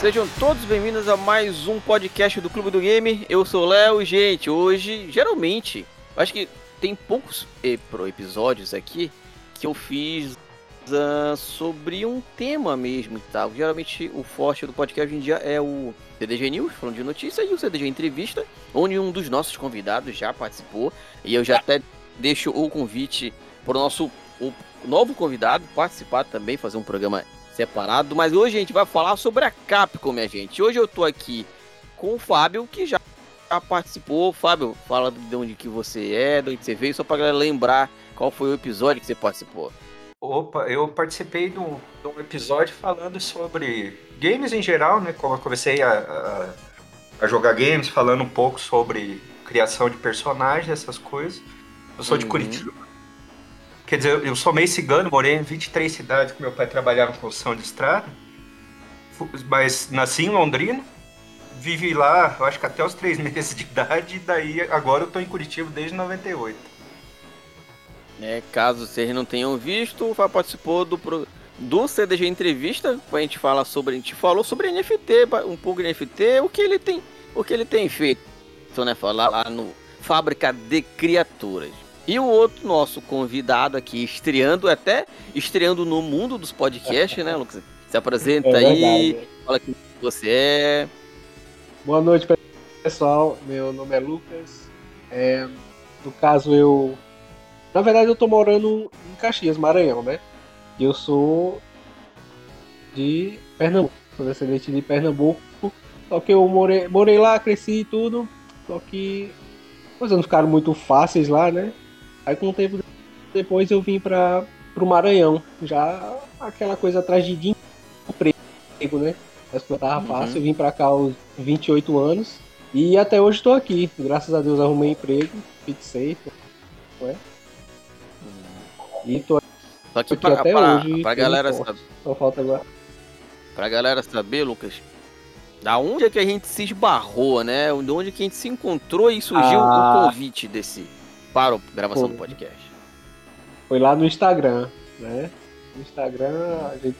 Sejam todos bem-vindos a mais um podcast do Clube do Game. Eu sou o Léo, gente. Hoje, geralmente, acho que tem poucos episódios aqui que eu fiz uh, sobre um tema mesmo e tal. Geralmente o forte do podcast hoje em dia é o CDG News, falando de notícia, e o CDG Entrevista, onde um dos nossos convidados já participou. E eu já até deixo o convite para o nosso novo convidado participar também, fazer um programa separado. Mas hoje a gente vai falar sobre a Capcom, minha gente. Hoje eu tô aqui com o Fábio, que já participou. Fábio, fala de onde que você é, de onde você veio, só pra galera lembrar qual foi o episódio que você participou. Opa, eu participei de um, de um episódio falando sobre games em geral, né? Como eu comecei a, a, a, jogar games, falando um pouco sobre criação de personagens, essas coisas. Eu sou uhum. de Curitiba. Quer dizer, eu sou meio cigano, morei em 23 cidades que meu pai trabalhava com construção de estrada. Mas nasci em Londrina, vivi lá, eu acho que até os três meses de idade, e daí agora eu tô em Curitiba desde 98. É, caso vocês não tenham visto, o Fábio participou do, do CDG Entrevista, a gente fala sobre, a gente falou sobre NFT, um pouco de NFT, o que ele tem, o que ele tem feito, então, né, falar lá no Fábrica de Criaturas. E o outro nosso convidado aqui, estreando, até estreando no mundo dos podcasts, né, Lucas? Se apresenta é aí, fala quem você é. Boa noite, pessoal. Meu nome é Lucas. É, no caso, eu na verdade, eu tô morando em Caxias, Maranhão, né? E eu sou de Pernambuco, sou descendente de Pernambuco. Só que eu morei, morei lá, cresci e tudo. Só que os anos ficaram muito fáceis lá, né? Aí com o tempo depois eu vim para pro Maranhão. Já aquela coisa atrás de emprego, né? As coisas tava uhum. fácil, eu vim para cá aos 28 anos. E até hoje estou aqui. Graças a Deus arrumei emprego, fixei, não é? E tô Só que pra, até pra, hoje, pra galera saber. Só falta agora. Pra galera saber, Lucas, da onde é que a gente se esbarrou, né? De onde é que a gente se encontrou e surgiu ah. o convite desse para a gravação Pô. do podcast? Foi lá no Instagram, né? No Instagram, a gente,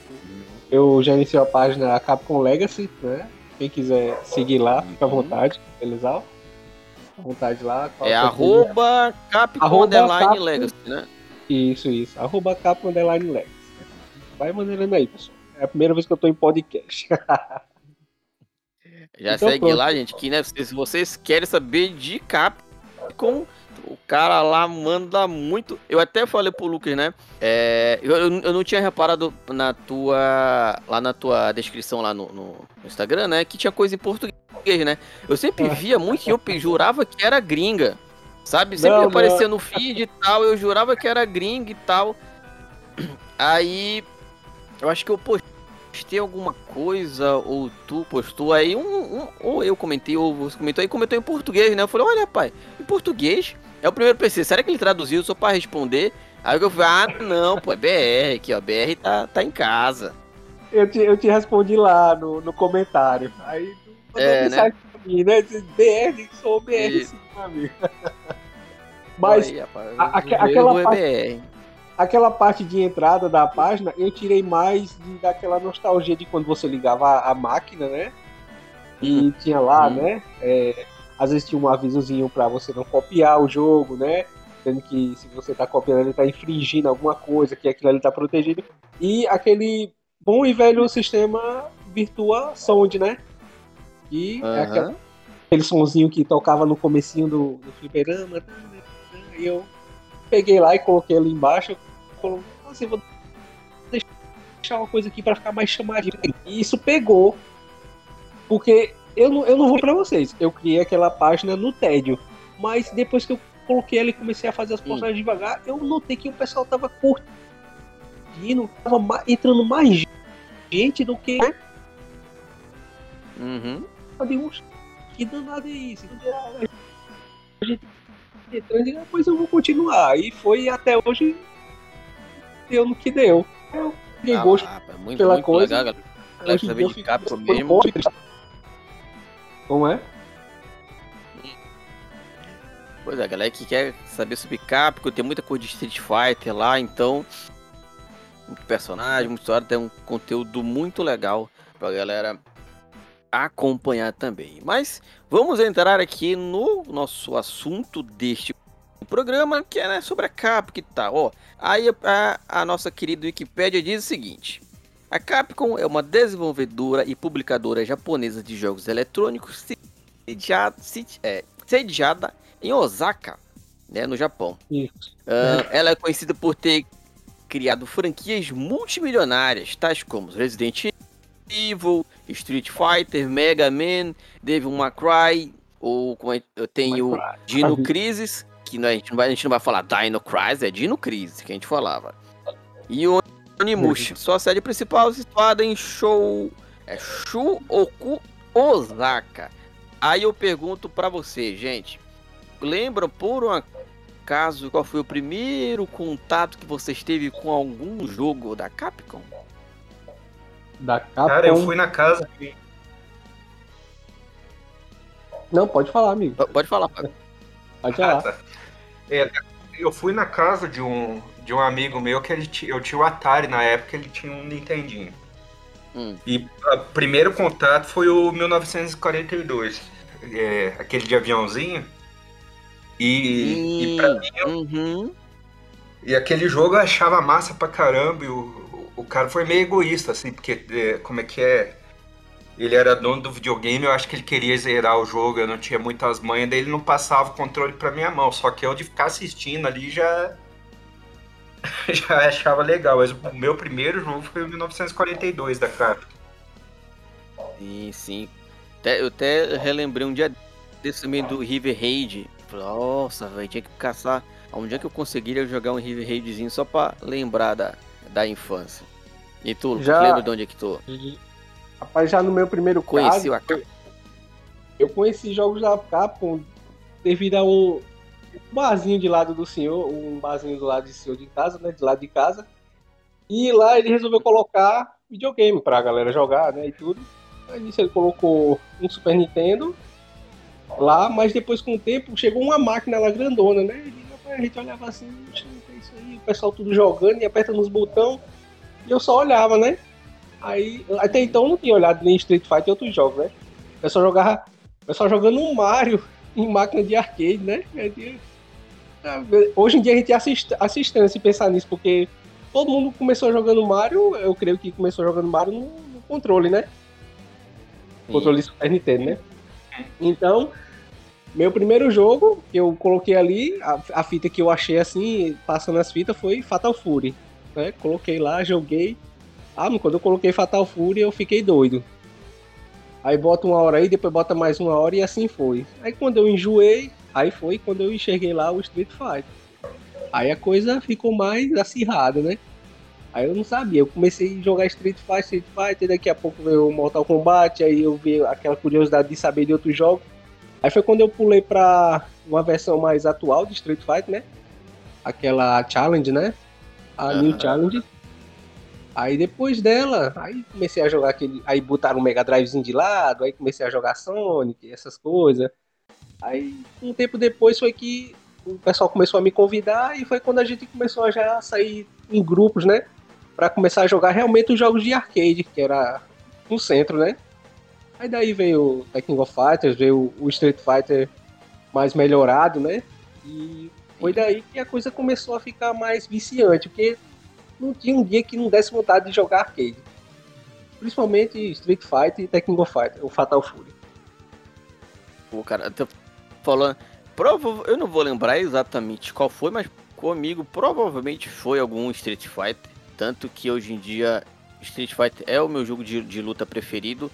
eu já iniciei a página Capcom Legacy, né? Quem quiser seguir lá, fica à uhum. vontade, beleza? À vontade lá. É arroba Capcom arroba Capcom, Legacy, né? Isso, isso. Arroba capa underline Lex. Vai maneirando aí, pessoal. É a primeira vez que eu tô em podcast. Já então, segue pronto. lá, gente, que né, se vocês querem saber de Capcom, o cara lá manda muito. Eu até falei pro Lucas, né? É, eu, eu não tinha reparado na tua. Lá na tua descrição lá no, no Instagram, né? Que tinha coisa em português, né? Eu sempre ah. via muito e eu jurava que era gringa. Sabe? Sempre não, aparecia não. no feed e tal. Eu jurava que era gringo e tal. Aí. Eu acho que eu postei alguma coisa, ou tu postou aí, um, um, ou eu comentei, ou você comentou aí, comentou em português, né? Eu falei, olha, pai, em português é o primeiro PC. Será que ele traduziu só para responder? Aí eu falei, ah, não, pô, é BR aqui, ó. BR tá, tá em casa. Eu te, eu te respondi lá no, no comentário. Aí é, né? mim, né? BR, sou BR e... sim, amigo. Mas Aí, rapaz, a, a, aquela, parte, aquela parte de entrada da página eu tirei mais de, daquela nostalgia de quando você ligava a, a máquina, né? E hum. tinha lá, hum. né? É, às vezes tinha um avisozinho para você não copiar o jogo, né? Dizendo que se você tá copiando, ele tá infringindo alguma coisa, que aquilo ali tá protegido. E aquele bom e velho sistema Virtua Sound, né? E uhum. é aquele, aquele sonzinho que tocava no comecinho do, do fliperama, tá, né? E eu peguei lá e coloquei ali embaixo. Coloquei, assim, vou deixar uma coisa aqui para ficar mais chamadinho. E isso pegou. Porque eu não, eu não vou para vocês. Eu criei aquela página no tédio. Mas depois que eu coloquei ela e comecei a fazer as postagens devagar, eu notei que o pessoal tava curtindo, tava entrando mais gente do que. Uhum. Eu digo, que danado é isso? A gente e depois eu vou continuar. E foi até hoje deu no que deu. Eu peguei ah, gosto é muito, pela muito coisa. Legal, galera. saber de Capcom mesmo. Como é? Pois é, galera que quer saber sobre Capcom, tem muita coisa de Street Fighter lá, então. Muito personagem, muita história, tem um conteúdo muito legal pra galera acompanhar também. Mas vamos entrar aqui no nosso assunto deste programa, que é né, sobre a Capcom que tá. Ó, aí a, a nossa querida Wikipedia diz o seguinte: a Capcom é uma desenvolvedora e publicadora japonesa de jogos eletrônicos sediada, é, em Osaka, né, no Japão. Uh, ela é conhecida por ter criado franquias multimilionárias, tais como Resident Evil, Street Fighter, Mega Man, Devil May Cry, ou eu tenho Dino Crisis, que a gente, não vai, a gente não vai falar Dino Crisis, é Dino Crisis que a gente falava. E o Onimushi, sua sede principal situada em Shou, é Shuoku Osaka. Aí eu pergunto para você, gente, lembram por um acaso qual foi o primeiro contato que você teve com algum jogo da Capcom? Da Capcom. Cara, eu fui na casa. Não, pode falar, amigo. Pode falar, Pode falar. Ah, tá. é, eu fui na casa de um, de um amigo meu que ele, eu tinha o Atari na época, ele tinha um Nintendinho. Hum. E o primeiro contato foi o 1942, é, aquele de aviãozinho. E, e pra mim, uhum. e aquele jogo eu achava massa pra caramba. E o, o cara foi meio egoísta, assim, porque é, como é que é? Ele era dono do videogame, eu acho que ele queria zerar o jogo, eu não tinha muitas manhas, daí ele não passava o controle pra minha mão. Só que eu de ficar assistindo ali já. já achava legal. Mas o meu primeiro jogo foi em 1942 da Capcom. Sim, sim. Até, eu até relembrei um dia desse também do River Raid. Nossa, velho, tinha que caçar. Onde é que eu conseguiria jogar um River Raidzinho só pra lembrar da, da infância? E tu, já... lembra de onde é que tu? Rapaz, já no meu primeiro Conheci caso, eu, eu conheci jogos da Capcom devido a um barzinho de lado do senhor, um barzinho do lado do senhor de casa, né, de lado de casa. E lá ele resolveu colocar videogame pra galera jogar, né, e tudo. Aí nisso ele colocou um Super Nintendo lá, mas depois com o tempo chegou uma máquina lá grandona, né? E a gente olhava assim, isso aí, o pessoal tudo jogando e aperta nos botões. E eu só olhava, né? Aí, até então eu não tinha olhado nem Street Fighter e outros jogos, né? O pessoal jogava, o pessoal jogando um Mario em máquina de arcade, né? Hoje em dia a gente assiste, assiste se pensar nisso, porque todo mundo começou jogando Mario, eu creio que começou jogando Mario no, no controle, né? Controle Super Nintendo, né? Então, meu primeiro jogo que eu coloquei ali, a, a, fita que eu achei assim, passando as fitas, foi Fatal Fury. Né? Coloquei lá, joguei. Ah, quando eu coloquei Fatal Fury, eu fiquei doido. Aí bota uma hora aí, depois bota mais uma hora e assim foi. Aí quando eu enjoei, aí foi quando eu enxerguei lá o Street Fighter. Aí a coisa ficou mais acirrada, né? Aí eu não sabia, eu comecei a jogar Street Fighter, Street Fighter, daqui a pouco veio o Mortal Kombat, aí eu vi aquela curiosidade de saber de outros jogos. Aí foi quando eu pulei pra uma versão mais atual de Street Fighter, né? Aquela Challenge, né? A uhum. New Challenge. Aí depois dela, aí comecei a jogar aquele. Aí botaram um Mega Drivezinho de lado, aí comecei a jogar Sonic, essas coisas. Aí um tempo depois foi que o pessoal começou a me convidar e foi quando a gente começou a já sair em grupos, né? para começar a jogar realmente os jogos de arcade, que era no centro, né? Aí daí veio o Tekken of Fighters, veio o Street Fighter mais melhorado, né? E foi daí que a coisa começou a ficar mais viciante, porque não tinha um dia que não desse vontade de jogar arcade. Principalmente Street Fighter e Tekken Fighter, o Fatal Fury. Pô, cara, eu tô falando. Prova... Eu não vou lembrar exatamente qual foi, mas comigo provavelmente foi algum Street Fighter. Tanto que hoje em dia Street Fighter é o meu jogo de, de luta preferido.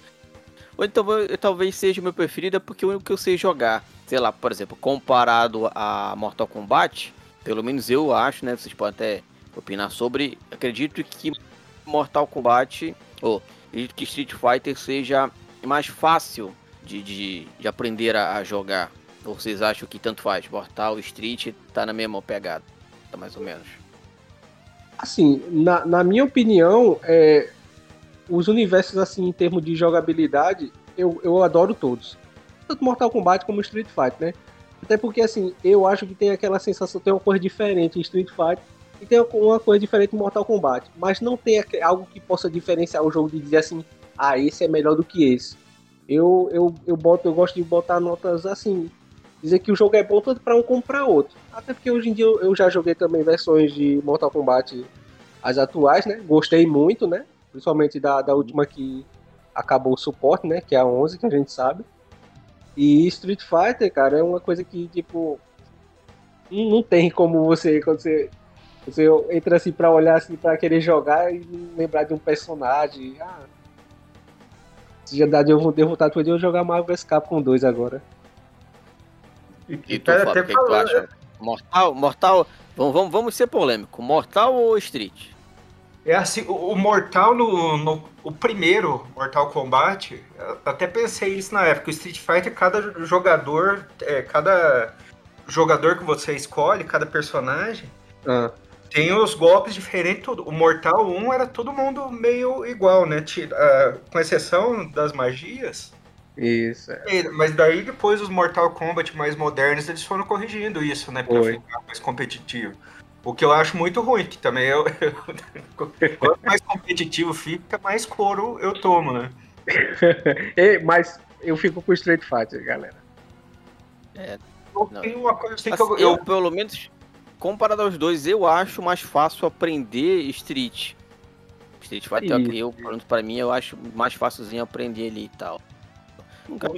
Ou então talvez seja o meu preferido é porque é o único que eu sei jogar. Sei lá, por exemplo, comparado a Mortal Kombat, pelo menos eu acho, né? Vocês podem até opinar sobre. Acredito que Mortal Kombat, ou acredito que Street Fighter seja mais fácil de, de, de aprender a, a, jogar. Ou vocês acham que tanto faz? Mortal, Street, tá na mesma pegada, tá mais ou menos. Assim, na, na minha opinião, é, os universos, assim, em termos de jogabilidade, eu, eu adoro todos. Tanto Mortal Kombat como Street Fighter, né? Até porque, assim, eu acho que tem aquela sensação, tem uma coisa diferente em Street Fighter e tem uma coisa diferente em Mortal Kombat. Mas não tem algo que possa diferenciar o jogo de dizer assim, ah, esse é melhor do que esse. eu, eu, eu, boto, eu gosto de botar notas assim. Dizer que o jogo é bom tanto para um como para outro. Até porque hoje em dia eu, eu já joguei também versões de Mortal Kombat as atuais, né? Gostei muito, né? Principalmente da, da última que acabou o suporte, né? Que é a 11, que a gente sabe. E Street Fighter, cara, é uma coisa que, tipo, não tem como você, quando você, você entra assim pra olhar assim, pra querer jogar e lembrar de um personagem. Ah, se já dá de eu devo vontade de eu jogar Marvel vs Capcom 2 agora. E, e tu, Fábio, o que, que, tu acha? Mortal, Mortal, vamos, vamos, vamos ser polêmico. Mortal ou Street? É assim, o, o Mortal no, no, o primeiro Mortal Kombat, até pensei isso na época. O Street Fighter, cada jogador, é, cada jogador que você escolhe, cada personagem, ah. Tem os golpes diferentes. Tudo. O Mortal 1 era todo mundo meio igual, né? Uh, com exceção das magias. Isso. É. Mas daí depois os Mortal Kombat mais modernos eles foram corrigindo isso, né? Pra Oi. ficar mais competitivo. O que eu acho muito ruim, que também eu, quanto mais competitivo fica, mais couro eu tomo, né? mas eu fico com o Street Fighter, galera. É. Tem uma coisa assim, que eu, eu, pelo menos, comparado aos dois, eu acho mais fácil aprender Street. Street Fighter, Isso. eu, para mim, eu acho mais fácilzinho aprender ele e tal. Nunca, né,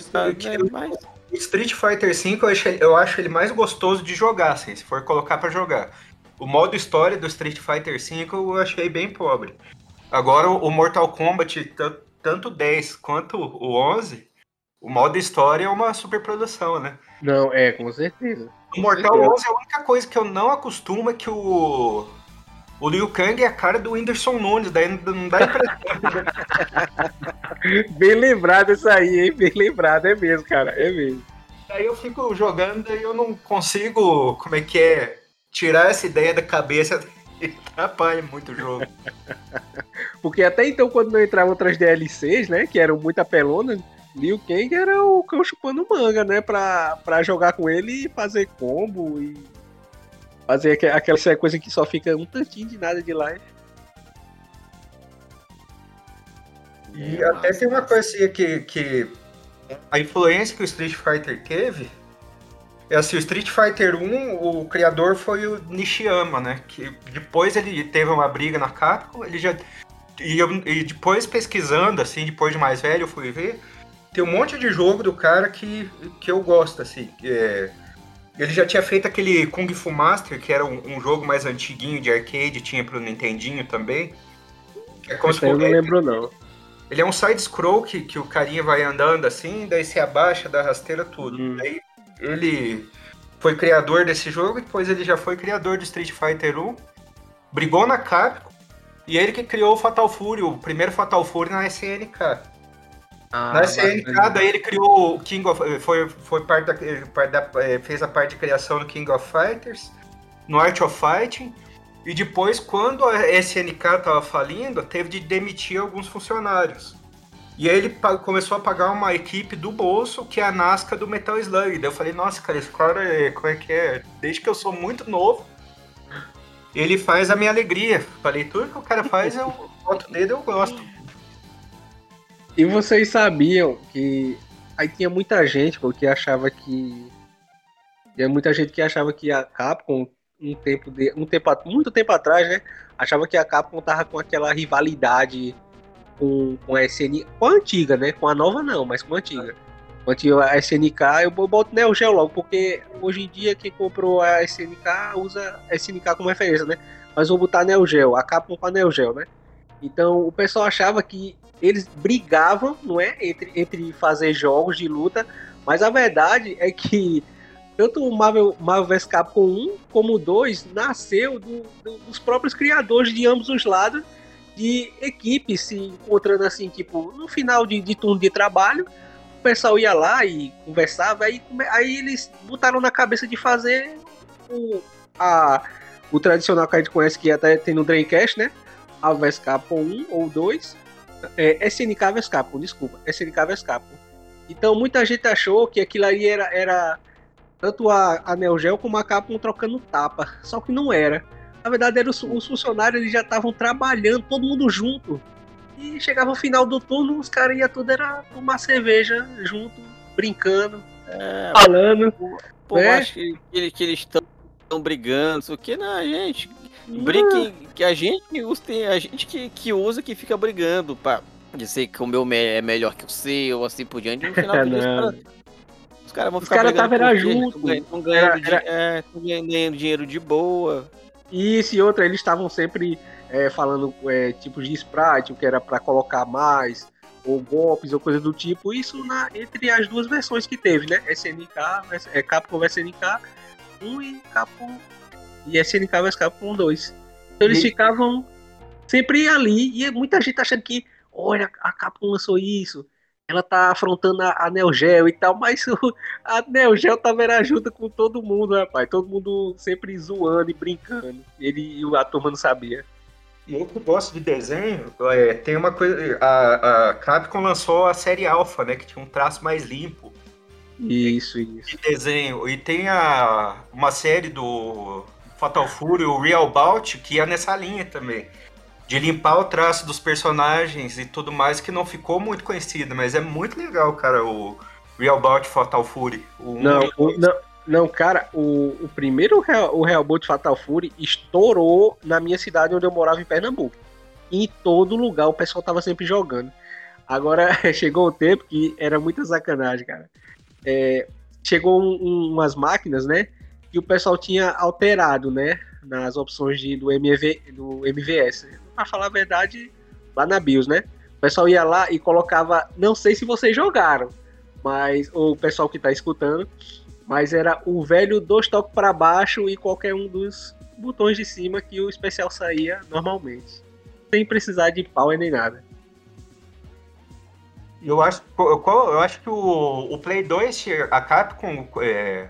mas... Street Fighter V eu acho, eu acho ele mais gostoso de jogar, assim, se for colocar para jogar. O modo história do Street Fighter V eu achei bem pobre. Agora o Mortal Kombat, tanto 10 quanto o 11, o modo história é uma superprodução, né? Não, é, com certeza. O Mortal certeza. 11 a única coisa que eu não acostumo é que o o Liu Kang é a cara do Whindersson Nunes, daí não dá impressão. bem lembrado isso aí, hein? Bem lembrado, é mesmo, cara, é mesmo. Daí eu fico jogando e eu não consigo, como é que é, tirar essa ideia da cabeça atrapalha muito o jogo. Porque até então, quando não entravam outras DLCs, né, que eram muito apelonas, Liu Kang era o cão chupando manga, né, pra, pra jogar com ele e fazer combo e fazer aquela coisa que só fica um tantinho de nada de life. E até tem uma coisa assim que, que a influência que o Street Fighter teve é assim, o Street Fighter 1, o criador foi o Nishiyama, né? Que depois ele teve uma briga na Capcom, ele já. E, eu, e depois pesquisando, assim, depois de mais velho, eu fui ver. Tem um monte de jogo do cara que, que eu gosto, assim. É, ele já tinha feito aquele Kung Fu Master, que era um, um jogo mais antiguinho de arcade, tinha pro Nintendinho também. É como se eu não lembro, não. Ele é um side-scroll que, que o carinha vai andando assim, daí se abaixa da rasteira tudo. Hum. Daí ele foi criador desse jogo, depois ele já foi criador de Street Fighter 1, brigou na Capcom, e ele que criou o Fatal Fury, o primeiro Fatal Fury na SNK. Ah, na SNK, daí ele criou o King of... Foi, foi parte da, parte da, eh, fez a parte de criação do King of Fighters, no Art of Fighting, e depois, quando a SNK tava falindo, teve de demitir alguns funcionários. E aí ele começou a pagar uma equipe do bolso, que é a Nasca do Metal Slug. Daí eu falei, nossa, cara, esse cara é, como é que é? Desde que eu sou muito novo, ele faz a minha alegria. Falei, tudo que o cara faz, eu boto dele, eu gosto. E vocês sabiam que aí tinha muita gente porque achava que tinha muita gente que achava que a Capcom um tempo de um tempo muito tempo atrás, né, achava que a Capcom tava com aquela rivalidade com, com a SNK, com a antiga, né? Com a nova não, mas com a antiga. Com a antiga a SNK, eu boto Neo Geo logo, porque hoje em dia quem comprou a SNK usa a SNK como referência, né? Mas vou botar Neo Geo, a Capcom com a Neo Geo, né? Então o pessoal achava que eles brigavam, não é? Entre, entre fazer jogos de luta, mas a verdade é que tanto o Marvel, Marvel vs Capcom 1 como o 2 nasceu do, do, dos próprios criadores de ambos os lados de equipes se encontrando assim, tipo, no final de, de turno de trabalho, o pessoal ia lá e conversava, aí, aí eles botaram na cabeça de fazer o, a, o tradicional que a gente conhece, que até tem no Dreamcast, né? A Capcom 1 ou 2. É, SNK vs Capcom, desculpa. SNK vs Capcom. Então muita gente achou que aquilo ali era, era tanto a, a Neo Geo como a Capcom trocando tapa. Só que não era. Na verdade, eram os, os funcionários eles já estavam trabalhando, todo mundo junto. E chegava o final do turno, os caras iam tudo era tomar cerveja junto, brincando, é, falando. Pô, né? acho que, que eles estão brigando, isso que não, gente. Brinque, que a gente tem a gente que, que usa que fica brigando pra dizer que o meu é melhor que o seu, assim por diante. No final do dia, os caras vão ficar Os caras estavam junto. Estão ganhando, era, era... é, ganhando dinheiro de boa. Isso e outra, eles estavam sempre é, falando é, tipos de sprite, o que era para colocar mais, ou golpes, ou coisa do tipo. Isso na, entre as duas versões que teve, né? SNK, é, Capcom vs SNK 1 e Capcom e SNK vs Capcom 2. Então eles e... ficavam sempre ali, e muita gente achando que, olha, a Capcom lançou isso, ela tá afrontando a, a Neo Geo e tal, mas o, a Neo Geo tava era junto com todo mundo, rapaz. Todo mundo sempre zoando e brincando. Ele e a turma não sabia. E eu que gosto de desenho, é, tem uma coisa. A, a Capcom lançou a série Alpha, né? Que tinha um traço mais limpo. Isso, isso. De desenho. E tem a, uma série do Fatal Fury, o Real Bout, que é nessa linha também de limpar o traço dos personagens e tudo mais que não ficou muito conhecido, mas é muito legal, cara, o Real Bout Fatal Fury. não, o, não, não, cara, o, o primeiro Real, o Real Bout Fatal Fury estourou na minha cidade onde eu morava em Pernambuco. Em todo lugar o pessoal tava sempre jogando. Agora chegou o tempo que era muita sacanagem, cara. É, chegou um, um, umas máquinas, né? Que o pessoal tinha alterado, né? Nas opções de, do, do MVS pra falar a verdade, lá na BIOS, né? O pessoal ia lá e colocava, não sei se vocês jogaram, mas o pessoal que tá escutando, mas era o velho dois toques para baixo e qualquer um dos botões de cima que o especial saía normalmente, sem precisar de power nem nada. Eu acho, eu acho que o, o Play 2, a Capcom é,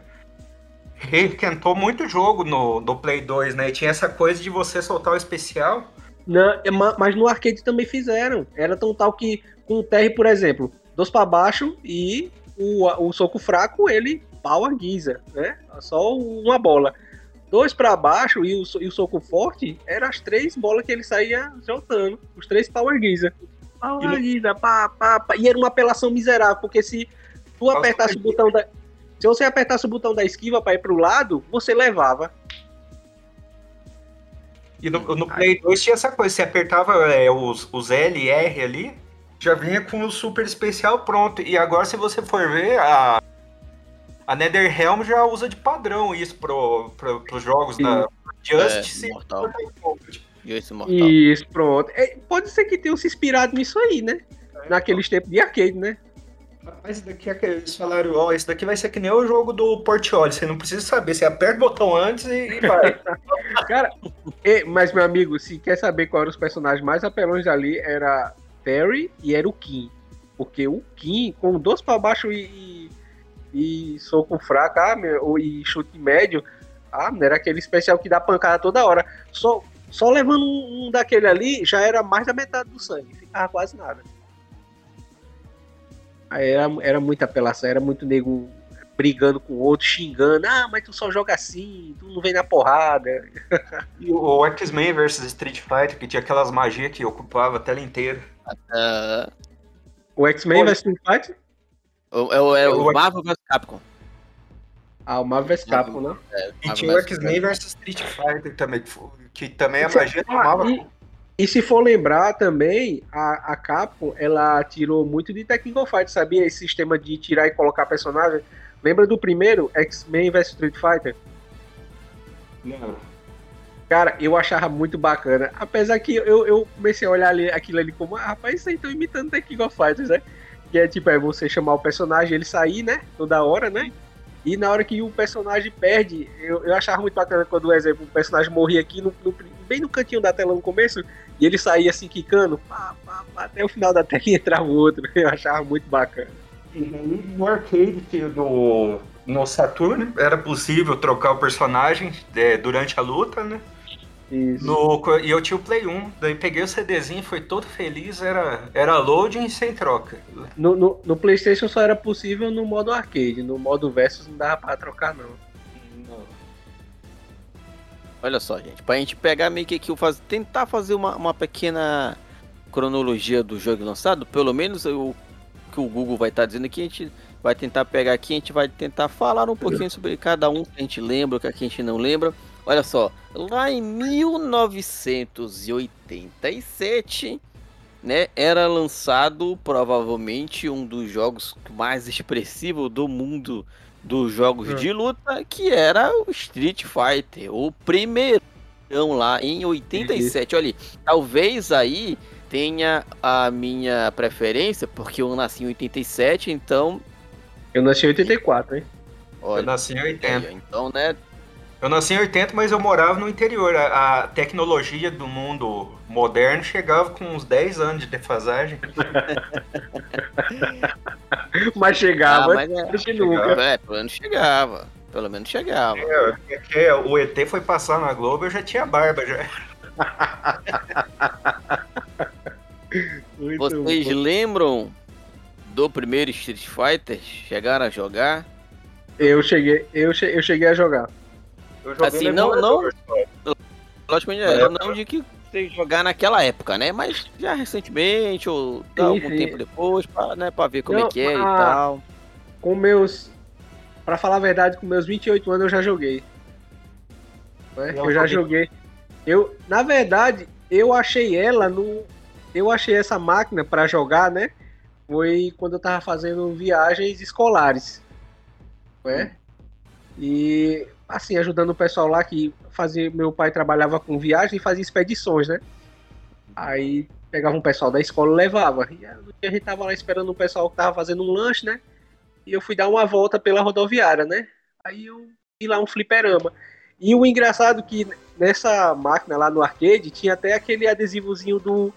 requentou muito jogo no, no Play 2, né? E tinha essa coisa de você soltar o especial não, é mas no arcade também fizeram. Era tão tal que com o TR, por exemplo, dois para baixo e o, o soco fraco, ele power guisa, né? Só uma bola. Dois para baixo e o, e o soco forte, eram as três bolas que ele saía soltando. Os três power guisa. Power guisa, pá, pá, pá. E era uma apelação miserável, porque se tu apertasse o botão da. Se você apertasse o botão da esquiva para ir pro lado, você levava. E no, no Play 2 tinha essa coisa, você apertava é, os, os L e R ali, já vinha com o super especial pronto. E agora, se você for ver, a, a NetherRealm já usa de padrão isso pro, pro, pros jogos Sim. da Justice é, Mortal. Isso, mortal. Isso, pronto. É, pode ser que tenham se inspirado nisso aí, né? É, Naqueles então. tempos de arcade, né? Rapaz, daqui é eles falaram, ó, oh, esse daqui vai ser que nem o jogo do Portioli, você não precisa saber, você aperta o botão antes e, vai. Cara, e, mas meu amigo, se quer saber qual eram os personagens mais apelões ali, era Terry e era o Kim. Porque o Kim, com dois para baixo e, e, e, soco fraco, ah, meu, e chute médio, ah, era aquele especial que dá pancada toda hora. Só, só levando um, um daquele ali, já era mais da metade do sangue, ficava quase nada. Era, era muita apelação, era muito nego brigando com o outro, xingando. Ah, mas tu só joga assim, tu não vem na porrada. E o X-Men vs Street Fighter, que tinha aquelas magias que ocupava a tela inteira. Uh... O X-Men vs Street Fighter? É o, é o, o Marvel vs Capcom. Ah, o Marvel vs Capcom, né? É, e tinha o X-Men vs Street Fighter também, que também a magia tomava. E, e se for lembrar também, a, a Capcom, ela tirou muito de Technical Fight, sabia? Esse sistema de tirar e colocar personagem. Lembra do primeiro, X-Men vs Street Fighter? Não. Cara, eu achava muito bacana. Apesar que eu, eu comecei a olhar ali, aquilo ali como, ah, rapaz, isso aí estão imitando Technical Fighters, né? Que é tipo, é você chamar o personagem, ele sair, né? Toda hora, né? E na hora que o personagem perde, eu, eu achava muito bacana quando, por exemplo, o personagem morria aqui no, no, bem no cantinho da tela no começo, e ele saía assim, quicando, pá, pá, pá, até o final da tela e entrava outro. Eu achava muito bacana. E no arcade do, no Saturn era possível trocar o personagem é, durante a luta, né? Isso. No, e eu tinha o Play 1, daí peguei o CDzinho, foi todo feliz, era, era loading sem troca. No, no, no, Playstation só era possível no modo arcade, no modo versus não dava pra trocar não. Olha só, gente, pra gente pegar meio que aqui, faz, tentar fazer uma, uma pequena cronologia do jogo lançado, pelo menos o que o Google vai estar tá dizendo aqui, a gente vai tentar pegar aqui, a gente vai tentar falar um pouquinho sobre cada um que a gente lembra, o que a gente não lembra. Olha só, lá em 1987, né, era lançado provavelmente um dos jogos mais expressivos do mundo dos jogos hum. de luta, que era o Street Fighter, o primeiro lá em 87. Olha, talvez aí tenha a minha preferência, porque eu nasci em 87, então. Eu nasci em 84, hein? Olha, eu nasci em 80. Então, né? Eu nasci em 80, mas eu morava no interior. A, a tecnologia do mundo moderno chegava com uns 10 anos de defasagem. mas chegava, ah, mas é, nunca. É, pelo menos chegava. Pelo menos chegava. É, é, é, o ET foi passar na Globo, eu já tinha barba já. Vocês bom. lembram do primeiro Street Fighter? Chegaram a jogar? Eu cheguei, eu, che eu cheguei a jogar. Assim, não, não. Logicamente, é, não de que você jogar naquela época, né? Mas já recentemente, ou sim, algum sim. tempo depois, pra, né, pra ver como não, é que é a... e tal. Com meus. Pra falar a verdade, com meus 28 anos eu já joguei. Né? Eu já joguei. Eu, na verdade, eu achei ela no, eu achei essa máquina para jogar, né? Foi quando eu tava fazendo viagens escolares. Né? E assim, ajudando o pessoal lá que fazia. Meu pai trabalhava com viagem e fazia expedições, né? Aí pegava um pessoal da escola e levava. E a gente tava lá esperando o pessoal que tava fazendo um lanche, né? E eu fui dar uma volta pela rodoviária, né? Aí eu vi lá um fliperama. E o engraçado é que nessa máquina lá no arcade tinha até aquele adesivozinho do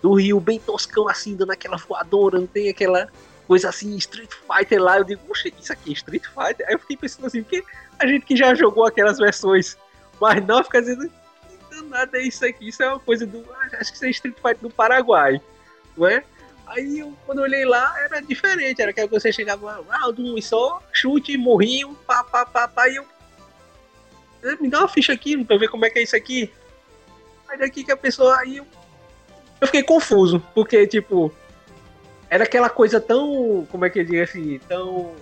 do Rio bem toscão assim, dando aquela voadora, não tem aquela coisa assim, Street Fighter lá. Eu digo, puxa, isso aqui é Street Fighter? Aí eu fiquei pensando assim, porque a gente que já jogou aquelas versões mas não fica dizendo, que nada é isso aqui, isso é uma coisa do. Ah, acho que isso é Street Fighter do Paraguai, não é? Aí eu, quando eu olhei lá, era diferente, era que você chegava, round um só, chute, morrinho, pá, pá, pá, pá, e eu. Me dá uma ficha aqui pra ver como é que é isso aqui. Aí daqui que a pessoa. Aí eu eu fiquei confuso, porque, tipo, era aquela coisa tão. Como é que eu digo assim? Tão.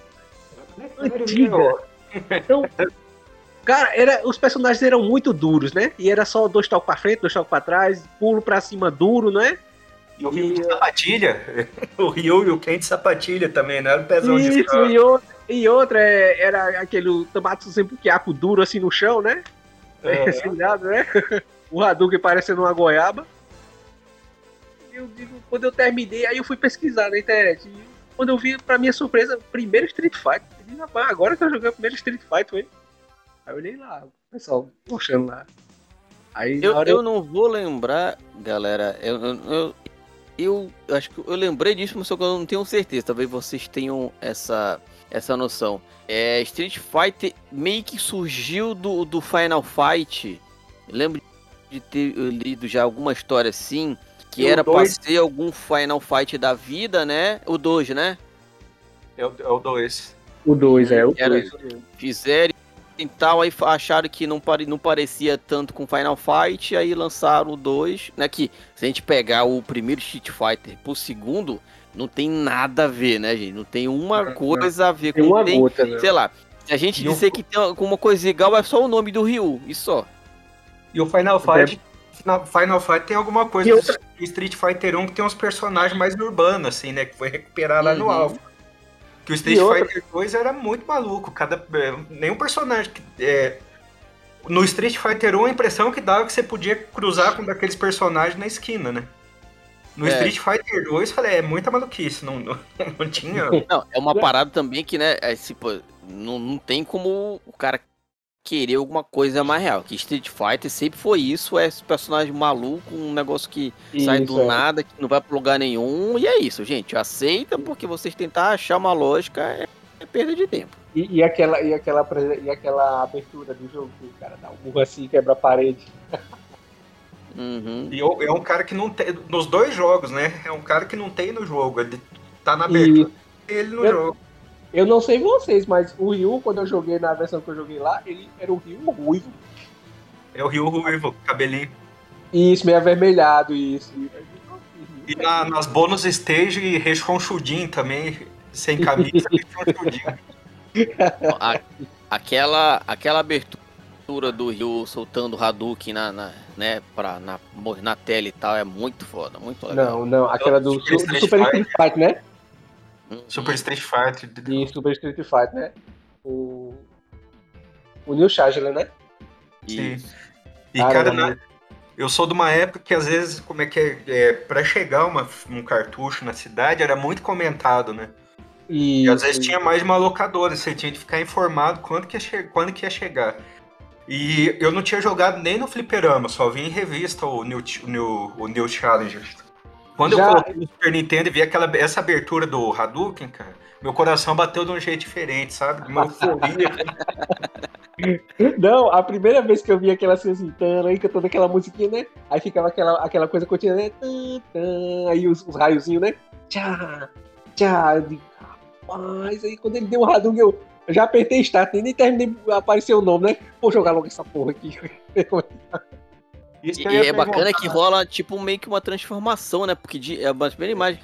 antiga. Então, cara, era, os personagens eram muito duros, né? E era só dois toques pra frente, dois toques pra trás, pulo pra cima duro, né? E o Rio de sapatilha. O Rio e o Ken de sapatilha também, né? Era o pezão Isso, de e, outro, e outra é, era aquele tomate sempre quiaco duro assim no chão, né? É. Assim, né? O Hadouken parecendo uma goiaba eu digo, quando eu terminei, aí eu fui pesquisar na internet. E quando eu vi, pra minha surpresa, primeiro Street Fighter. Disse, rapaz, agora que eu joguei o primeiro Street Fighter, foi. Aí eu olhei lá, o pessoal puxando lá. Aí, eu, eu... eu não vou lembrar, galera, eu, eu, eu, eu acho que eu lembrei disso, mas só que eu não tenho certeza. Talvez vocês tenham essa, essa noção. É, Street Fighter meio que surgiu do, do Final Fight. Eu lembro de ter lido já alguma história assim que era dois... pra ser algum Final Fight da vida, né? O 2, né? É o 2. O 2, é o 2. Fizeram e tal, aí acharam que não, pare, não parecia tanto com Final Fight, aí lançaram o 2, né? Que se a gente pegar o primeiro Street Fighter pro segundo, não tem nada a ver, né, gente? Não tem uma coisa a ver com. Tem uma tem, gota, né? Sei lá. Se a gente e disser que tem alguma coisa igual, é só o nome do Ryu, e só. E o Final Fight na Final Fight tem alguma coisa do Street Fighter 1 que tem uns personagens mais urbanos, assim, né? Que foi recuperar lá uhum. no Alpha. Que o Street Fighter 2 era muito maluco. Cada, é, nenhum personagem. É, no Street Fighter 1 a impressão que dava que você podia cruzar com daqueles personagens na esquina, né? No é. Street Fighter 2, falei, é muita maluquice, não, não, não tinha. Não, é uma parada também que, né, é, tipo, não, não tem como o cara querer alguma coisa mais real. Que Street Fighter sempre foi isso, é esse personagem maluco, um negócio que isso, sai do é. nada, que não vai pro lugar nenhum, e é isso, gente. Aceita, porque vocês tentar achar uma lógica é, é perda de tempo. E, e, aquela, e, aquela, e aquela abertura do jogo, que o cara dá um burro assim e quebra a parede. Uhum. E é um cara que não tem. Nos dois jogos, né? É um cara que não tem no jogo. Ele tá na abertura e ele no eu, jogo. Eu não sei vocês, mas o Ryu, quando eu joguei na versão que eu joguei lá, ele era o Ryu ruivo. É o Ryu ruivo, cabelinho. Isso, meio avermelhado, isso. E na, nas bônus stage, rechonchudinho também, sem camisa, rechonchudinho. aquela, aquela abertura do Ryu soltando o Hadouken na, na, né, pra, na, na tela e tal é muito foda, muito legal. Não, não, aquela do, Super, do Super Street Fighter, né? Uhum. Super Street Fighter. E Super Street Fighter, né? O, o New Charger, né? Sim. E, cara, na, eu sou de uma época que às vezes, como é que é, é para chegar uma, um cartucho na cidade era muito comentado, né? E, e às vezes tinha mais de uma locadora, você tinha que ficar informado quando que ia, quando que ia chegar. E eu não tinha jogado nem no fliperama, só vi em revista o New, o New, o New Challenger. Quando Já... eu coloquei no Super Nintendo e vi aquela, essa abertura do Hadouken, cara, meu coração bateu de um jeito diferente, sabe? Uma euforia. Não, a primeira vez que eu vi aquela assim, assim aí cantando aquela musiquinha, né? Aí ficava aquela, aquela coisa contínua, né? aí os, os raiozinhos, né? Tchá, tchá. Rapaz, aí quando ele deu o Hadouken, eu já apertei start, nem terminei aparecer o nome, né? Vou jogar logo essa porra aqui. Isso e é bacana que rola, tipo, meio que uma transformação, né? Porque de, é a primeira imagem.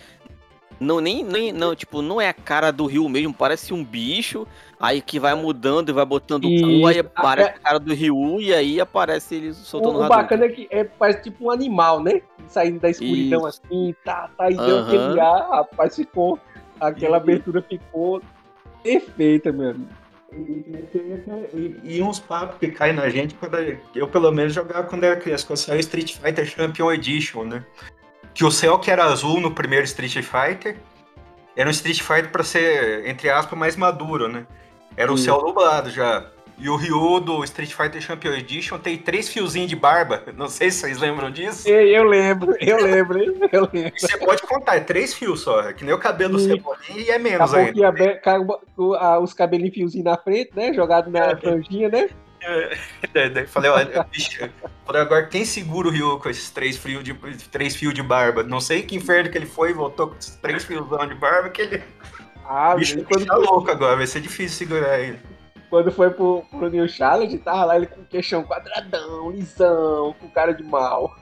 Não, nem, nem, não, tipo, não é a cara do Rio mesmo, parece um bicho, aí que vai mudando e vai botando o cu, aí aparece a cara do Rio e aí aparece ele soltando o, o bacana é que é, parece tipo um animal, né? Saindo da escuridão Isso. assim, tá, tá, e deu aquele ar, rapaz, ficou. Aquela abertura ficou perfeita, mesmo. E, e, uns papos que caem na gente quando eu, pelo menos, jogava quando era criança, quando saiu Street Fighter Champion Edition, né? Que o céu que era azul no primeiro Street Fighter era um Street Fighter para ser, entre aspas, mais maduro, né? Era o céu nublado já. E o Ryu do Street Fighter Champion Edition tem três fiozinhos de barba. Não sei se vocês lembram disso. Eu lembro, eu lembro, eu lembro. E você pode contar, é três fios só. É que nem o cabelo do Cebolinha e é menos ainda. A, os cabelinhos fiozinhos na frente, né? Jogado na é. franjinha, né? É, falei, olha, bicho, agora quem segura o Ryu com esses três fios de, três fios de barba? Não sei que inferno que ele foi e voltou com esses três fios de barba que ele. Ah, bicho, quando... tá louco agora, vai ser difícil segurar ele. Quando foi pro, pro New Challenge, tava lá ele com o queixão quadradão, lisão, com cara de mal.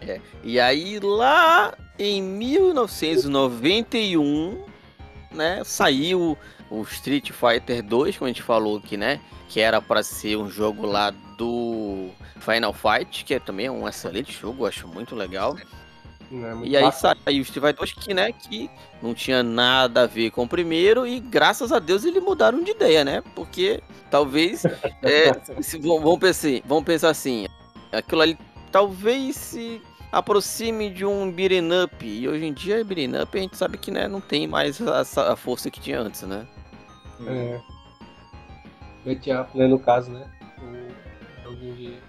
É, e aí lá em 1991, né, saiu o Street Fighter 2, como a gente falou aqui, né, que era para ser um jogo lá do Final Fight, que é também um excelente jogo, acho muito legal. É e aí saiu o Street Fighter 2 que, né, que não tinha nada a ver com o primeiro e graças a Deus eles mudaram de ideia, né? Porque talvez é, se, vamos, pensar, vamos pensar assim, aquilo ali talvez se aproxime de um beat'em up e hoje em dia beat'em up a gente sabe que né, não tem mais a, a força que tinha antes, né? É. Beat up, né, no caso, né? O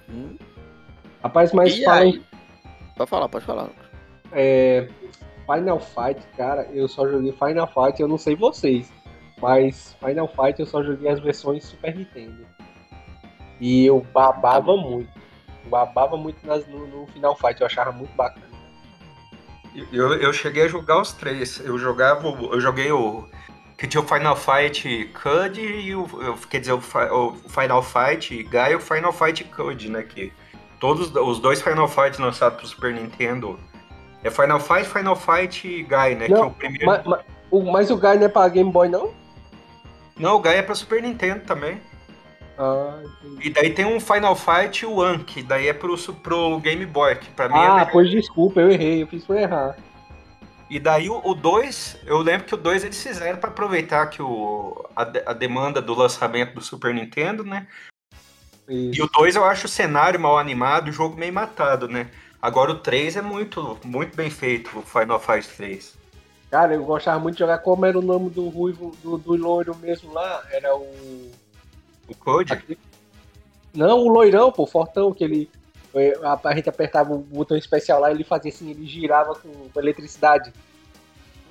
Hum? Rapaz, mas fala... Aí? Pode falar, pode falar. É, Final Fight, cara, eu só joguei Final Fight, eu não sei vocês, mas Final Fight eu só joguei as versões Super Nintendo. E eu babava muito. babava muito nas, no, no, Final Fight, eu achava muito bacana. Eu, eu cheguei a jogar os três. Eu jogava. Eu joguei o. Que tinha o Final Fight Cud e o. Quer dizer, o, o Final Fight Guy e o Final Fight Cud, né? Que todos os dois Final Fights lançados pro Super Nintendo é Final Fight, Final Fight Guy, né? Não, que é o primeiro. Mas, mas, o, mas o Guy não é pra Game Boy, não? Não, o Guy é pra Super Nintendo também. Ah, e daí tem um Final Fight One, que daí é pro, pro Game Boy, que pra mim ah, é. Ah, pois desculpa, eu errei, eu fiz por errar. E daí o 2, eu lembro que o 2 eles fizeram para aproveitar que o, a, a, demanda do lançamento do Super Nintendo, né? Isso. E o 2 eu acho o cenário mal animado, o jogo meio matado, né? Agora o 3 é muito, muito bem feito, o Final Fight 3. Cara, eu gostava muito de jogar como era o nome do ruivo, do, do loiro mesmo lá, era o... O Code? Aqui... Não, o loirão, pô, fortão, que ele... A, a gente apertava o botão especial lá e ele fazia assim, ele girava com, com eletricidade.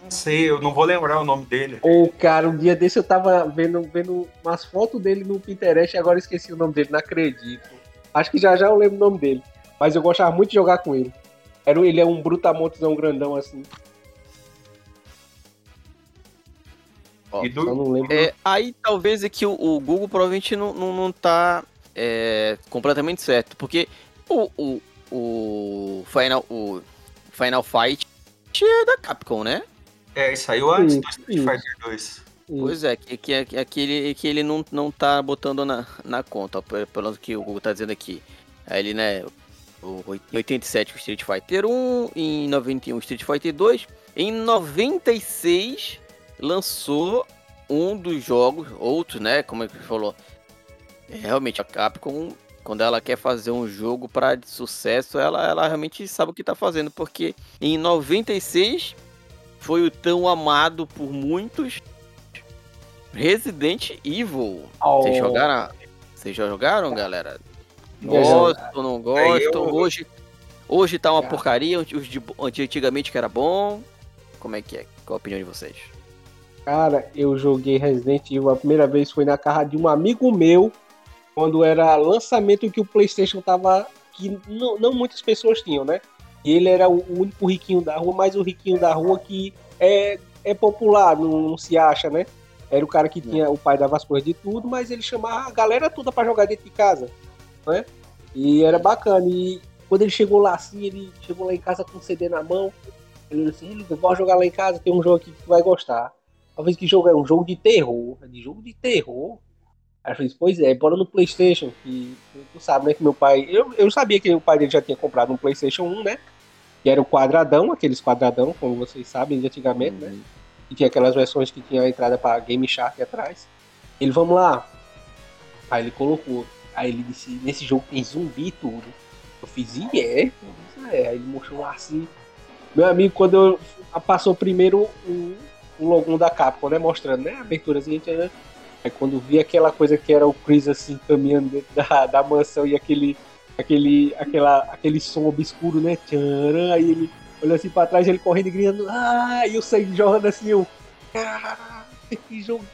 Não sei, eu não vou lembrar o nome dele. Ô, cara, um dia desse eu tava vendo, vendo umas fotos dele no Pinterest e agora esqueci o nome dele, não acredito. Acho que já já eu lembro o nome dele. Mas eu gostava muito de jogar com ele. Era, ele é um brutamontozão grandão assim. Ó, do... não lembro. É, aí talvez é que o, o, Google provavelmente não, não, não tá é, completamente certo. Porque o, o, o Final, o Final Fight é da Capcom, né? É, e saiu antes do Street Fighter 2. Pois é, que, que, que, aquele, que ele não, não tá botando na, na conta, pelo que o Google tá dizendo aqui. Aí ele, né, em 87 o Street Fighter 1, em 91 o Street Fighter 2, em 96 lançou um dos jogos, outros, né, como é que falou, é, realmente a Capcom quando ela quer fazer um jogo para sucesso, ela, ela realmente sabe o que está fazendo, porque em 96 foi o tão amado por muitos Resident Evil. Oh. Vocês jogaram? Vocês já jogaram, galera? Gosto, não gosto. Eu... Hoje, hoje tá uma porcaria. Os de, antigamente que era bom. Como é que é? Qual a opinião de vocês? Cara, eu joguei Resident Evil a primeira vez foi na casa de um amigo meu quando era lançamento que o PlayStation tava. que não, não muitas pessoas tinham, né? E ele era o único riquinho da rua, mas o riquinho da rua que é, é popular, não, não se acha, né? Era o cara que tinha, o pai dava as coisas de tudo, mas ele chamava a galera toda para jogar dentro de casa, né? E era bacana. E quando ele chegou lá assim, ele chegou lá em casa com o CD na mão. Ele disse assim: bora jogar lá em casa, tem um jogo aqui que tu vai gostar. Talvez que jogo é um jogo de terror. De jogo de terror. Aí eu falei, pois é, bora no Playstation, que tu sabe, né, que meu pai. Eu, eu sabia que o pai dele já tinha comprado um Playstation 1, né? Que era o quadradão, aqueles quadradão, como vocês sabem, de antigamente, né? E tinha aquelas versões que tinha a entrada para Game Shark atrás. Ele, vamos lá. Aí ele colocou. Aí ele disse, nesse jogo tem zumbi e tudo. Eu fiz, e é? é. Aí ele mostrou assim. Meu amigo, quando eu passou primeiro o, o logo da Capcom, né? Mostrando, né? A aberturazinha, né? Aí quando vi aquela coisa que era o Chris assim caminhando dentro da, da mansão e aquele aquele aquela aquele som obscuro, né? Tcharam, aí ele olhou assim pra trás, ele correndo e gritando, ah, e o sangue jorrando assim, eu, caraca, que jogo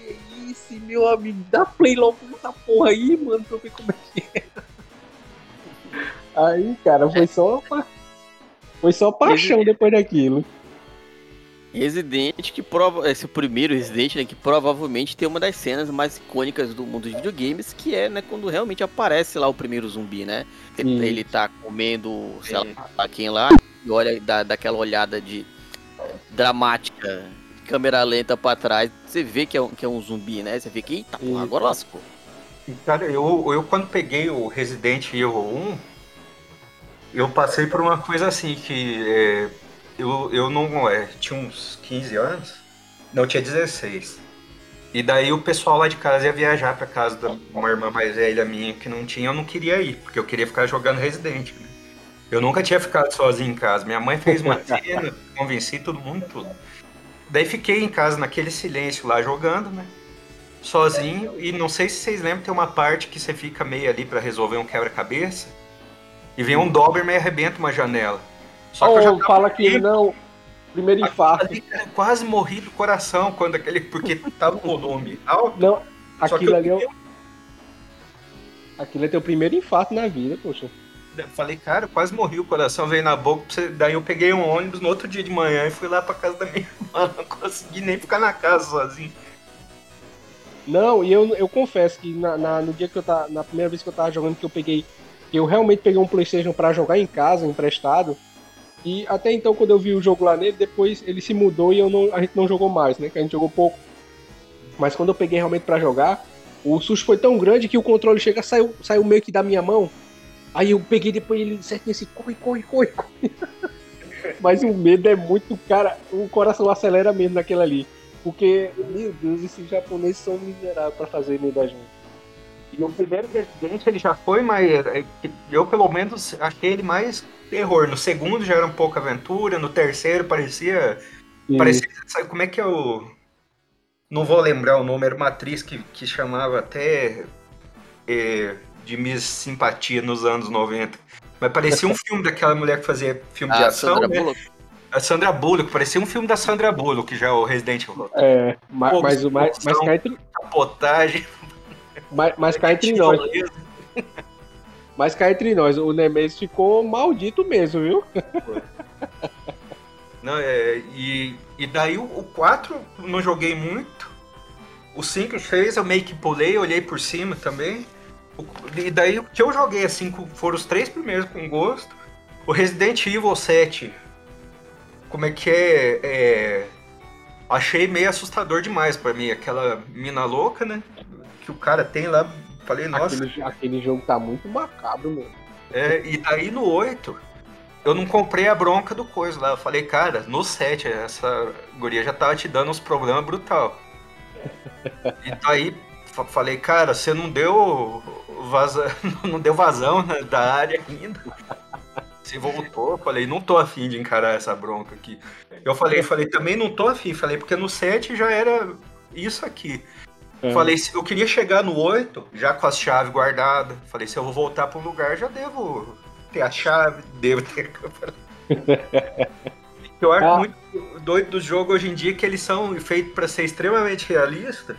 é esse, meu amigo? Dá play logo nessa porra aí, mano, pra eu ver como é que é. Aí, cara, foi só foi só paixão depois daquilo. Resident que prova esse primeiro Resident né, que provavelmente tem uma das cenas mais icônicas do mundo dos videogames que é né quando realmente aparece lá o primeiro zumbi né Sim. ele tá comendo sei lá quem lá e olha dá daquela olhada de dramática câmera lenta para trás você vê que é, um, que é um zumbi né você vê que eita porra, agora lascou cara eu, eu quando peguei o Resident Evil 1 eu passei por uma coisa assim que é eu, eu não. É, tinha uns 15 anos. Não, tinha 16. E daí o pessoal lá de casa ia viajar pra casa de uma irmã mais velha minha que não tinha, eu não queria ir, porque eu queria ficar jogando Resident. Né? Eu nunca tinha ficado sozinho em casa. Minha mãe fez uma cena, convenci todo mundo, tudo. Daí fiquei em casa naquele silêncio lá jogando, né? Sozinho. E não sei se vocês lembram, tem uma parte que você fica meio ali para resolver um quebra-cabeça. E vem um Doberman e arrebenta uma janela. Só que oh, eu já fala que ele não. Primeiro infarto. Ali, quase morri do coração quando aquele. Porque tava o volume alto. Não, aquilo ali é. Aquilo é teu primeiro infarto na vida, poxa. Falei, cara, quase morri, o coração veio na boca. Daí eu peguei um ônibus no outro dia de manhã e fui lá pra casa da minha irmã. Não consegui nem ficar na casa sozinho. Não, e eu, eu confesso que na, na, no dia que eu tava. Na primeira vez que eu tava jogando, que eu peguei. Eu realmente peguei um Playstation para jogar em casa, emprestado. E até então, quando eu vi o jogo lá nele, depois ele se mudou e eu não, a gente não jogou mais, né? Que a gente jogou pouco. Mas quando eu peguei realmente para jogar, o susto foi tão grande que o controle chega, saiu, saiu meio que da minha mão. Aí eu peguei depois ele certinho assim, corre, corre, corre, corre. Mas o medo é muito, cara, o coração acelera mesmo naquele ali. Porque, meu Deus, esses japoneses são miseráveis para fazer medo da gente. E o primeiro Resident ele já foi mais. É, eu pelo menos achei ele mais terror. No segundo já era um pouco aventura, no terceiro parecia. Sim. Parecia. Sabe como é que eu. Não vou lembrar o nome, era uma atriz que, que chamava até é, de Miss Simpatia nos anos 90. Mas parecia um filme daquela mulher que fazia filme de ação. Sandra né? Bullock. A Sandra Bullock, parecia um filme da Sandra Bullock, já o Resident Evil. É, mas, mas o mais. Mas cai entre... Capotagem. Mas, mas cá entre nós. Mas cá entre nós, o Nemesis ficou maldito mesmo, viu? Não, é, e, e daí o, o 4 não joguei muito. O 5 e 6 eu meio que pulei, olhei por cima também. E daí o que eu joguei assim foram os três primeiros com gosto. O Resident Evil 7, como é que é, é achei meio assustador demais para mim. Aquela mina louca, né? Que o cara tem lá. Falei, nossa. Aquele, aquele jogo tá muito macabro, meu. É, e daí no 8, eu não comprei a bronca do coisa lá. Eu falei, cara, no 7, essa guria já tava te dando uns problemas brutal. e daí falei, cara, você não deu vaza... não deu vazão né, da área ainda. Você voltou, falei, não tô afim de encarar essa bronca aqui. Eu falei, falei, também não tô afim, falei, porque no 7 já era isso aqui. É. Falei, eu queria chegar no 8, já com as chaves guardadas. Falei, se eu vou voltar para um lugar, já devo ter a chave, devo ter. eu acho ah. muito doido do jogo hoje em dia que eles são feitos para ser extremamente realistas.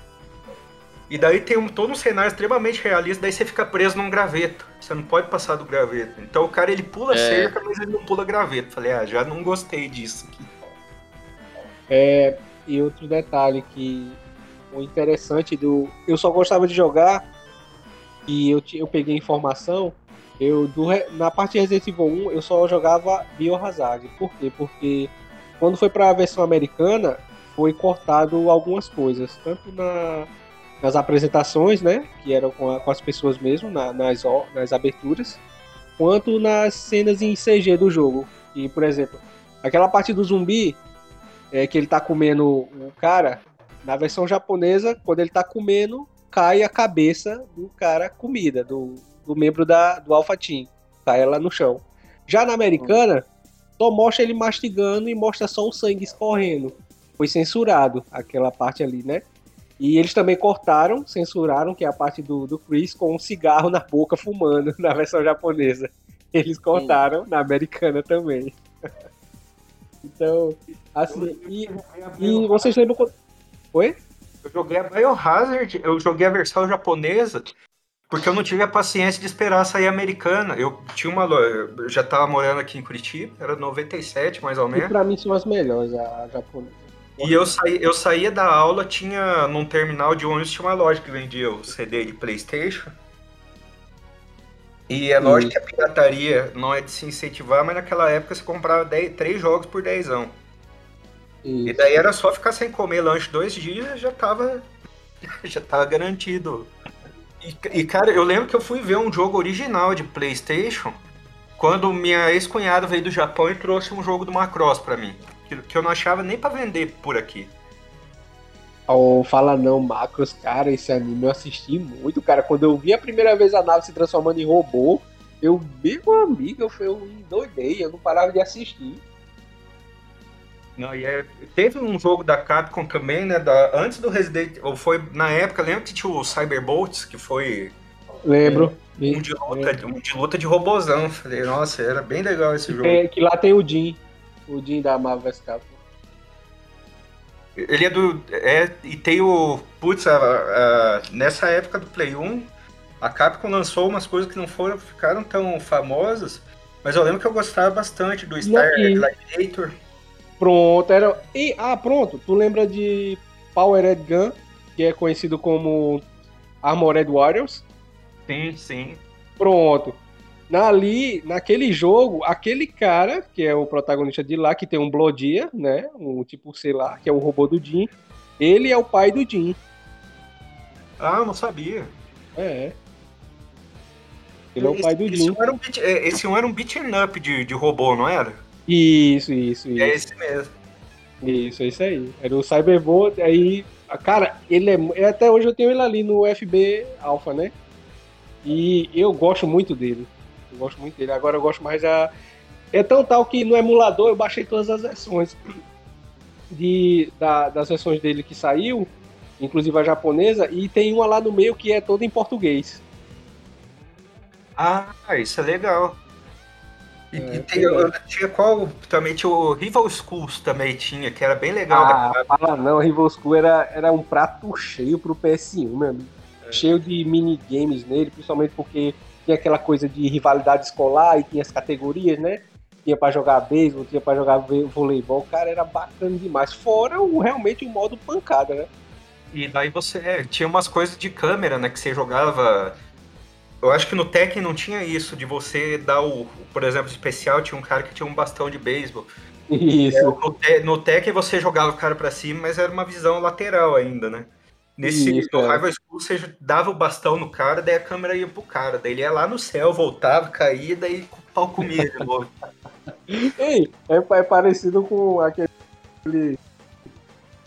E daí tem um, todo um cenário extremamente realista, daí você fica preso num graveto. Você não pode passar do graveto. Então o cara ele pula é. cerca, mas ele não pula graveto. Falei, ah, já não gostei disso aqui. É, e outro detalhe que o interessante do. Eu só gostava de jogar e eu, eu peguei informação. Eu, do, na parte de Resident Evil 1 eu só jogava Biohazard. Por quê? Porque quando foi para a versão americana foi cortado algumas coisas, tanto na, nas apresentações, né, que eram com, a, com as pessoas mesmo, na, nas, nas aberturas, quanto nas cenas em CG do jogo. E, por exemplo, aquela parte do zumbi é, que ele tá comendo o cara, na versão japonesa, quando ele tá comendo, cai a cabeça do cara comida, do, do membro da, do Alpha Team. Cai ela no chão. Já na americana, só mostra ele mastigando e mostra só o sangue escorrendo. Foi censurado aquela parte ali, né? E eles também cortaram, censuraram, que é a parte do, do Chris com um cigarro na boca fumando na versão japonesa. Eles cortaram Sim. na americana também. então, assim, e, e vocês lembram Oi? Eu joguei a Biohazard, eu joguei a versão japonesa, porque eu não tive a paciência de esperar sair americana. Eu tinha uma eu já tava morando aqui em Curitiba, era 97 mais ou menos. E pra mim são as melhores, a japonesa. E eu, saí, eu saía da aula, tinha num terminal de ônibus tinha uma loja que vendia o CD de Playstation. E é lógico que a pirataria não é de se incentivar, mas naquela época você comprava 10, 3 jogos por 10 anos. Isso. E daí era só ficar sem comer lanche dois dias, já tava. já tava garantido. E, e, cara, eu lembro que eu fui ver um jogo original de Playstation quando minha ex-cunhada veio do Japão e trouxe um jogo do Macross pra mim. Que, eu não achava nem para vender por aqui. Oh, fala não, Macros, cara, esse anime eu assisti muito, cara. Quando eu vi a primeira vez a nave se transformando em robô, eu, meu amigo, eu, eu endoidei, eu não parava de assistir. Não, e é, teve um jogo da Capcom também, né? Da, antes do Resident ou foi na época, lembra que tinha o Cyberbolts, que foi. Lembro. Um, um de luta, um de luta de robozão. Falei, nossa, era bem legal esse jogo. É, que lá tem o Jin. O Jin da Marvel vs Capcom. Ele é do. É, e tem o. Putz, a, a, nessa época do Play 1, a Capcom lançou umas coisas que não foram, ficaram tão famosas. Mas eu lembro que eu gostava bastante do Star Gladiator. Pronto, era. E, ah, pronto. Tu lembra de Powered Gun, que é conhecido como Armored Warriors? Sim, sim. Pronto. Ali, naquele jogo, aquele cara, que é o protagonista de lá, que tem um Blodia, né? Um tipo, sei lá, que é o robô do Jim. Ele é o pai do Jim. Ah, não sabia. É. Ele é o pai do esse, Jim. Um um beat, é, esse um era um beat'em up de, de robô, não era? Isso, isso, isso. É esse mesmo. Isso, é isso aí. Era o Cyberbot, aí. Cara, ele é. Até hoje eu tenho ele ali no FB Alpha, né? E eu gosto muito dele. Eu gosto muito dele. Agora eu gosto mais da. É tão tal que no emulador eu baixei todas as versões de, da, das versões dele que saiu, inclusive a japonesa, e tem uma lá no meio que é toda em português. Ah, isso é legal. E, é, e tem, eu, tinha qual? Também tinha o Rival Schools também tinha, que era bem legal. Ah, fala não, Rival School era, era um prato cheio pro PS1, meu amigo. É. Cheio de minigames nele, principalmente porque tinha aquela coisa de rivalidade escolar e tinha as categorias, né? Tinha para jogar beisebol, tinha para jogar voleibol, cara, era bacana demais. Fora o, realmente o modo pancada, né? E daí você é, tinha umas coisas de câmera, né? Que você jogava eu acho que no Tekken não tinha isso, de você dar o, por exemplo, especial, tinha um cara que tinha um bastão de beisebol. Isso. É, no, no Tekken você jogava o cara para cima, mas era uma visão lateral ainda, né? Nesse Isso, no é. Rival School, você dava o bastão no cara, daí a câmera ia pro cara. Daí ele ia lá no céu, voltava, caía, daí o pau comia de novo. Ei, é, é, parecido com aquele.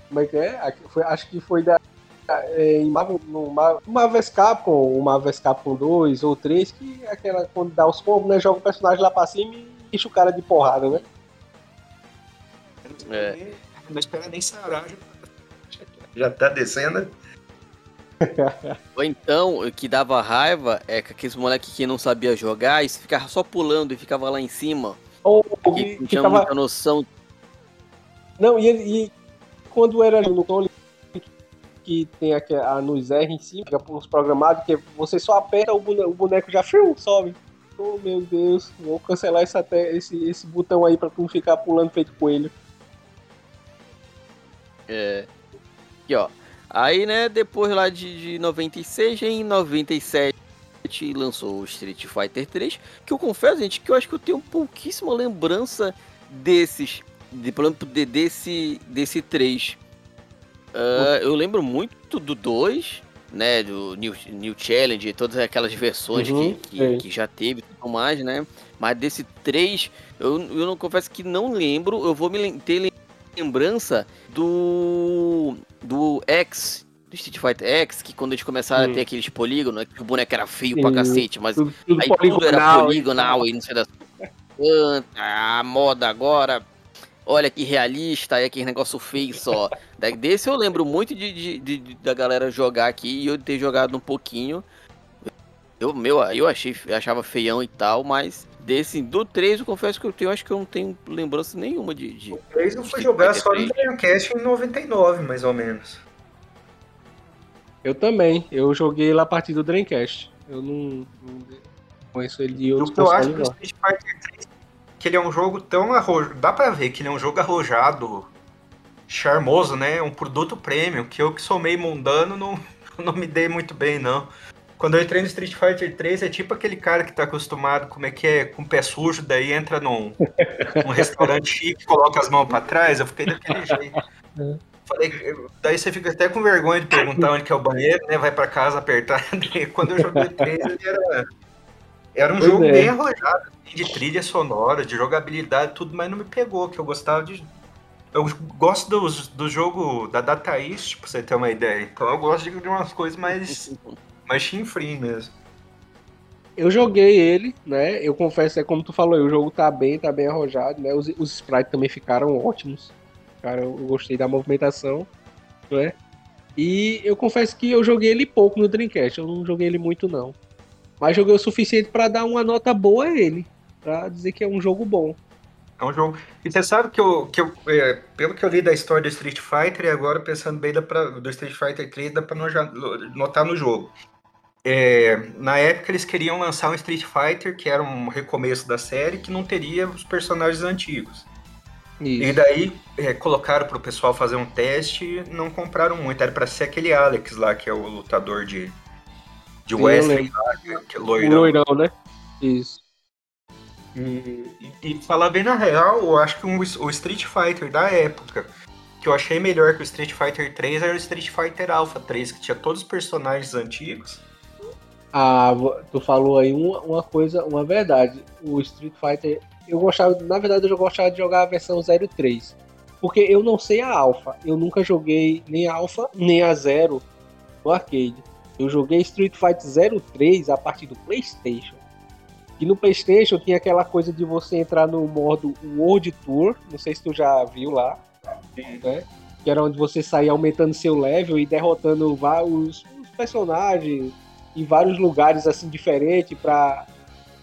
Como é que é? Foi, acho que foi da. É, em Marvel, no Marvel Capcom, o Marvel Capcom 2 ou 3, que é aquela quando dá os combos, né? Joga o personagem lá pra cima e enche o cara de porrada, né? É. Não espera nem sarar, já tá descendo. Ou então, o que dava raiva é que aqueles moleques que não sabia jogar e ficava só pulando e ficava lá em cima. Ou que não tinha ficava... muita noção. Não, e, e quando era no controle que tem aqui a nos R em cima, fica os programados, que você só aperta o boneco, o boneco já fiu, sobe. Oh meu Deus, vou cancelar esse, esse, esse botão aí pra tu não ficar pulando feito coelho. É. Aqui, ó. Aí, né, depois lá de, de 96, em 97 lançou o Street Fighter 3, que eu confesso, gente, que eu acho que eu tenho pouquíssima lembrança desses, de, por exemplo, de, desse, desse 3. Uh, ah, eu lembro muito do 2, né, do New, New Challenge, todas aquelas versões uhum, que, que, que, já teve e tudo mais, né, mas desse 3, eu, eu não confesso que não lembro, eu vou me ter lembrança do do X, do Street Fighter X, que quando eles começaram hum. a ter aqueles polígonos, que o boneco era feio Sim. pra cacete, mas tudo, tudo aí tudo era poligonal e não sei das a moda agora. Olha que realista, é aquele negócio feio só. Desse eu lembro muito de, de, de, da galera jogar aqui e eu ter jogado um pouquinho. Eu, meu, eu achei, eu achava feião e tal, mas Desse, do 3, eu confesso que eu tenho, acho que eu não tenho lembrança nenhuma de. de o 3 eu fui jogar só no Dreamcast em 99, mais ou menos. Eu também. Eu joguei lá a partir do Dreamcast. Eu não, não conheço ele de outros Eu acho que o Street Fighter 3 que ele é um jogo tão arrojado. Dá pra ver que ele é um jogo arrojado, charmoso, né? Um produto premium, que eu que sou meio mundano não, não me dei muito bem, não. Quando eu entrei no Street Fighter 3, é tipo aquele cara que tá acostumado, como é que é, com o pé sujo, daí entra num, num restaurante chique, coloca as mãos pra trás, eu fiquei daquele jeito. Falei, daí você fica até com vergonha de perguntar onde que é o banheiro, né? Vai pra casa apertar. Quando eu joguei 3, ele era, era um pois jogo é. bem arrojado, assim, de trilha sonora, de jogabilidade, tudo, mas não me pegou, que eu gostava de. Eu gosto do, do jogo da Data East, pra você ter uma ideia. Então eu gosto de umas coisas mais mais chinfrim mesmo. Eu joguei ele, né? Eu confesso, é como tu falou, o jogo tá bem, tá bem arrojado, né? Os, os sprites também ficaram ótimos. Cara, eu gostei da movimentação, né? E eu confesso que eu joguei ele pouco no Dreamcast, eu não joguei ele muito não. Mas joguei o suficiente para dar uma nota boa a ele, para dizer que é um jogo bom. É um jogo. E você sabe que eu, que eu é, pelo que eu li da história do Street Fighter, e agora pensando bem dá pra, do Street Fighter 3, dá pra notar no jogo. É, na época eles queriam lançar um Street Fighter, que era um recomeço da série, que não teria os personagens antigos. Isso. E daí é, colocaram para o pessoal fazer um teste não compraram muito. Era para ser aquele Alex lá, que é o lutador de, de Wesley, lá, que é loirão. loirão, né? Isso. E, e, e, falar bem na real, eu acho que um, o Street Fighter da época, que eu achei melhor que o Street Fighter 3, era o Street Fighter Alpha 3, que tinha todos os personagens antigos ah, tu falou aí uma, uma coisa, uma verdade. O Street Fighter, eu gostava, na verdade eu gostava de jogar a versão 03. Porque eu não sei a Alpha. Eu nunca joguei nem a Alpha, nem a Zero no arcade. Eu joguei Street Fighter 03 a partir do PlayStation. E no PlayStation tinha aquela coisa de você entrar no modo World Tour. Não sei se tu já viu lá. Né? Que era onde você saía aumentando seu level e derrotando vários personagens em vários lugares assim diferentes para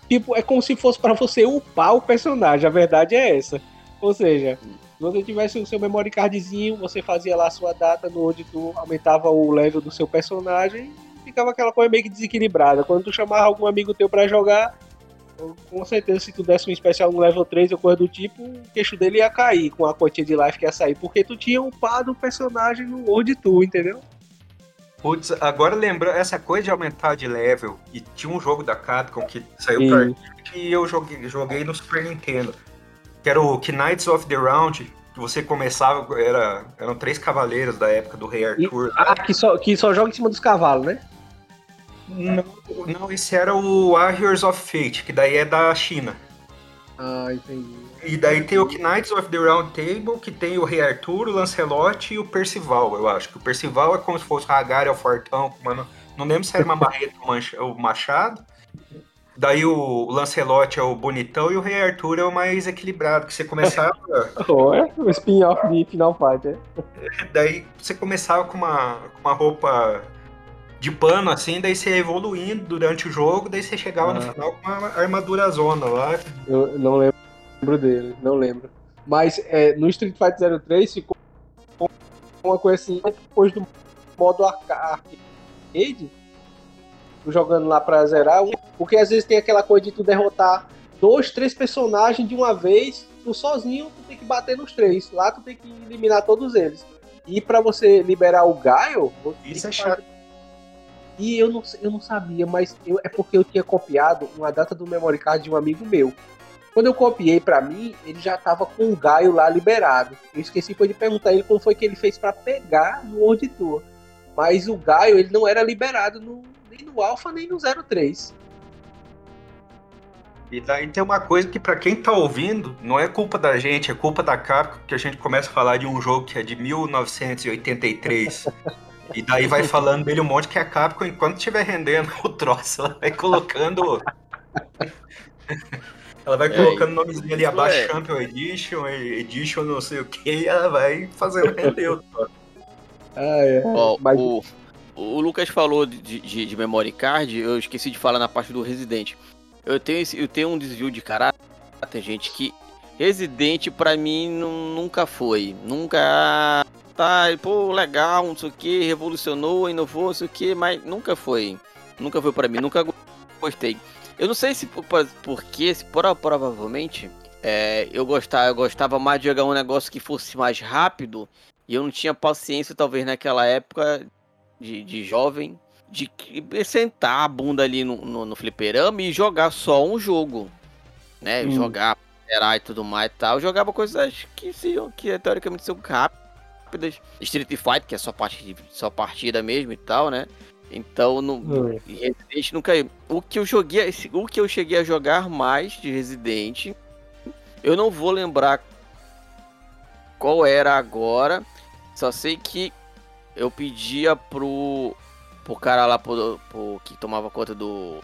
tipo é como se fosse para você upar o personagem. A verdade é essa. Ou seja, se você tivesse o seu memory cardzinho, você fazia lá a sua data no onde tu aumentava o level do seu personagem, ficava aquela coisa meio que desequilibrada. Quando tu chamava algum amigo teu para jogar, com certeza se tu desse um especial no level 3 ou coisa do tipo, o queixo dele ia cair com a quantia de life que ia sair, porque tu tinha upado o personagem no World Tour, entendeu? Putz, agora lembrando, essa coisa de aumentar de level, e tinha um jogo da Capcom que saiu pra que eu joguei, joguei no Super Nintendo, que era o Knights of the Round, que você começava, era, eram três cavaleiros da época do Rei Arthur. E, ah, que só, que só joga em cima dos cavalos, né? Não, não, esse era o Warriors of Fate, que daí é da China. Ah, entendi. E daí tem o Knights of the Round Table, que tem o Rei Arthur, o Lancelot e o Percival, eu acho. Que o Percival é como se fosse o Hagar, é o Fortão, mano. Não lembro se era uma marreta ou o Machado. Daí o Lancelot é o bonitão e o Rei Arthur é o mais equilibrado, que você começava. O spin-off de Final Fight, é? Daí você começava com uma, com uma roupa de pano, assim, daí você ia evoluindo durante o jogo, daí você chegava ah. no final com uma armadura zona lá. Eu não lembro dele, não lembro. Mas é, no Street Fighter 03 ficou uma coisa assim, depois do modo arcade, jogando lá pra zerar, porque às vezes tem aquela coisa de tu derrotar dois, três personagens de uma vez, tu sozinho, tu tem que bater nos três. Lá tu tem que eliminar todos eles. E para você liberar o Gaio, isso é chato. E eu não, eu não sabia, mas eu, é porque eu tinha copiado uma data do memory card de um amigo meu. Quando eu copiei para mim, ele já tava com o Gaio lá liberado. Eu esqueci foi de perguntar ele como foi que ele fez para pegar no World Tour. Mas o Gaio, ele não era liberado no, nem no Alpha nem no 03. E daí tem uma coisa que para quem tá ouvindo, não é culpa da gente, é culpa da Capcom, que a gente começa a falar de um jogo que é de 1983. e daí vai falando dele um monte que a Capcom, enquanto estiver rendendo o troço, ela vai colocando. Ela vai é, colocando o nomezinho ali abaixo, é. Champion Edition, Edition não sei o que, e ela vai fazendo render. Ah, é. Ó, Mas... o, o Lucas falou de, de, de, memory card, eu esqueci de falar na parte do Resident. Eu tenho, esse, eu tenho um desvio de caráter, gente, que Resident pra mim nunca foi. Nunca. Tá, pô, legal, não sei o que, revolucionou, inovou, não sei o que, mas nunca foi. Nunca foi pra mim, nunca gostei. Eu não sei se por, porque, se provavelmente, é, eu, gostava, eu gostava mais de jogar um negócio que fosse mais rápido e eu não tinha paciência, talvez naquela época, de, de jovem, de sentar a bunda ali no, no, no fliperama e jogar só um jogo. Né? Hum. Jogar, e tudo mais e tal. Eu jogava coisas que, que teoricamente são rápidas. Street Fighter, que é só, partida, só partida mesmo e tal, né? Então, no hum. Resident nunca. O que eu joguei, o que eu cheguei a jogar mais de Resident, eu não vou lembrar qual era agora. Só sei que eu pedia pro, pro cara lá pro, pro que tomava conta do,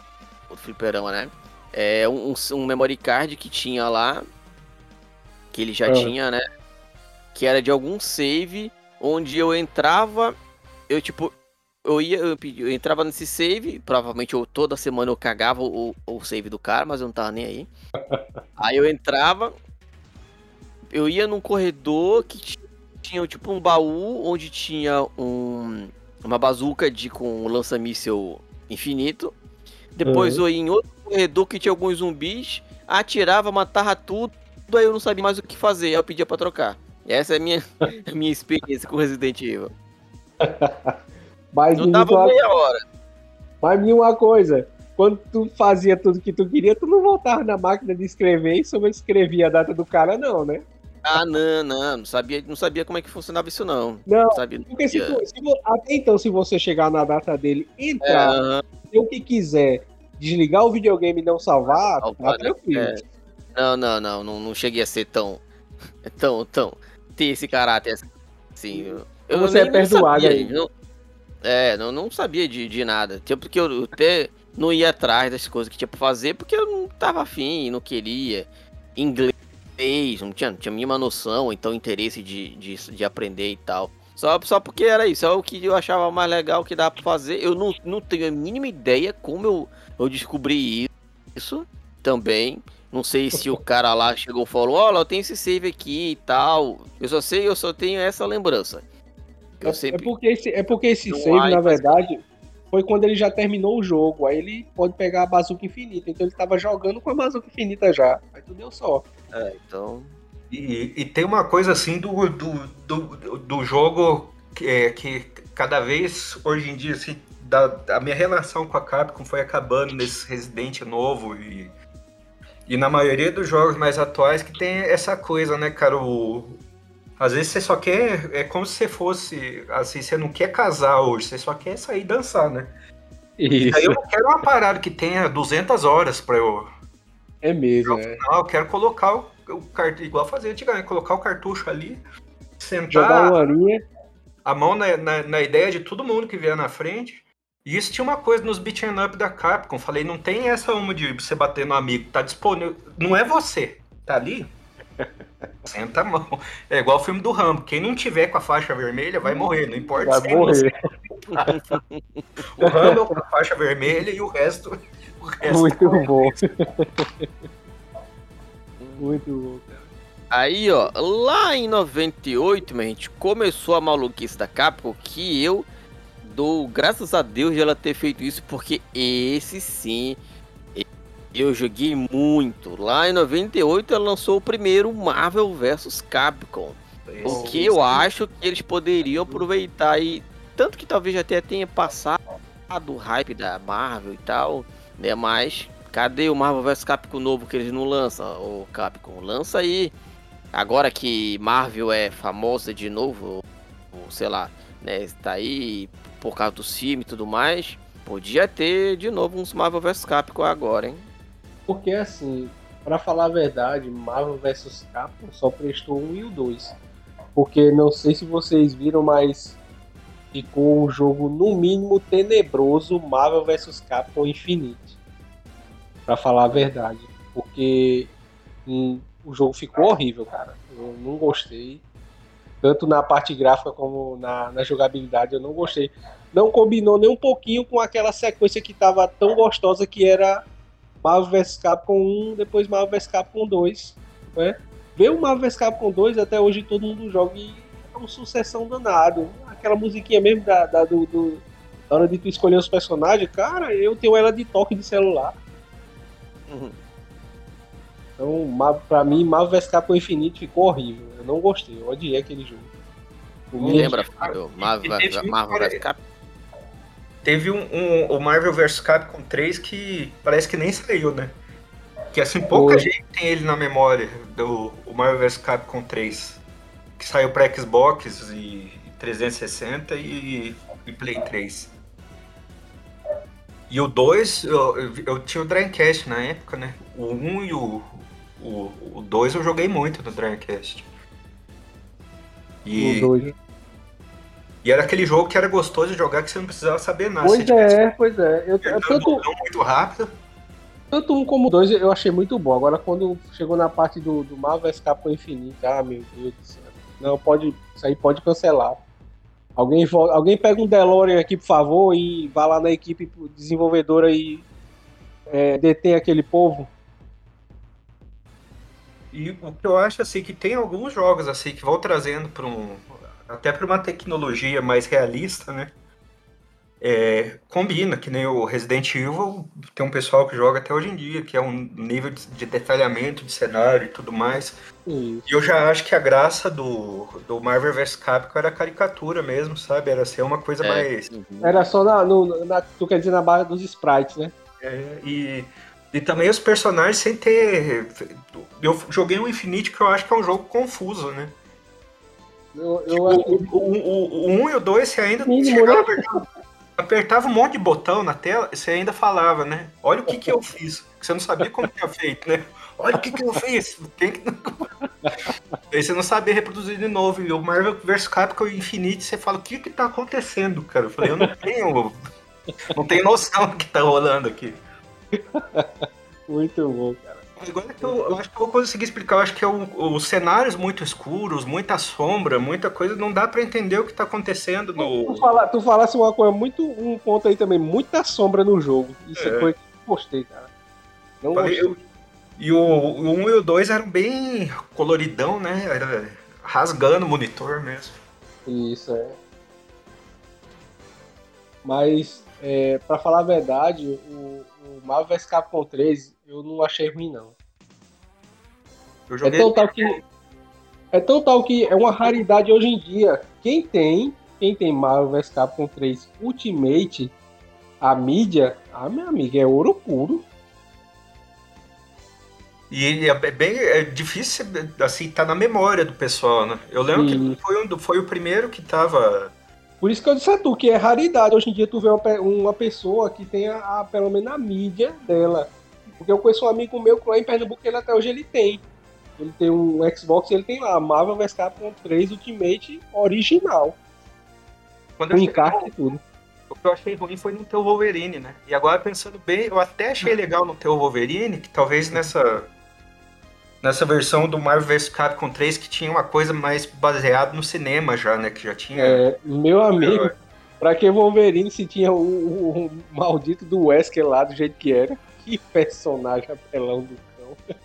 do fliperama, né? É um, um, memory card que tinha lá, que ele já ah. tinha, né? Que era de algum save, onde eu entrava, eu tipo, eu ia, eu, eu entrava nesse save, provavelmente eu, toda semana eu cagava o, o save do cara, mas eu não tava nem aí. aí eu entrava, eu ia num corredor que tinha tipo um baú onde tinha um, uma bazuca de com um lança-míssel infinito. Depois uhum. eu ia em outro corredor que tinha alguns zumbis, atirava, matava tudo, aí eu não sabia mais o que fazer, aí eu pedia pra trocar. Essa é a minha, a minha experiência com Resident Evil. Mas não dava meia hora. Mas me uma coisa, quando tu fazia tudo que tu queria, tu não voltava na máquina de escrever e só escrevia a data do cara, não, né? Ah, não, não, não sabia, não sabia como é que funcionava isso não. Não, não sabia, porque se, se, até então, se você chegar na data dele, entrar, é, o que quiser, desligar o videogame e não salvar, tá né? tranquilo. É. Não, não, não, não, não cheguei a ser tão, tão, tão, ter esse caráter assim. Eu, eu você é perdoado aí. Não, é, não, não sabia de, de nada. Tipo, porque eu até não ia atrás das coisas que tinha pra fazer, porque eu não tava afim, não queria. Inglês não tinha, não tinha a mínima noção, então interesse de, de, de, aprender e tal. Só, só porque era isso, é o que eu achava mais legal que dá pra fazer. Eu não, não tenho a mínima ideia como eu, eu descobri isso também. Não sei se o cara lá chegou e falou, olha, eu tenho esse save aqui e tal. Eu só sei, eu só tenho essa lembrança. É, sempre... é, porque esse, é porque esse save, na verdade, foi quando ele já terminou o jogo. Aí ele pode pegar a bazuca infinita. Então ele tava jogando com a bazuca infinita já. Aí tudo deu só. É, então. E, e tem uma coisa assim do, do, do, do jogo que, é, que cada vez hoje em dia, assim, da, a minha relação com a Capcom foi acabando nesse Resident novo e, e na maioria dos jogos mais atuais que tem essa coisa, né, cara? O, às vezes você só quer. É como se você fosse. Assim, você não quer casar hoje, você só quer sair dançar, né? Isso. Aí eu não quero uma parada que tenha 200 horas pra eu. É mesmo. É. Não, eu quero colocar o, o cartucho, igual fazer antigamente, colocar o cartucho ali, sentar. Jogar uma. A mão na, na, na ideia de todo mundo que vier na frente. E isso tinha uma coisa nos beat'em up da Capcom. Falei, não tem essa uma de você bater no amigo, tá disponível. Não é você, tá ali? Senta a mão. É igual o filme do Rambo. Quem não tiver com a faixa vermelha vai morrer, não importa vai morrer. o Rambo com a faixa vermelha e o resto. O resto Muito bom. Muito bom, cara. Aí, ó, lá em 98, a gente começou a maluquice da Capcom que eu dou graças a Deus de ela ter feito isso, porque esse sim eu joguei muito. Lá em 98 ela lançou o primeiro Marvel vs Capcom. O que eu acho que eles poderiam aproveitar e tanto que talvez até tenha passado o hype da Marvel e tal, né? Mas cadê o Marvel vs Capcom novo que eles não lançam? O Capcom lança aí. Agora que Marvel é famosa de novo, ou, sei lá, né, está aí por causa do filme e tudo mais, podia ter de novo uns Marvel vs Capcom agora, hein? Porque assim, para falar a verdade, Marvel vs Capcom só prestou um e o dois. Porque não sei se vocês viram, mas ficou um jogo no mínimo tenebroso Marvel vs Capcom Infinite. Para falar a verdade, porque hum, o jogo ficou horrível, cara. Eu não gostei. Tanto na parte gráfica como na, na jogabilidade, eu não gostei. Não combinou nem um pouquinho com aquela sequência que tava tão gostosa que era Marvel vs Capcom 1, depois Marvel vs Capcom 2. Né? Ver o Marvel vs Capcom 2 até hoje todo mundo joga e é uma sucessão danado. Aquela musiquinha mesmo da, da, do, do, da hora de tu escolher os personagens, cara, eu tenho ela de toque de celular. Uhum. Então, pra mim, Marvel vs Capcom Infinite ficou horrível. Eu não gostei, eu odiei aquele jogo. Lembra, Marvel, Marvel vs Capcom? Teve um, um, o Marvel vs Capcom 3 que parece que nem saiu, né? Que assim, pouca Oi. gente tem ele na memória do o Marvel vs Capcom 3. Que saiu pra Xbox e 360 e, e Play 3. E o 2, eu, eu, tinha o Dreamcast na época, né? O 1 e o, o, o 2 eu joguei muito no Dreamcast. E, o 2. E era aquele jogo que era gostoso de jogar que você não precisava saber nada. Pois é, pois é. Eu, tanto, muito rápido. Tanto um como dois eu achei muito bom. Agora quando chegou na parte do, do Marvel Capcom Infinite, ah meu Deus do céu. Não, pode. Isso aí pode cancelar. Alguém, alguém pega um DeLorean aqui, por favor, e vá lá na equipe desenvolvedora e é, detém aquele povo. E o que eu acho assim que tem alguns jogos assim que vão trazendo para um até para uma tecnologia mais realista, né? É, combina, que nem o Resident Evil, tem um pessoal que joga até hoje em dia, que é um nível de, de detalhamento de cenário e tudo mais. Isso. E eu já acho que a graça do, do Marvel vs Capcom era a caricatura mesmo, sabe? Era ser uma coisa é. mais. Uhum. Era só na, no, na. Tu quer dizer na barra dos sprites, né? É, e, e também os personagens sem ter. Eu joguei o Infinite, que eu acho que é um jogo confuso, né? Eu, eu tipo, o, o, o 1 um e o 2 você ainda Mínimo, né? apertava, apertava, um monte de botão na tela, você ainda falava, né? Olha o que, que eu fiz. Você não sabia como tinha feito, né? Olha o que, que eu fiz. Tem que... Aí você não sabia reproduzir de novo. E o Marvel vs Capcom Infinite, você fala, o que que tá acontecendo, cara? Eu falei, eu não tenho. não tenho noção do que tá rolando aqui. Muito bom, cara. Agora que eu, eu, acho que eu vou conseguir explicar, eu acho que é o, os cenários muito escuros, muita sombra, muita coisa, não dá para entender o que tá acontecendo no. Tu, fala, tu falasse uma coisa, muito, um ponto aí também, muita sombra no jogo. Isso é. foi que eu gostei, cara. Não Falei, gostei. Eu, e o, o 1 e o 2 eram bem coloridão, né? Era rasgando o monitor mesmo. Isso, é. Mas, é, para falar a verdade, o, o Marvel vs Capcom 3 eu não achei ruim, não. É tão, tal que, é tão tal que é uma raridade hoje em dia. Quem tem quem tem Marvel vs Capcom 3 Ultimate, a mídia, ah, meu amigo, é ouro puro. E é bem é difícil, assim, tá na memória do pessoal, né? Eu lembro Sim. que foi, um, foi o primeiro que tava. Por isso que eu disse a tu, que é raridade. Hoje em dia tu vê uma, uma pessoa que tem a, a, pelo menos a mídia dela. Porque eu conheço um amigo meu que lá em Pernambuco, ele até hoje ele tem. Ele tem um Xbox ele tem lá, Marvel vs Capcom 3 Ultimate original. Quando com encarte e tudo. O que eu achei ruim foi não ter o Wolverine, né? E agora pensando bem, eu até achei legal não ter o Wolverine, que talvez nessa nessa versão do Marvel vs Capcom 3 que tinha uma coisa mais baseada no cinema já, né? Que já tinha. É, meu amigo, é. pra que Wolverine se tinha o, o, o, maldito do Wesker lá do jeito que era? Que personagem apelão do cão.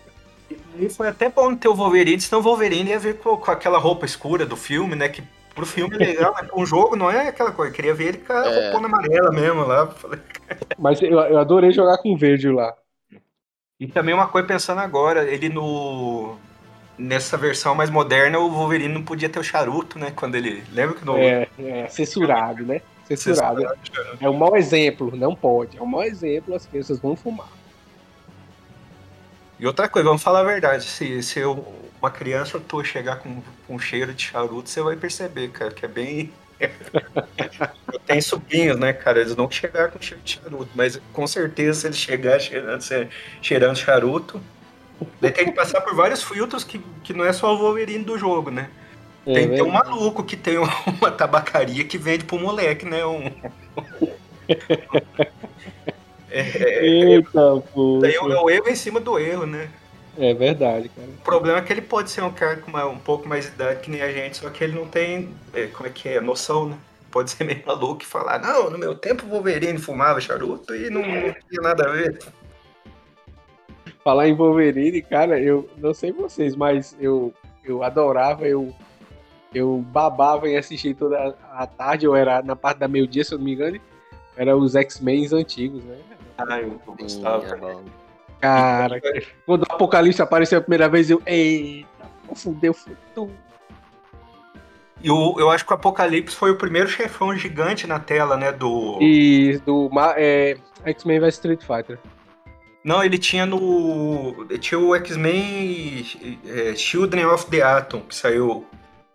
E foi até bom ter o Wolverine, senão o Wolverine ia ver com, com aquela roupa escura do filme, né? Que pro filme é legal, mas um jogo não é aquela coisa. Eu queria ver ele com a é. roupona amarela mesmo lá. Mas eu, eu adorei jogar com verde lá. E também uma coisa pensando agora, ele no. Nessa versão mais moderna, o Wolverine não podia ter o charuto, né? Quando ele. Lembra que no. É, é censurado, né? Censurado. censurado. É um mau exemplo, não pode. É um mau exemplo, as crianças vão fumar. E outra coisa, vamos falar a verdade. Se, se eu, uma criança tu chegar com, com cheiro de charuto, você vai perceber, cara, que é bem eu tenho sobrinhos, né, cara? Eles não chegaram com cheiro de charuto, mas com certeza se eles chegarem cheirando, cheirando charuto, tem que passar por vários filtros que, que não é só o Wolverine do jogo, né? É, tem que ter um maluco que tem uma tabacaria que vende pro moleque, né? Um... é, é, Eita, pô. Tem o erro em cima do erro, né? É verdade, cara. O problema é que ele pode ser um cara com uma, um pouco mais de idade que nem a gente, só que ele não tem, é, como é que é, noção, né? Pode ser meio maluco e falar, não, no meu tempo o Wolverine fumava charuto e não, não tinha nada a ver. Falar em Wolverine, cara, eu não sei vocês, mas eu, eu adorava, eu, eu babava em assistir toda a tarde, ou era na parte da meio-dia, se eu não me engano, era os X-Men antigos, né? Ah, eu gostava. Sim, Cara, quando o Apocalipse apareceu a primeira vez, eu. Eita, fudeu, fudeu. Eu, eu acho que o Apocalipse foi o primeiro chefão gigante na tela, né? Do. E do é, X-Men vs Street Fighter. Não, ele tinha no. Tinha o X-Men é, Children of the Atom, que saiu.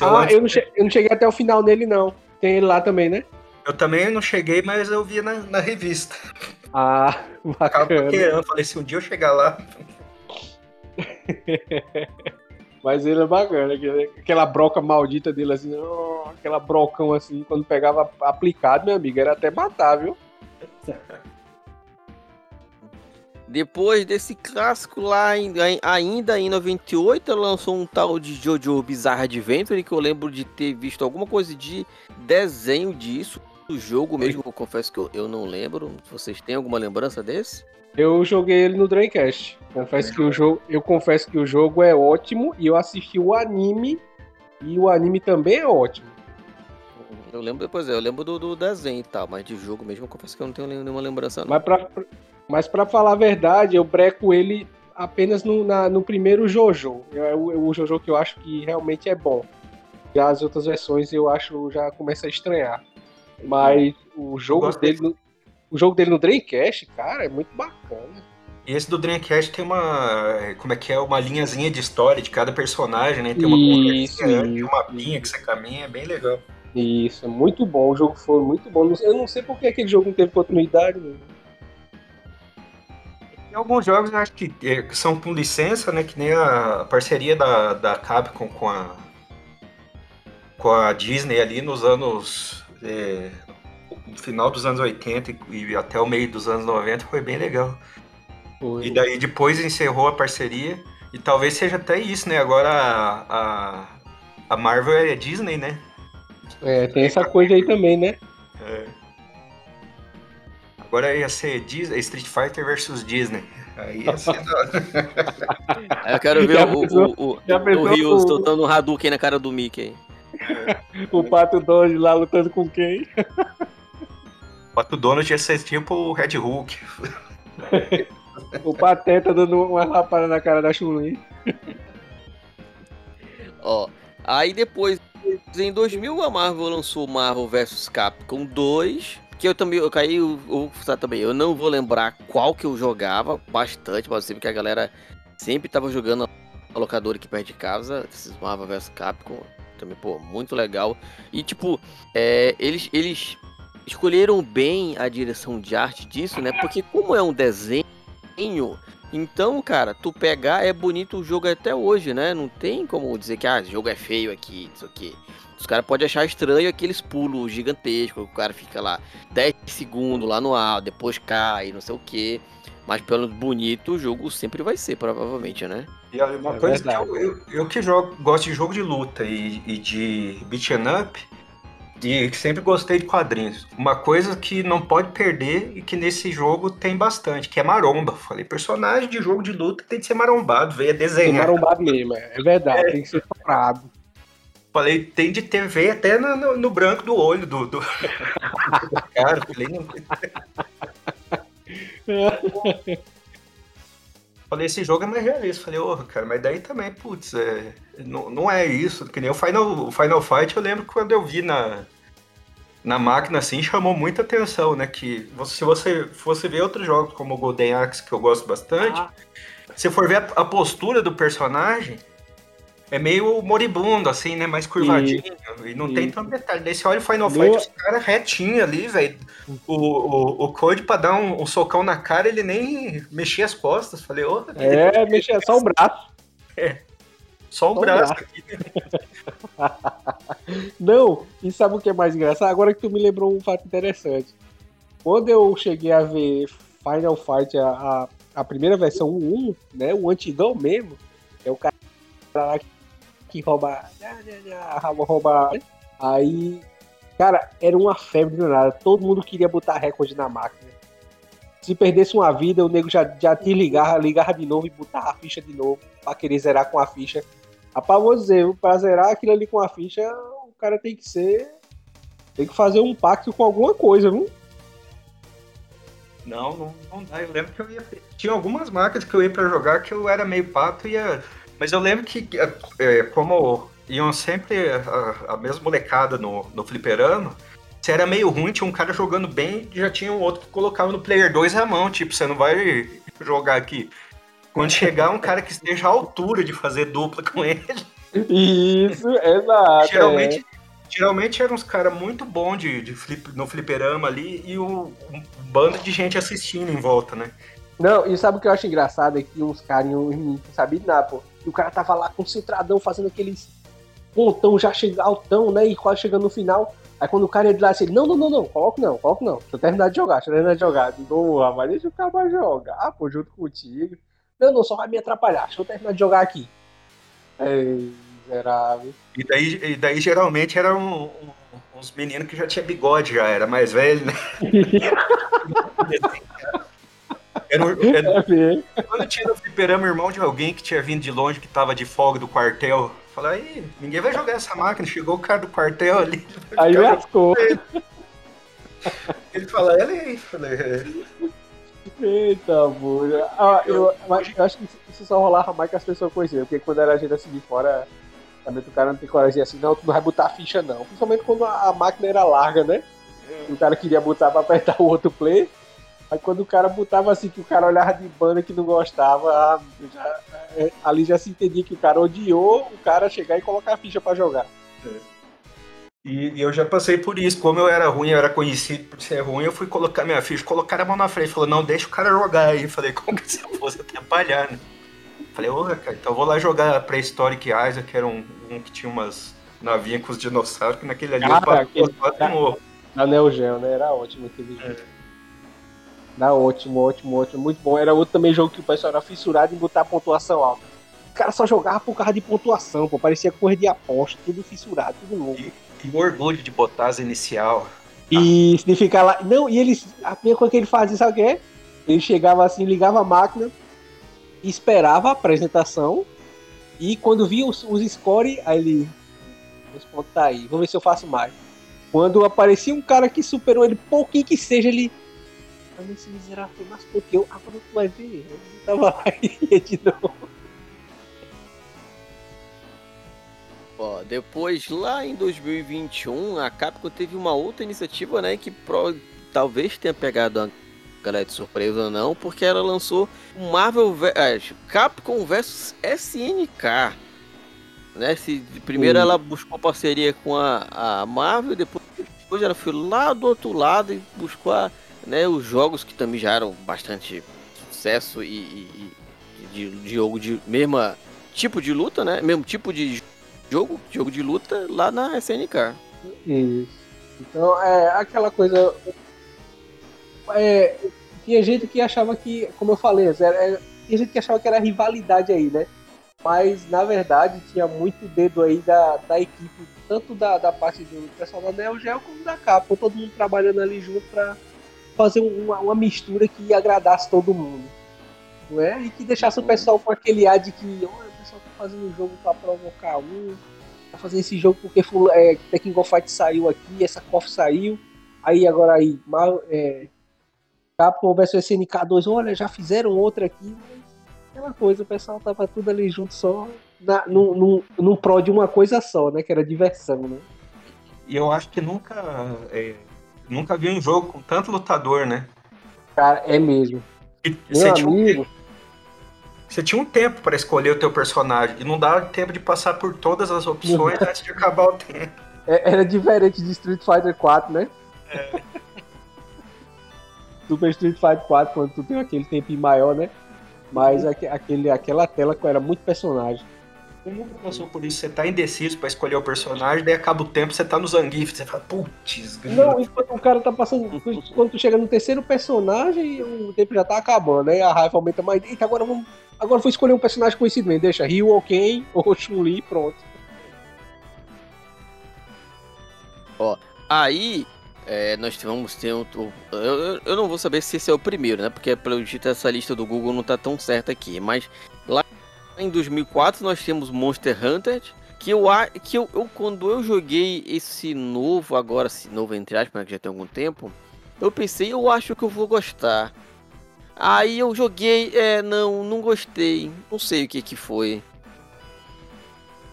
Ah, eu não, cheguei, eu não cheguei até o final nele, não. Tem ele lá também, né? Eu também não cheguei, mas eu vi na, na revista. Ah, bacana. Eu falei, se um dia eu chegar lá. Mas ele é bacana, aquela broca maldita dele assim, oh, aquela brocão assim, quando pegava aplicado, meu amigo, era até matar, viu? Depois desse clássico lá, ainda em 98, lançou um tal de Jojo Bizarre Adventure, que eu lembro de ter visto alguma coisa de desenho disso do jogo mesmo, eu confesso que eu, eu não lembro. Vocês têm alguma lembrança desse? Eu joguei ele no Dreamcast. Confesso que o jogo, eu confesso que o jogo é ótimo e eu assisti o anime e o anime também é ótimo. Eu lembro depois, eu lembro do, do desenho e tal, mas de jogo mesmo eu confesso que eu não tenho nenhuma lembrança. Não. Mas pra, mas pra falar a verdade, eu breco ele apenas no, na, no primeiro Jojo. É o, o Jojo que eu acho que realmente é bom. E as outras versões eu acho já começa a estranhar. Mas o jogo dele, no, o jogo dele no Dreamcast, cara, é muito bacana. E esse do Dreamcast tem uma. Como é que é? Uma linhazinha de história de cada personagem, né? Tem uma isso, tem uma pinha que você caminha, é bem legal. Isso, é muito bom. O jogo foi muito bom. Eu não sei porque aquele jogo não teve continuidade. Né? Tem alguns jogos eu acho que é, são com licença, né? Que nem a parceria da, da Capcom com a. com a Disney ali nos anos é, no final dos anos 80 e até o meio dos anos 90 foi bem legal. Foi. E daí depois encerrou a parceria. E talvez seja até isso, né? Agora a, a, a Marvel é Disney, né? É, tem essa coisa aí também, né? É. Agora ia ser Disney, Street Fighter versus Disney. Aí ia ser Eu quero ver o, o, o, o, o Rio soltando um Hadouken na cara do Mickey. o Pato Donald lá lutando com quem? O Pato Donald ia ser tipo o Red Hulk. o Pateta dando uma lapada na cara da Chun-Li. Ó, aí depois em 2000 a Marvel lançou Marvel vs Capcom 2, que eu também, eu caí, eu, eu, também, eu não vou lembrar qual que eu jogava bastante, mas sempre que a galera sempre tava jogando a locadora aqui perto de casa, esses Marvel vs Capcom, também, pô, muito legal. E tipo, é, eles, eles escolheram bem a direção de arte disso, né? Porque como é um desenho, então, cara, tu pegar é bonito o jogo até hoje, né? Não tem como dizer que ah, o jogo é feio aqui, isso aqui. Os caras podem achar estranho aqueles pulos gigantescos, o cara fica lá 10 segundos lá no ar, depois cai, não sei o que. Mas pelo bonito, o jogo sempre vai ser, provavelmente, né? E uma é coisa verdade. que eu, eu, eu, que jogo, gosto de jogo de luta e, e de beat'em up, e sempre gostei de quadrinhos. Uma coisa que não pode perder e que nesse jogo tem bastante, que é maromba. Falei, personagem de jogo de luta tem que ser marombado, veio desenhar. Tem marombado mesmo, é, é verdade, é. tem que ser parado. Falei, tem de ter, veio até no, no, no, branco do olho do, do... do cara. Falei, não... Falei, esse jogo é mais realista. Falei, ô, oh, cara, mas daí também, putz, é, não, não é isso. Que nem o Final, o Final Fight, eu lembro quando eu vi na, na máquina, assim, chamou muita atenção, né? Que se você fosse ver outros jogos, como o Golden Axe, que eu gosto bastante, ah. se for ver a, a postura do personagem, é meio moribundo, assim, né? Mais curvadinho. E, e não e... tem tanto detalhe. Daí você olha o Final Fight, os caras retinho ali, velho. O, o, o Code, pra dar um, um, socão na cara, ele nem mexia as costas. Falei, ô. Oh, é, mexia só o braço. É. Só o só braço. braço. não, e sabe o que é mais engraçado? Agora que tu me lembrou um fato interessante. Quando eu cheguei a ver Final Fight, a, a, a primeira versão 1, né? O antigão mesmo, é o cara lá que que rouba. rouba. Aí, cara, era uma febre do nada. Todo mundo queria botar recorde na máquina. Se perdesse uma vida, o nego já, já te ligava, ligava de novo e botava a ficha de novo pra querer zerar com a ficha. Rapaz, vou dizer, pra zerar aquilo ali com a ficha, o cara tem que ser. Tem que fazer um pacto com alguma coisa, viu? Não, não, não dá. Eu lembro que eu ia. Tinha algumas máquinas que eu ia pra jogar que eu era meio pato e ia mas eu lembro que, é, é, como iam sempre a, a mesma molecada no, no fliperano, se era meio ruim, tinha um cara jogando bem, já tinha um outro que colocava no player 2 a mão, tipo, você não vai jogar aqui. Quando chegar um cara que esteja à altura de fazer dupla com ele. Isso, exato. Geralmente, é. geralmente eram uns caras muito bons de, de flip, no fliperama ali e o, um bando de gente assistindo em volta, né? Não, e sabe o que eu acho engraçado? É que uns caras não sabiam nada, pô. E o cara tava lá concentradão, fazendo aqueles pontão já chega altão, né? E quase chegando no final. Aí quando o cara ia lá, assim, não, não, não, não, coloco não, coloco não. Deixa eu terminar de jogar, deixa eu terminar de jogar. Boa, mas deixa acabar de jogar, pô, junto contigo. Não, não, só vai me atrapalhar, deixa eu terminar de jogar aqui. É, miserável. E daí, e daí geralmente eram um, um, uns meninos que já tinha bigode, já era mais velho, né? Era, era, é quando tinha no fliperama irmão de alguém que tinha vindo de longe, que tava de folga do quartel, falei, aí, ninguém vai jogar essa máquina, chegou o cara do quartel ali. Aí lascou. Ele fala, ele aí, falei. É. Eita, bolha. Ah, eu, eu, acho que isso só rolava mais que as pessoas conheciam, porque quando era a gente assim de fora, também o cara não tem coragem de assim, não, tu não vai botar a ficha não. Principalmente quando a, a máquina era larga, né? O cara queria botar pra apertar o outro play. Aí quando o cara botava assim, que o cara olhava de banda que não gostava, ah, já, é, ali já se entendia que o cara odiou o cara chegar e colocar a ficha para jogar. É. E, e, eu já passei por isso. Como eu era ruim, eu era conhecido por ser ruim, eu fui colocar minha ficha, colocar a mão na frente. Falou, não, deixa o cara jogar aí. Falei, como que se eu fosse atrapalhar, né? Falei, ô, cara, então eu vou lá jogar Prehistoric Isaac, que era um, um que tinha umas navinhas com os dinossauros, que naquele ali ah, eu aquele, da, da Neo Geo, né? Era ótimo aquele jogo. É. Não, ótimo, ótimo, ótimo, muito bom. Era outro também jogo que o pessoal era fissurado em botar pontuação alta. O cara só jogava por causa de pontuação, pô. Parecia correr de aposta, tudo fissurado, tudo novo. E, e o orgulho de botar as inicial. E ah. de ficar lá. Não, e eles. A minha coisa que ele fazia, sabe o que é? Ele chegava assim, ligava a máquina, esperava a apresentação. E quando via os, os score, aí ele. Os pontos tá aí, vamos ver se eu faço mais. Quando aparecia um cara que superou ele, pouquinho que seja, ele mas esse miserável mais porque eu. Agora tu vai ver. Eu não tava lá e de novo. Ó, depois, lá em 2021, a Capcom teve uma outra iniciativa, né, que pro, talvez tenha pegado a galera de surpresa ou não, porque ela lançou o Marvel é, Capcom vs SNK. Né? Se, primeiro ela buscou parceria com a, a Marvel, depois, depois ela foi lá do outro lado e buscou a, né, os jogos que também já eram bastante sucesso e, e, e de, jogo de mesma tipo de luta, né? Mesmo tipo de jogo, jogo de luta lá na SNK. Isso. Então é aquela coisa. É, tinha gente que achava que, como eu falei, era, é, tinha gente que achava que era rivalidade aí, né? Mas na verdade tinha muito dedo aí da, da equipe, tanto da, da parte do pessoal da Neo Geo como da Capcom, todo mundo trabalhando ali junto para fazer uma, uma mistura que agradasse todo mundo. Não é? E que deixasse o pessoal com aquele ar de que, o pessoal tá fazendo um jogo para provocar um, tá fazendo esse jogo porque é, Tekken Go Fight saiu aqui, essa KOF saiu, aí agora aí, mal, é, Capcom vs SNK 2, olha, já fizeram outra aqui, aquela coisa, o pessoal tava tudo ali junto só na, num, num, num pró de uma coisa só, né? Que era diversão, né? E eu acho que nunca. É, nunca vi um jogo com tanto lutador, né? Cara, é mesmo. E, Meu amigo. Tinha você tinha um tempo para escolher o teu personagem e não dava tempo de passar por todas as opções antes de acabar o tempo. É, era diferente de Street Fighter 4, né? É. Super Street Fighter 4, quando tu tem aquele tempo maior, né? Mas uhum. aquele, aquela tela era muito personagem. Você nunca passou por isso, você tá indeciso pra escolher o personagem, daí acaba o tempo, você tá no Zangief, você fala, putz, Não, enquanto o cara tá passando. quando tu chega no terceiro personagem, o tempo já tá acabando, né? A raiva aumenta mais. Eita, agora vamos. Agora vou escolher um personagem conhecido mesmo. Deixa Ryu ou Ken ou Chun-Li pronto. Ó, aí é, nós vamos ter um. Eu, eu não vou saber se esse é o primeiro, né? Porque pelo jeito essa lista do Google não tá tão certa aqui. Mas lá em 2004 nós temos Monster Hunter, que eu que eu, eu, quando eu joguei esse novo agora, esse novo entre aspas, né, que já tem algum tempo, eu pensei, eu acho que eu vou gostar. Aí eu joguei, é, não, não gostei, não sei o que que foi.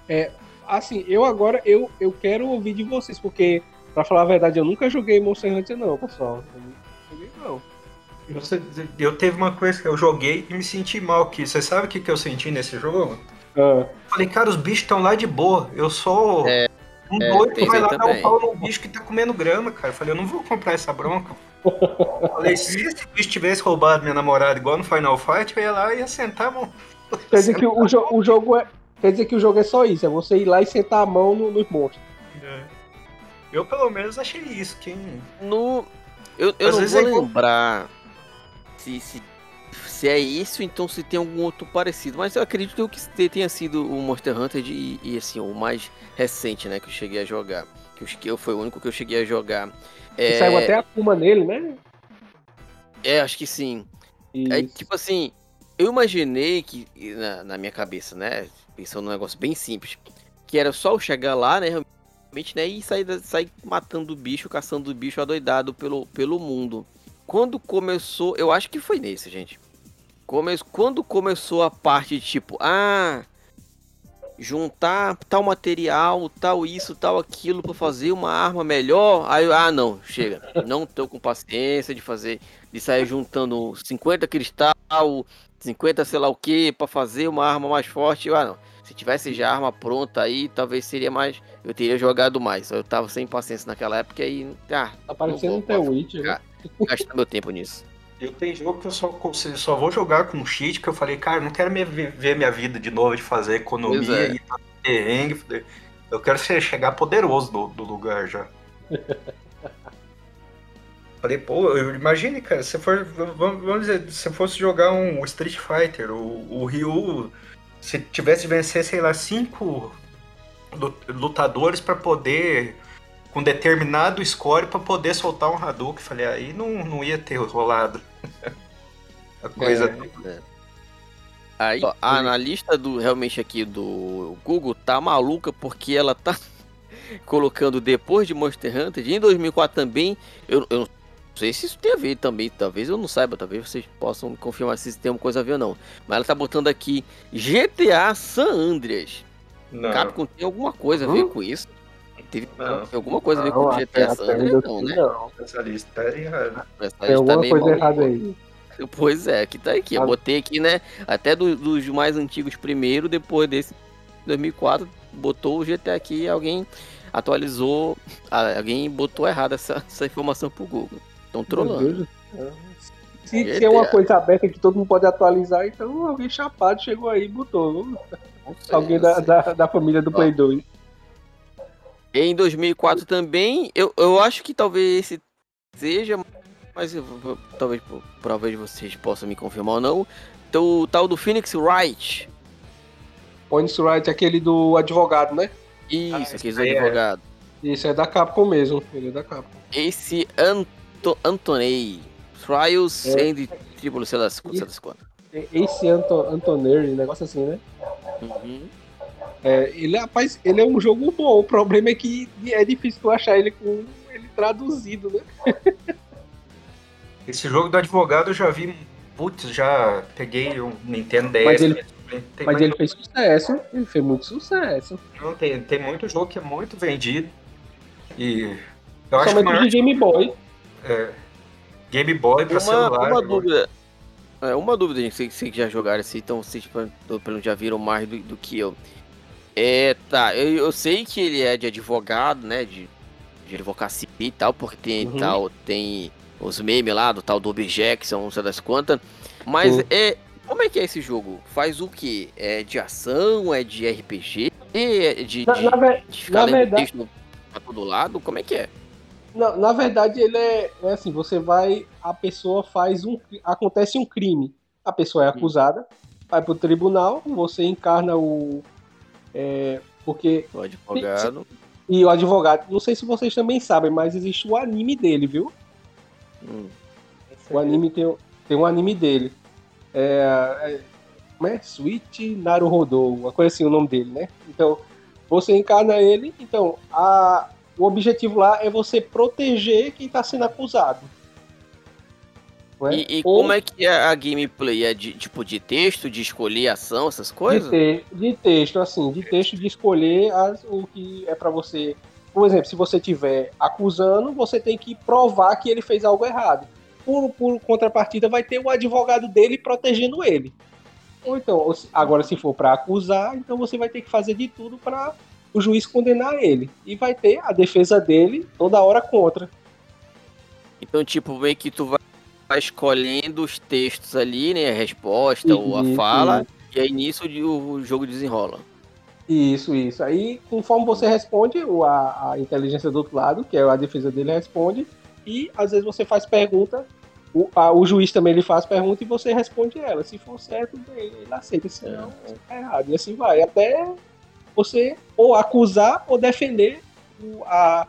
É, assim, eu agora eu, eu quero ouvir de vocês, porque pra falar a verdade, eu nunca joguei Monster Hunter não, pessoal. Eu, teve uma coisa que eu joguei e me senti mal que Você sabe o que, que eu senti nesse jogo? Ah. Falei, cara, os bichos estão lá de boa. Eu sou é, um é, doido que vai lá também. dar um pau no bicho que tá comendo grama, cara. Falei, eu não vou comprar essa bronca. Falei, se esse bicho tivesse roubado minha namorada igual no Final Fight, eu ia lá e ia sentar a mão. Quer dizer que o, jo o jogo é. Quer dizer que o jogo é só isso, é você ir lá e sentar a mão nos no monstros. É. Eu pelo menos achei isso. Quem... No. Eu, eu não vou é lembrar se, se, se é isso, então se tem algum outro parecido. Mas eu acredito que tenha sido o Monster Hunter de, e assim, o mais recente, né, que eu cheguei a jogar. Que eu, foi o único que eu cheguei a jogar. É... Saiu até a Puma nele, né? É, acho que sim. É, tipo assim, eu imaginei que, na, na, minha cabeça, né? Pensando num negócio bem simples, que era só eu chegar lá, né? Realmente, né? E sair, sair matando o bicho, caçando o bicho adoidado pelo, pelo mundo quando começou, eu acho que foi nesse, gente. Come, quando começou a parte de tipo, ah, juntar tal material, tal isso, tal aquilo para fazer uma arma melhor, aí ah, não, chega. Não tô com paciência de fazer de sair juntando 50 cristal, 50 sei lá o que para fazer uma arma mais forte. Ah, não. Se tivesse já a arma pronta aí, talvez seria mais. Eu teria jogado mais. Eu tava sem paciência naquela época e. Ah, tá parecendo um The Witcher. Gastar meu tempo nisso. Eu tenho jogo que eu só, só vou jogar com cheat, que eu falei, cara, não quero me, ver minha vida de novo, de fazer economia é. e perrengue. Eu quero chegar poderoso do, do lugar já. falei, pô, imagine, cara, se for, vamos dizer, se fosse jogar um Street Fighter, o, o Ryu, se tivesse de vencer, sei lá, cinco lutadores para poder com determinado score para poder soltar um Hadouken. Falei, aí não, não ia ter rolado. a coisa. É, é. Aí, ó, a analista do realmente aqui do Google tá maluca porque ela tá colocando depois de Monster Hunter, em 2004 também, eu, eu não sei se isso tem a ver também, talvez eu não saiba, talvez vocês possam confirmar se isso tem alguma coisa a ver ou não. Mas ela tá botando aqui GTA San Andreas. Não. Capcom tem alguma coisa a ver hum? com isso? Teve não. alguma coisa a ver com o GTA San Andreas, não, né? Não. Essa lista tá errada. Essa tem alguma tá coisa errada aí. Pois é, aqui tá aqui. Eu botei aqui, né? Até do, dos mais antigos primeiro, depois desse 2004, botou o GTA aqui e alguém atualizou, alguém botou errado essa, essa informação pro Google. Estão trolando. Se, se, é uma coisa aberta que todo mundo pode atualizar, então alguém chapado chegou aí e botou. Sei, alguém da, da, da, família do Ó. Play 2. Em 2004 também, eu, eu acho que talvez esse seja, mas eu, talvez, talvez vocês possam me confirmar ou não. Então, o tal do Phoenix Wright. Phoenix Wright, aquele do advogado, né? Isso, ah, aquele do é. advogado. Isso é da Capcom mesmo, ele é da Capcom. Esse Anto Antonei Trials é. and Tribulation, sei lá, sei lá quando. Esse Anto Antonei, negócio assim, né? Uhum. É, ele, rapaz, ele é um jogo bom. O problema é que é difícil tu achar ele com ele traduzido, né? Esse jogo do advogado eu já vi. Putz, já peguei um Nintendo DS. Mas ele, mas ele fez sucesso. Ele fez muito sucesso. Não, tem, tem muito jogo que é muito vendido. E. Eu Somente acho maior... de Game Boy. É, Game Boy pra uma, celular. Uma dúvida. É, uma dúvida, gente. Vocês que já jogaram assim, então vocês tipo, já viram mais do, do, que eu. É, tá. Eu, eu, sei que ele é de advogado, né? De, de advocacia e tal, porque tem uhum. tal, tem os memes lá do tal do Objection, não sei das quantas. Mas uhum. é. Como é que é esse jogo? Faz o que? É de ação? É de RPG? É de, na, de, na, de ficar na verdade... texto pra todo lado? Como é que é? Na, na verdade, ele é, é, assim, você vai, a pessoa faz um, acontece um crime, a pessoa é acusada, vai pro tribunal, você encarna o, é, porque... O advogado. E o advogado, não sei se vocês também sabem, mas existe o anime dele, viu? Hum. O anime tem, tem um anime dele. É, é, como é? Sweet Naruhodo, uma coisa assim o nome dele, né? Então, você encarna ele, então, a, o objetivo lá é você proteger quem está sendo acusado. E, e Ou... como é que é a gameplay? É de tipo de texto, de escolher ação, essas coisas? De, te, de texto, assim, de texto de escolher as, o que é para você. Por exemplo, se você estiver acusando, você tem que provar que ele fez algo errado. Por, por contrapartida, vai ter o advogado dele protegendo ele. Ou então, agora se for para acusar, então você vai ter que fazer de tudo para o juiz condenar ele. E vai ter a defesa dele toda hora contra. Então, tipo, meio que tu vai escolhendo os textos ali, né? A resposta isso, ou a fala, isso. e aí nisso o jogo desenrola. Isso, isso. Aí, conforme você responde, a, a inteligência do outro lado, que é a defesa dele, responde, e às vezes você faz pergunta, o, a, o juiz também ele faz pergunta e você responde ela. Se for certo, bem, ele aceita, se não, é errado. E assim vai, até você ou acusar ou defender o, a,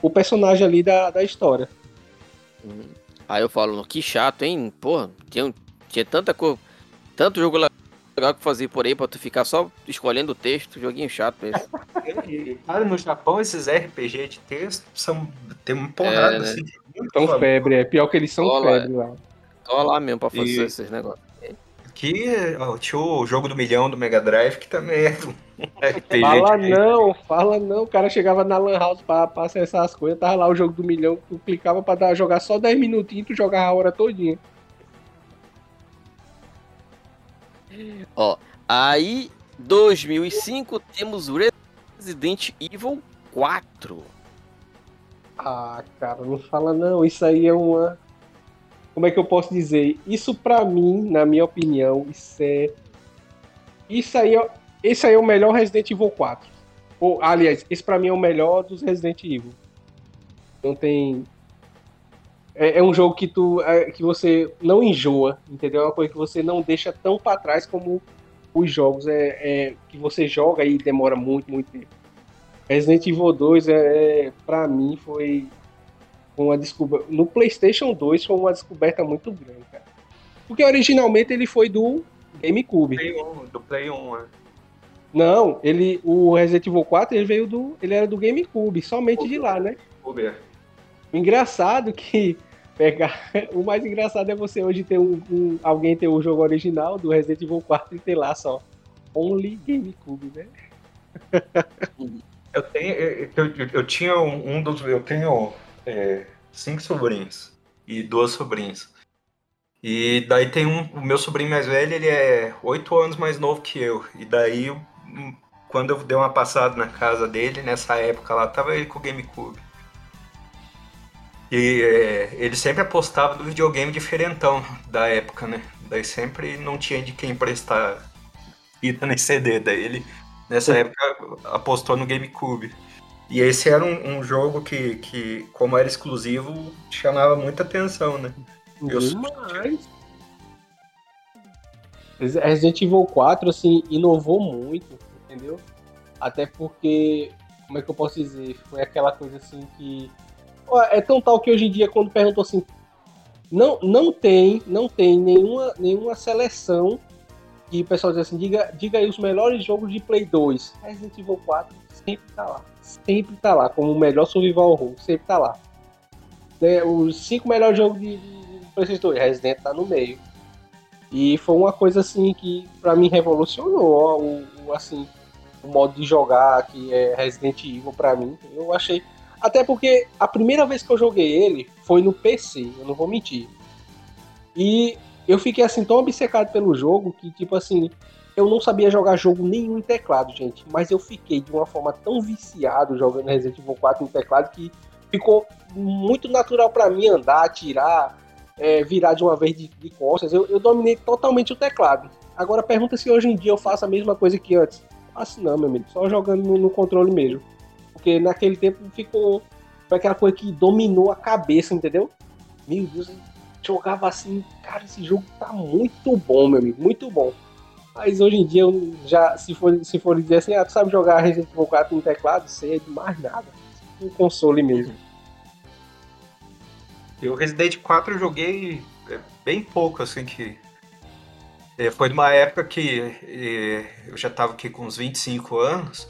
o personagem ali da, da história. Uhum. Aí eu falo, que chato, hein? Pô, tinha, tinha tanta coisa, tanto jogo legal que fazer por aí pra tu ficar só escolhendo o texto, joguinho chato mesmo. Cara, no Japão esses RPG de texto são tem uma porrada é, né? assim. São febre, é pior que eles são Só febre lá. Só lá mesmo pra fazer e... esses negócios. Que ó, tinha o jogo do milhão do Mega Drive, que também é RPG. Fala não, fala não. O cara chegava na Lan House pra, pra acessar as coisas, tava lá o jogo do milhão, tu clicava pra dar, jogar só 10 minutinhos e tu jogava a hora todinha. Ó, aí 2005 temos Resident Evil 4. Ah, cara, não fala não. Isso aí é uma como é que eu posso dizer? Isso para mim, na minha opinião, isso é isso aí é, esse aí é o melhor Resident Evil 4. Ou, aliás, esse para mim é o melhor dos Resident Evil. Não tem é, é um jogo que tu é, que você não enjoa, entendeu? É uma coisa que você não deixa tão para trás como os jogos é, é, que você joga e demora muito, muito tempo. Resident Evil 2 é, é para mim foi uma descoberta. No PlayStation 2 foi uma descoberta muito grande, cara. Porque originalmente ele foi do GameCube. Play 1, do Play 1, é. Não, ele, o Resident Evil 4 ele veio do. Ele era do GameCube, somente de lá, né? Uber. O engraçado que pegar. O mais engraçado é você hoje ter um, um, alguém ter o jogo original do Resident Evil 4 e ter lá só. Only GameCube, né? eu tenho. Eu, eu, eu, tinha um, dos. Eu tenho é, cinco sobrinhos e duas sobrinhas. E daí tem um. O meu sobrinho mais velho, ele é oito anos mais novo que eu. E daí, quando eu dei uma passada na casa dele, nessa época lá, tava ele com o GameCube. E é, ele sempre apostava no videogame diferentão da época, né? Daí sempre não tinha de quem emprestar fita nem CD. Daí ele, nessa época, apostou no GameCube. E esse era um, um, jogo que, que, como era exclusivo, chamava muita atenção, né? Demais! Resident Evil 4, assim, inovou muito, entendeu? Até porque, como é que eu posso dizer? Foi aquela coisa assim que é tão tal que hoje em dia, quando perguntam assim, não, não tem, não tem nenhuma, nenhuma seleção que o pessoal diz assim, diga, diga aí os melhores jogos de Play 2. Resident Evil 4 sempre tá lá. Sempre tá lá, como o melhor survival horror, sempre tá lá. É, os cinco melhores jogos de, de PlayStation 2, Resident tá no meio. E foi uma coisa assim que para mim revolucionou o, o, assim, o modo de jogar que é Resident Evil para mim. Eu achei até porque a primeira vez que eu joguei ele foi no PC, eu não vou mentir. E eu fiquei assim tão obcecado pelo jogo que, tipo assim, eu não sabia jogar jogo nenhum em teclado, gente. Mas eu fiquei de uma forma tão viciado jogando Resident Evil 4 no teclado que ficou muito natural para mim andar, atirar, é, virar de uma vez de, de costas. Eu, eu, dominei totalmente o teclado. Agora pergunta se hoje em dia eu faço a mesma coisa que antes. Faço não, meu amigo. Só jogando no, no controle mesmo. Porque naquele tempo ficou. Foi aquela coisa que dominou a cabeça, entendeu? Meu Deus, jogava assim, cara, esse jogo tá muito bom, meu amigo, muito bom. Mas hoje em dia, eu já, se for, se for dizer assim, ah, tu sabe jogar Resident Evil 4 no teclado, sei mais nada. Um console mesmo. Eu Resident 4 eu joguei é, bem pouco, assim, que. É, foi numa época que é, eu já tava aqui com uns 25 anos.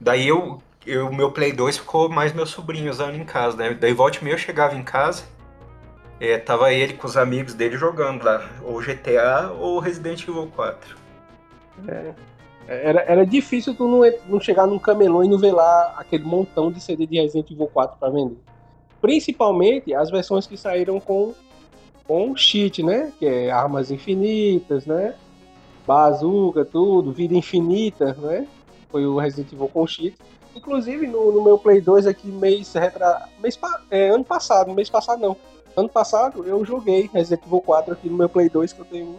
Daí eu o meu Play 2 ficou mais meu sobrinho usando em casa, né? Daí volta e meia eu chegava em casa, é, tava ele com os amigos dele jogando lá, ou GTA ou Resident Evil 4. É. Era, era difícil tu não, não chegar num camelô e não ver lá aquele montão de CD de Resident Evil 4 para vender. Principalmente as versões que saíram com, com cheat, né? Que é armas infinitas, né? Bazuca, tudo, vida infinita, né? Foi o Resident Evil com cheat. Inclusive, no, no, meu Play 2 aqui, mês, retra... mês é, ano passado, mês passado não. Ano passado eu joguei Resident Evil 4 aqui no meu Play 2, que eu tenho.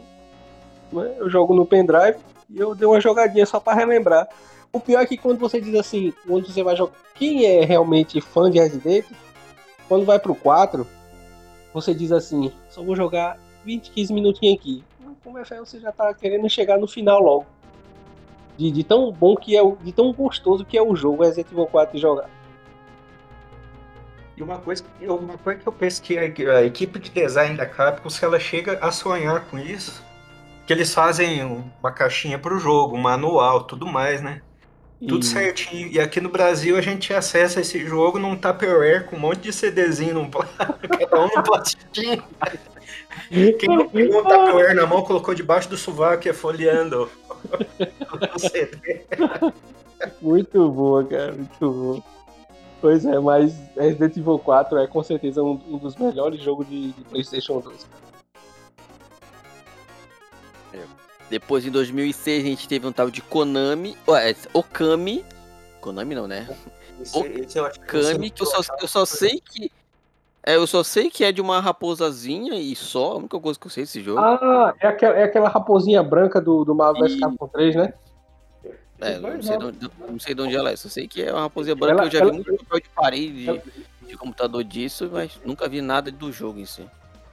Né? Eu jogo no pendrive e eu dei uma jogadinha só para relembrar. O pior é que quando você diz assim, quando você vai jogar. Quem é realmente fã de Resident, quando vai pro 4, você diz assim, só vou jogar 20, 15 minutinhos aqui. Como é que você já tá querendo chegar no final logo de, de, tão bom que é de tão gostoso que é o jogo Resident Evil 4 de jogar. E uma coisa, uma coisa que eu penso que a, a, equipe de design da Capcom, se ela chega a sonhar com isso, que eles fazem uma caixinha para o jogo, um manual, tudo mais, né? E... Tudo certinho. E aqui no Brasil a gente acessa esse jogo num Tupperware com um monte de CDzinho, num, cada um plastiquinho. Quem não pegou um Tupperware na mão colocou debaixo do sovaco e é folheando muito boa, cara, muito boa. Pois é, mas Resident Evil 4 é com certeza um, um dos melhores jogos de, de PlayStation 2. É. Depois, em 2006, a gente teve um tal de Konami, é, Okami. Konami não, né? Esse, esse Okami, que eu só, eu só sei que é, eu só sei que é de uma raposazinha e só, a única coisa que eu sei desse jogo. Ah, é aquela, é aquela raposinha branca do, do Marvel vs Capcom 3, né? É, não sei, de onde, não sei de onde ela é, só sei que é uma raposinha branca, ela, eu já ela, vi muito papel de parede ela, de, de, computador disso, mas nunca vi nada do jogo em si.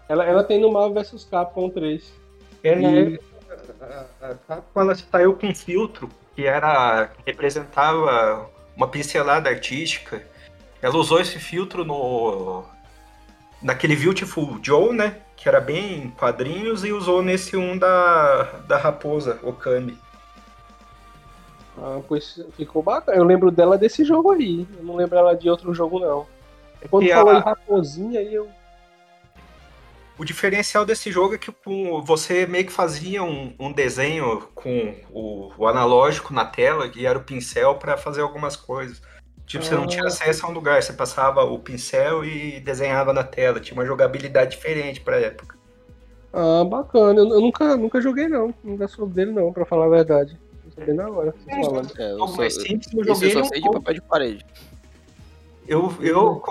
Ela, ela tem no Marvel vs Capcom 3. Ela e... é. Capcom ela saiu com um filtro que era. que representava uma pincelada artística. Ela usou esse filtro no naquele Beautiful Joe, né? Que era bem quadrinhos, e usou nesse um da, da raposa, Okami. Ah, pois ficou bacana. Eu lembro dela desse jogo aí. Eu não lembro ela de outro jogo, não. Quando e falou a... em raposinha, aí eu. O diferencial desse jogo é que com, você meio que fazia um, um desenho com o, o, analógico na tela e era o pincel para fazer algumas coisas. Tipo, você não tinha ah. acesso a um lugar, você passava o pincel e desenhava na tela. Tinha uma jogabilidade diferente pra época. Ah, bacana. Eu, eu nunca, nunca joguei não. Nunca soube dele não, pra falar a verdade. Tô sabendo na hora. É, é, eu, só, simples, eu joguei eu só sei de papel de parede. Eu, eu,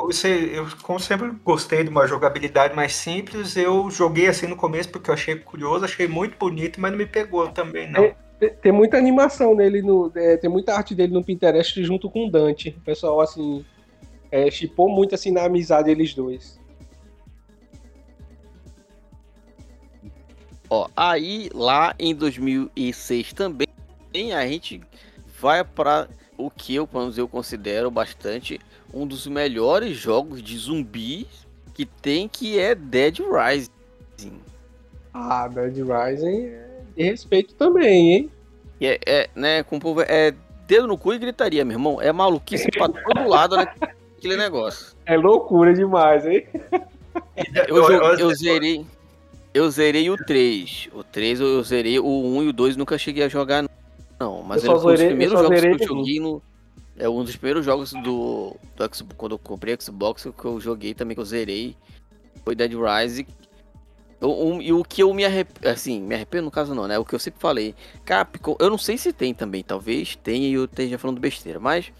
eu, como sempre gostei de uma jogabilidade mais simples, eu joguei assim no começo porque eu achei curioso, achei muito bonito, mas não me pegou também, não. É, tem muita animação nele, no, é, tem muita arte dele no Pinterest junto com o Dante. O pessoal, assim, é, chipou muito assim na amizade eles dois. Ó, aí lá em 2006 também a gente vai para o que eu, pelo menos eu considero bastante um dos melhores jogos de zumbi que tem, que é Dead Rising. Ah, Dead Rising é de respeito também, hein? É, é, né, com o povo, é dedo no cu e gritaria, meu irmão. É maluquice pra todo lado naquele negócio. É loucura demais, hein? Eu, eu, eu zerei. Eu zerei o 3. O 3 eu zerei, o 1 e o 2 nunca cheguei a jogar, não. Mas ele foi um dos primeiros jogos que eu joguei no. É um dos primeiros jogos do, do Xbox, quando eu comprei Xbox que eu joguei também, que eu zerei. Foi Dead Rising. Um, e o que eu me arrependo, assim, me arrependo no caso não, né? O que eu sempre falei, Capcom, eu não sei se tem também, talvez tenha e eu esteja falando besteira, mas.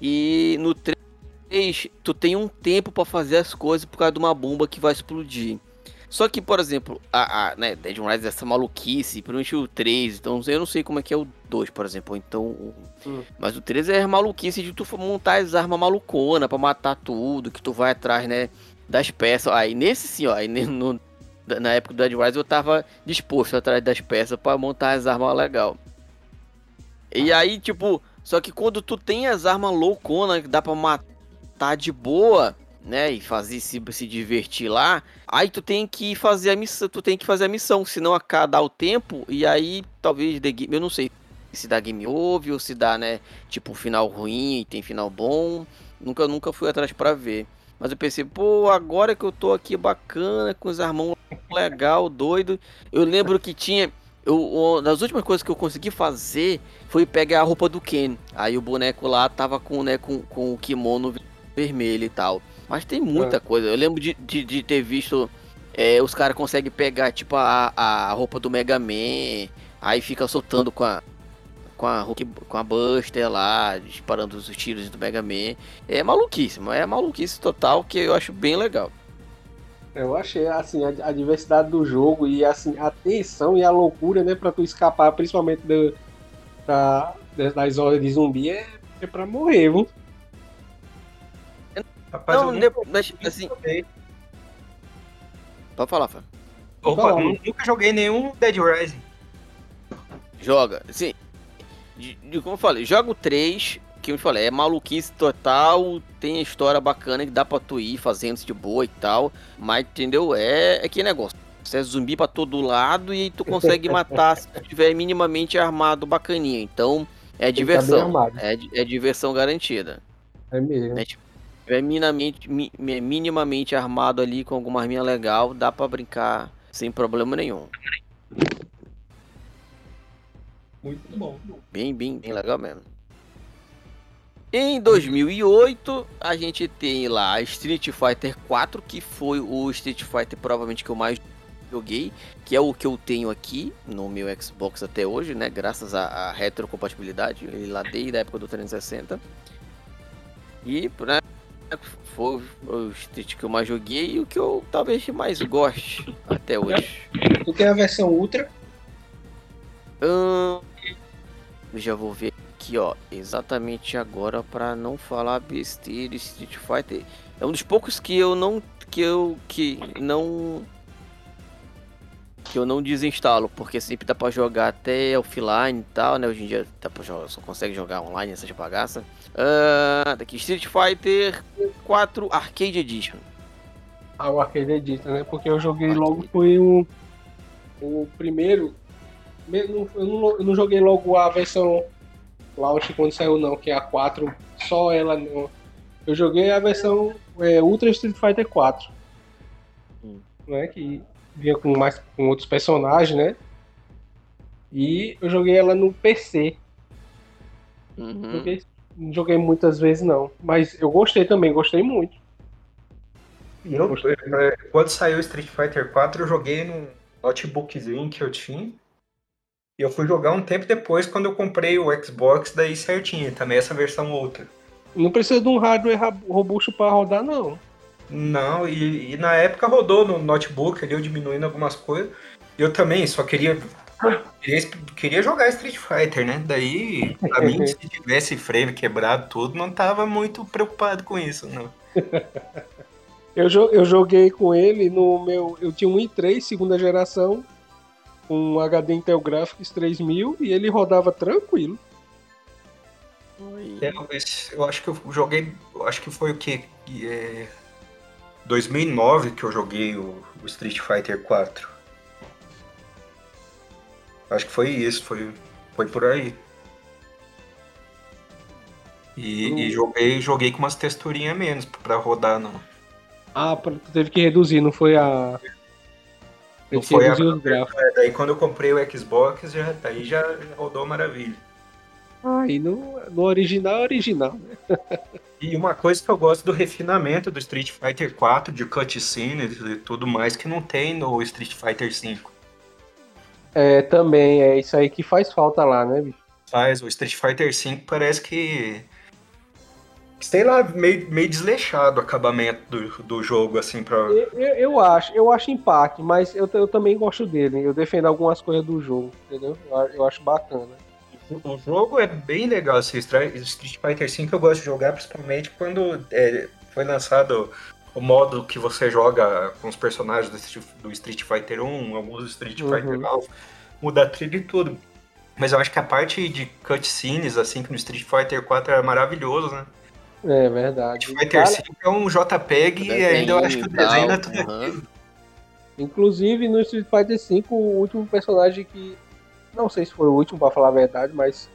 E no 3, tu tem um tempo para fazer as coisas por causa de uma bomba que vai explodir. Só que, por exemplo, a, a né, Dead Rise, essa maluquice, principalmente o 3, então eu não sei como é que é o 2, por exemplo, então. Hum. Mas o 3 é maluquice de tu montar as armas malucona pra matar tudo, que tu vai atrás, né? Das peças. Aí nesse sim, ó, aí no, na época do Dead Rise eu tava disposto atrás das peças para montar as armas legal. E aí, tipo, só que quando tu tem as armas loucona que dá pra matar de boa, né, e fazer se, se divertir lá, aí tu tem que fazer a missão, tu tem que fazer a missão, senão acaba o tempo e aí talvez eu não sei se dá game over ou se dá, né, tipo final ruim e tem final bom. Nunca nunca fui atrás para ver. Mas eu pensei, pô, agora que eu tô aqui bacana, com os armão legal, doido. Eu lembro que tinha. Eu, das últimas coisas que eu consegui fazer foi pegar a roupa do Ken. Aí o boneco lá tava com, né, com, com o kimono vermelho e tal. Mas tem muita é. coisa. Eu lembro de, de, de ter visto. É, os caras conseguem pegar, tipo, a, a roupa do Mega Man. Aí fica soltando com a, com a, com a Buster lá, disparando os tiros do Mega Man. É maluquíssimo, é maluquice total que eu acho bem legal. Eu achei assim a, a, diversidade do jogo e assim a tensão e a loucura, né, para tu escapar, principalmente do, da, das horas de zumbi é, é para morrer, viu? Rapaz, não, nunca, mas, assim. Pode falar, Fábio. Opa, nunca joguei nenhum Dead Rising. Joga, sim de, de, como eu falei, jogo 3, que eu falei, é maluquice total, tem história bacana que dá pra tu ir fazendo de boa e tal, mas entendeu? É, é que negócio. Você é zumbi pra todo lado e tu consegue matar se tu tiver minimamente armado bacaninha. Então, é tem diversão. É, é diversão garantida. É mesmo. É, tipo, é minimamente, mi, minimamente armado ali com alguma arminha legal, dá pra brincar sem problema nenhum. Muito bom. Bem, bem, bem legal mesmo. Em 2008, a gente tem lá Street Fighter 4, que foi o Street Fighter provavelmente que eu mais joguei, que é o que eu tenho aqui no meu Xbox até hoje, né? Graças à, retrocompatibilidade, ele lá desde a época do 360. E, né, foi o Street que eu mais joguei e o que eu talvez mais goste até hoje. Tu tem a versão Ultra? Hum, já vou ver aqui, ó, exatamente agora para não falar besteira. Street Fighter é um dos poucos que eu não que eu que não que eu não desinstalo, porque sempre dá para jogar até offline e tal, né? Hoje em dia dá pra jogar, só consegue jogar online essas bagaças. Uh, daqui Street Fighter 4 Arcade Edition. Ah, o Arcade Edition, né? Porque eu joguei Arcade. logo foi o o primeiro eu não, eu não joguei logo a versão Launch quando saiu não, que é a 4, só ela não. Eu joguei a versão é, Ultra Street Fighter 4. Hum. né? Que vinha com mais com outros personagens, né? E eu joguei ela no PC. Uhum. Joguei, não joguei muitas vezes não, mas eu gostei também, gostei muito. Eu, é, quando saiu Street Fighter 4, eu joguei num notebookzinho que eu tinha. E eu fui jogar um tempo depois, quando eu comprei o Xbox, daí certinho, também essa versão outra. Não precisa de um hardware robusto para rodar, não. Não, e, e, na época rodou no notebook ali, eu diminuindo algumas coisas. Eu também só queria, queria, queria jogar Street Fighter, né? Daí, pra mim, se tivesse frame quebrado tudo, não tava muito preocupado com isso, não. eu, eu joguei com ele no meu. Eu tinha um i3 segunda geração, um HD Intel Graphics 3000 e ele rodava tranquilo. É, eu acho que eu joguei. Eu acho que foi o que? É, 2009 que eu joguei o, o, Street Fighter 4. Acho que foi isso, foi, foi por aí. E, e joguei, joguei com umas texturinhas menos pra rodar, não. Ah, tu teve que reduzir, não foi a. Não foi a... É, daí quando eu comprei o Xbox, já, daí já rodou maravilha. Ah, e no, no original, original, né? E uma coisa que eu gosto do refinamento do Street Fighter 4, de cutscenes e tudo mais, que não tem no Street Fighter 5. É, também, é isso aí que faz falta lá, né, bicho? Faz, o Street Fighter 5 parece que. Sei lá, meio, meio desleixado o acabamento do, do jogo, assim, pra. Eu, eu, eu acho, eu acho empate, mas eu, eu também gosto dele. Eu defendo algumas coisas do jogo, entendeu? Eu, eu acho bacana. O jogo é bem legal, assim, Street Fighter V eu gosto de jogar principalmente quando é, foi lançado o modo que você joga com os personagens do Street, do Street Fighter 1, alguns Street uhum. Fighter 9, muda a trilha e tudo. Mas eu acho que a parte de cutscenes, assim, que no Street Fighter 4 é maravilhoso, né? É verdade. Street Fighter Cara... 5 é um JPEG e ainda eu acho que o desenho é tudo uhum. aquilo. Inclusive no Street Fighter V, o último personagem que não sei se foi o último, para falar a verdade, mas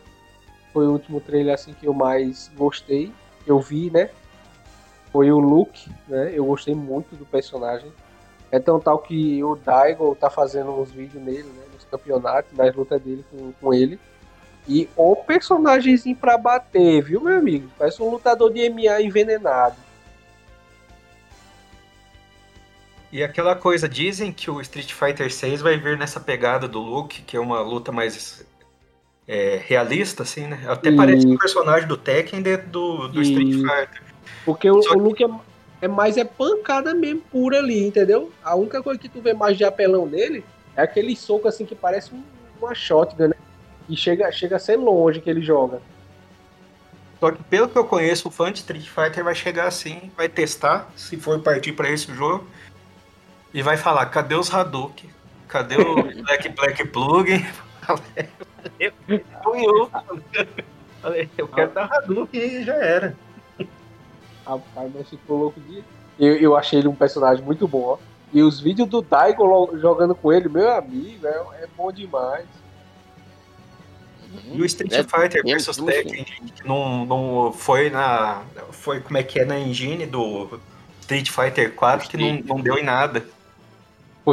foi o último trailer assim que eu mais gostei, que eu vi, né? Foi o Luke, né? Eu gostei muito do personagem. É tão tal que o Daigo tá fazendo uns vídeos nele, né? Nos campeonatos, nas lutas dele com, com ele. E o personagemzinho pra bater, viu, meu amigo? Parece um lutador de MMA envenenado. E aquela coisa, dizem que o Street Fighter 6 vai vir nessa pegada do Luke, que é uma luta mais é, realista, assim, né? Até e... parece um personagem do Tekken dentro do, do e... Street Fighter. Porque o, o Luke é, é, mais é pancada mesmo pura ali, entendeu? A única coisa que tu vê mais de apelão nele é aquele soco assim que parece um, uma shotgun, né? E chega, chega a ser longe que ele joga. Só que pelo que eu conheço, o fã de Street Fighter vai chegar assim, vai testar, se for partir para esse jogo e vai falar, cadê os Hadouken? Cadê o Black Black Plug? eu, falei, eu quero dar Hadouken e já era. Rapaz, mas ficou louco de. Eu, eu achei ele um personagem muito bom, ó. E os vídeos do Daigo jogando com ele, meu amigo, é, é bom demais. E o Street é, Fighter é, vs Tekken não, não foi na. Foi como é que é na engine do Street Fighter 4 que não, não deu em nada.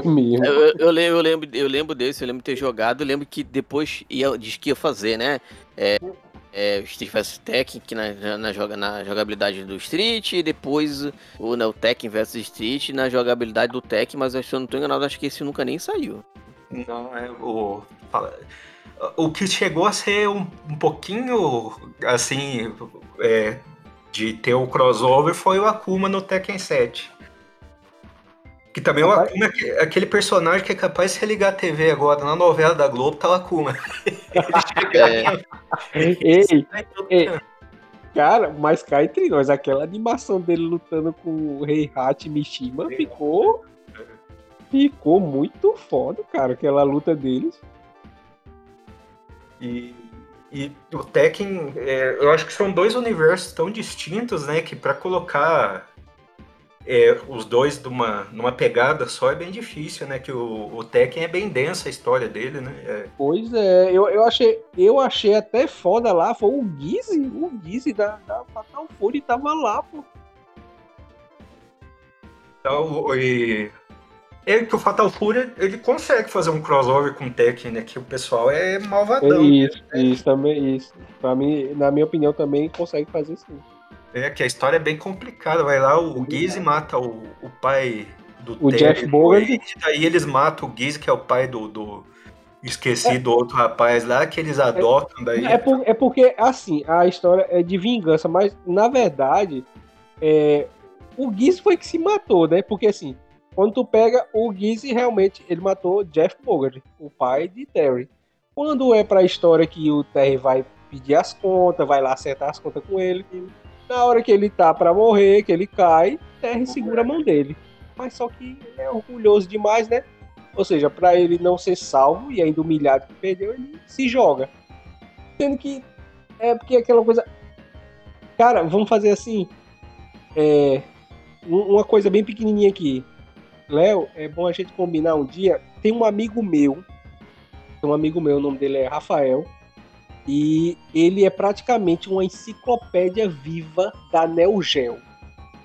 Foi mesmo. Eu, eu, lembro, eu, lembro, eu lembro desse, eu lembro de ter jogado, eu lembro que depois ia, disse que ia fazer, né? É, é, Street vs Tekken que na, na, joga, na jogabilidade do Street, e depois o, né, o Tekken vs Street na jogabilidade do Tekken, mas se eu não tô enganado, acho que esse nunca nem saiu. Não, é o. O que chegou a ser um, um pouquinho assim. É, de ter o crossover foi o Akuma no Tekken 7. Que também é o Akuma, aquele personagem que é capaz de se ligar a TV agora, na novela da Globo, tá o Akuma. é. ei, ei, cara, mas cá entre nós, aquela animação dele lutando com o Rei Hat Mishima ficou. Ficou muito foda, cara, aquela luta deles. E, e o Tekken, é, eu acho que são dois universos tão distintos, né, que para colocar é, os dois numa, numa pegada só é bem difícil, né? Que o, o Tekken é bem densa a história dele, né? É. Pois é, eu, eu, achei, eu achei até foda lá, foi o Gizzy, o Gizzy da, da Fatal Fury tava lá, pô. Então, e, é que o Fatal Fury ele consegue fazer um crossover com o Tekken, né? Que o pessoal é malvadão. Isso, né? isso também, isso. Pra mim, na minha opinião, também consegue fazer sim. É, que a história é bem complicada. Vai lá, o Gizzy mata o, o pai do O Jeff Bogard. E daí eles matam o Gizzy, que é o pai do, do esquecido é. outro rapaz lá, que eles adotam daí. É, por, é porque, assim, a história é de vingança, mas, na verdade, é, o Gizzy foi que se matou, né? Porque, assim, quando tu pega o Gizzy, realmente ele matou Jeff Bogart, o pai de Terry. Quando é pra história que o Terry vai pedir as contas, vai lá acertar as contas com ele, na hora que ele tá para morrer, que ele cai, Terry segura a mão dele. Mas só que é orgulhoso demais, né? Ou seja, para ele não ser salvo e ainda humilhado que perdeu, ele se joga. Sendo que é porque aquela coisa. Cara, vamos fazer assim. É, uma coisa bem pequenininha aqui. Léo, é bom a gente combinar um dia. Tem um amigo meu, um amigo meu, o nome dele é Rafael, e ele é praticamente uma enciclopédia viva da Neo Geo.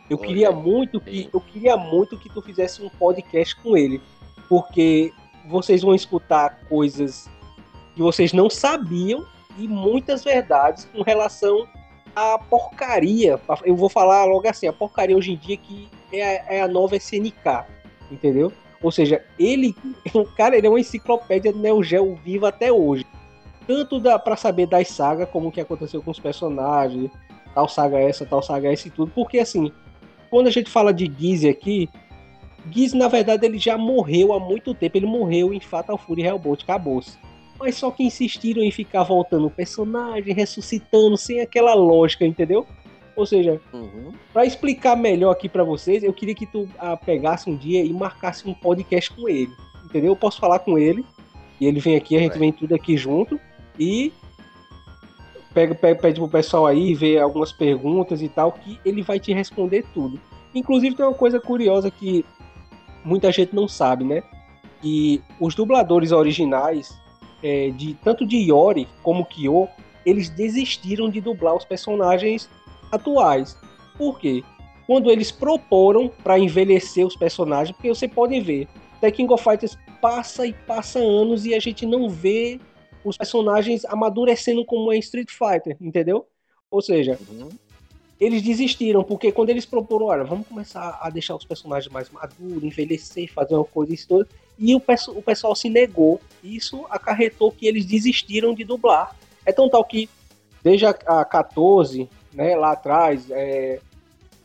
Eu Olha, queria muito que eu queria muito que tu fizesse um podcast com ele, porque vocês vão escutar coisas que vocês não sabiam e muitas verdades com relação à porcaria. Eu vou falar logo assim, a porcaria hoje em dia que é, é a nova SNK entendeu? Ou seja, ele, cara, ele é uma enciclopédia Neo Geo viva até hoje. Tanto para saber das sagas, como o que aconteceu com os personagens, tal saga essa, tal saga essa e tudo, porque assim, quando a gente fala de Gizzy aqui, Gizzy na verdade ele já morreu há muito tempo, ele morreu em Fatal Fury Hellbolt, acabou-se. Mas só que insistiram em ficar voltando o personagem, ressuscitando, sem aquela lógica, entendeu? Ou seja, uhum. para explicar melhor aqui para vocês, eu queria que tu ah, pegasse um dia e marcasse um podcast com ele. Entendeu? Eu posso falar com ele. E ele vem aqui, a gente vem tudo aqui junto. E pega, pega, pede pro pessoal aí ver algumas perguntas e tal, que ele vai te responder tudo. Inclusive tem uma coisa curiosa que muita gente não sabe, né? Que os dubladores originais, é, de tanto de Yori como Kyo, eles desistiram de dublar os personagens atuais. Por quê? Quando eles proporam para envelhecer os personagens, porque você pode ver, The King of Fighters passa e passa anos e a gente não vê os personagens amadurecendo como é Street Fighter, entendeu? Ou seja, uhum. eles desistiram, porque quando eles proporam, olha, vamos começar a deixar os personagens mais maduros, envelhecer, fazer uma coisa isso toda, e o, o pessoal se negou. Isso acarretou que eles desistiram de dublar. É tão tal que, desde a, a 14, né, lá atrás, é,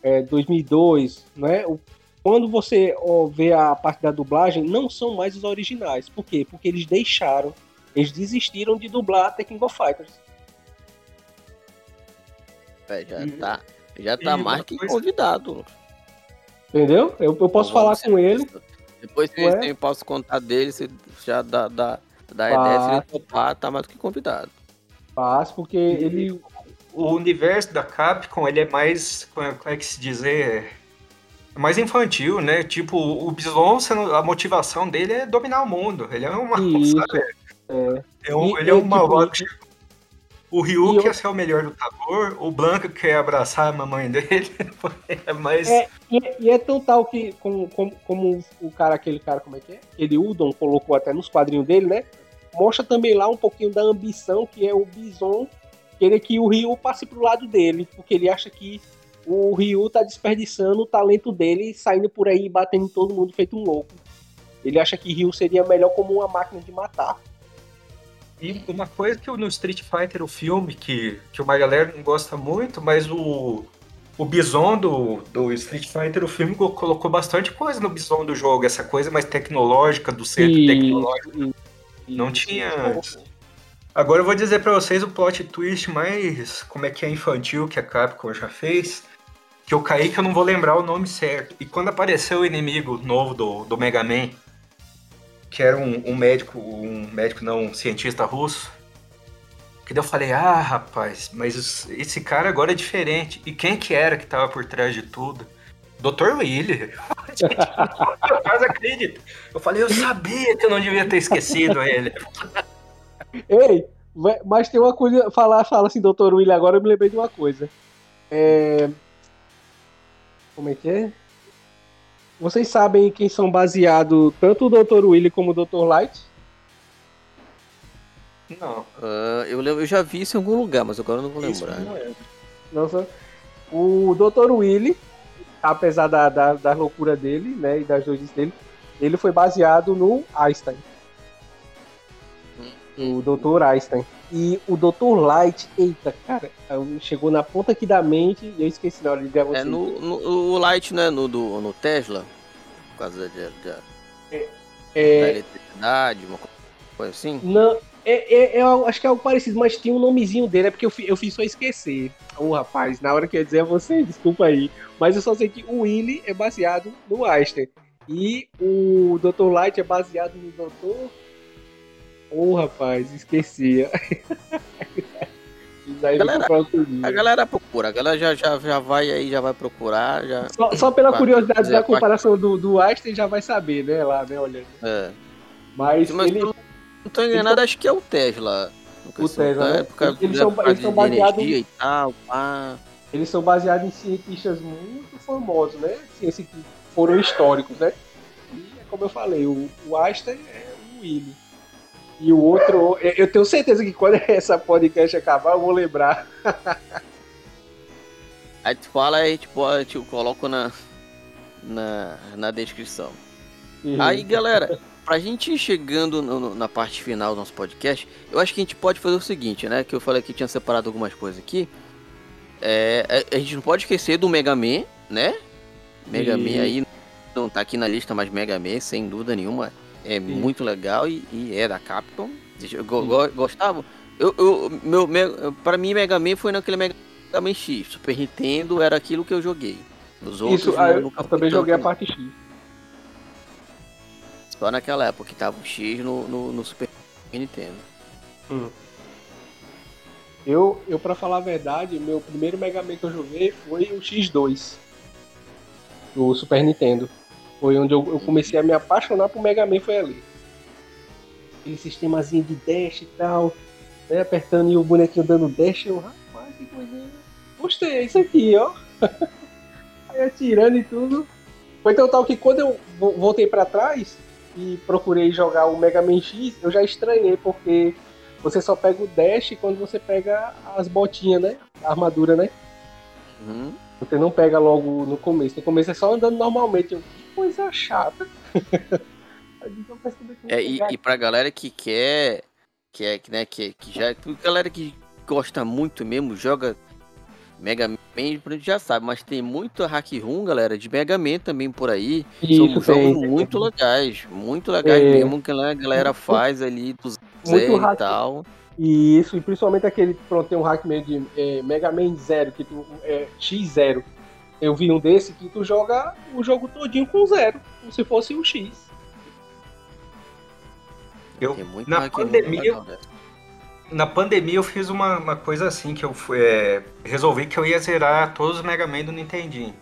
é 2002, né, o, quando você ó, vê a parte da dublagem, não são mais os originais. Por quê? Porque eles deixaram, eles desistiram de dublar Tekken Go Fighters. É, já e, tá, já tá mais que coisa... convidado. Entendeu? Eu, eu posso falar com ele. Depois se é? eu posso contar dele, se já dá, dá, dá ideia, se ele topar, tá mais do que convidado. Faz, porque ele o universo da Capcom, ele é mais, como é que se dizer, é mais infantil, né? Tipo, o Bison, a motivação dele é dominar o mundo. Ele é uma... Isso, é. é um, ele é um malvado tipo, o Ryu quer ser o melhor lutador, o Blanca quer abraçar a mamãe dele. é mais. É, e, é, e, é tão tal que, como, como, como, o cara, aquele cara, como é que é? Ele, Udon, colocou até nos quadrinhos dele, né? Mostra também lá um pouquinho da ambição que é o Bison querer que o Ryu passe pro lado dele, porque ele acha que o Ryu tá desperdiçando o talento dele saindo por aí batendo em todo mundo feito um louco. Ele acha que Ryu seria melhor como uma máquina de matar. E uma coisa que no Street Fighter, o filme, que, que uma galera não gosta muito, mas o, o Bison do, do Street Fighter, o filme colocou bastante coisa no Bison do jogo, essa coisa mais tecnológica, do centro e, tecnológico. E, não tinha antes. Agora eu vou dizer para vocês o plot twist mais, como é que é infantil que a Capcom já fez, que eu caí que eu não vou lembrar o nome certo. E quando apareceu o inimigo novo do, do Mega Man, que era um, um médico, um médico não, um cientista russo, que daí eu falei, ah, rapaz, mas esse cara agora é diferente. E quem que era que tava por trás de tudo? Dr. Willy. eu quase acredito. Eu falei, eu sabia que eu não devia ter esquecido ele. Ei, mas tem uma coisa. Fala assim, doutor William, agora eu me lembrei de uma coisa. É... Como é que é? Vocês sabem quem são baseados tanto o Dr. Willy como o Dr. Light? Não. Uh, eu, lembro, eu já vi isso em algum lugar, mas agora eu não vou lembrar. Não é. Nossa, o Dr. Willy, apesar da, da, da loucura dele, né, e das doidices dele, ele foi baseado no Einstein. O Dr. Einstein. E o Dr. Light, eita, cara, chegou na ponta aqui da mente e eu esqueci na hora de gravar. É, no, no, o Light, né, no, do, no Tesla, por causa de, de, é, é... da eletricidade, uma coisa assim? Não, é, é, é, acho que é algo parecido, mas tinha um nomezinho dele, é porque eu, eu fiz só esquecer. Ô, oh, rapaz, na hora que eu ia dizer a você, desculpa aí. Mas eu só sei que o Willy é baseado no Einstein. E o Dr. Light é baseado no Dr. Ô, oh, rapaz, esquecia. a, galera, a galera procura, a galera já, já, já vai aí, já vai procurar. Já... Só, só pela curiosidade da comparação do, do Einstein já vai saber, né? Lá, né, olhando. É. Mas, Mas ele. Não tô enganado, acho que é o Tesla. O Tesla, né? Porque eles, são, eles são baseados em... tal. Eles são baseados em cientistas muito famosos, né? Ciência que foram históricos, né? E é como eu falei, o, o Einstein é o Willy. E o outro, eu tenho certeza que quando essa podcast acabar, eu vou lembrar. Aí tu fala e tipo, eu coloco na, na, na descrição. Uhum. Aí, galera, pra gente ir chegando no, no, na parte final do nosso podcast, eu acho que a gente pode fazer o seguinte, né? Que eu falei que tinha separado algumas coisas aqui. É, a, a gente não pode esquecer do Mega Man, né? Mega e... Man aí não tá aqui na lista, mas Mega Man, sem dúvida nenhuma, é Sim. muito legal e, e, é da Capcom. Eu go, gostava. Eu, eu, meu, meu, pra mim, Mega Man foi naquele Mega Man X. Super Nintendo era aquilo que eu joguei. Os outros Isso, eu, eu também joguei a parte X. Só naquela época que tava o X no, no, no Super Nintendo. Hum. Eu, eu, pra falar a verdade, meu primeiro Mega Man que eu joguei foi o X2. Do Super Nintendo. Foi onde eu, eu comecei a me apaixonar por Mega Man, foi ali. Aquele sistemazinho de dash e tal, né, apertando e o bonequinho dando dash, eu, rapaz, que coisa. Gostei, é isso aqui, ó. Aí atirando e tudo. Foi tão tal que quando eu voltei para trás e procurei jogar o Mega Man X, eu já estranhei, porque você só pega o dash quando você pega as botinhas, né? A armadura, né? Uhum. Você não pega logo no começo. No começo é só andando normalmente. Eu, coisa chata. é, e, e pra galera que quer, que é, né, que, que já, galera que gosta muito mesmo, joga Mega Man, já sabe, mas tem muito hack room, galera, de Mega Man também por aí. Isso, São jogos muito legais, muito legais é. mesmo que a galera faz ali do zero e tal. Isso, e principalmente aquele, pronto, tem um hack meio de é, Mega Man Zero, que tu, é, X0, eu vi um desse que tu joga o jogo todinho com zero, como se fosse um X. Eu, na pandemia, na pandemia eu fiz uma, uma coisa assim, que eu fui, é, resolvi que eu ia zerar todos os Mega Man do Nintendinho.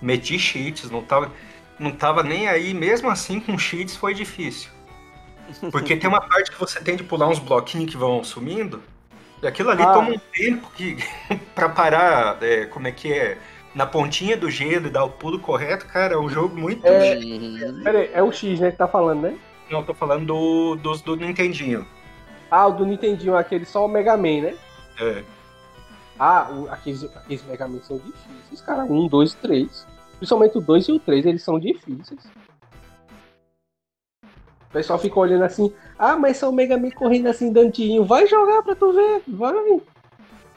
Meti cheats, não tava, não tava nem aí, mesmo assim com cheats foi difícil. Porque tem uma parte que você tem de pular uns bloquinhos que vão sumindo, e aquilo ali ah. toma um tempo que para parar, é, como é que é? Na pontinha do gelo e dar o pulo correto, cara, é um jogo muito. É, peraí, é o X, né, que tá falando, né? Não, tô falando do, do, do Nintendinho. Ah, o do Nintendinho, aquele só o Mega Man, né? É. Ah, o, aqueles, aqueles Mega Man são difíceis, cara. Um, dois, três. Principalmente o dois e o três, eles são difíceis. O pessoal fica olhando assim, ah, mas são o Mega Man correndo assim, dantinho. Vai jogar pra tu ver, vai.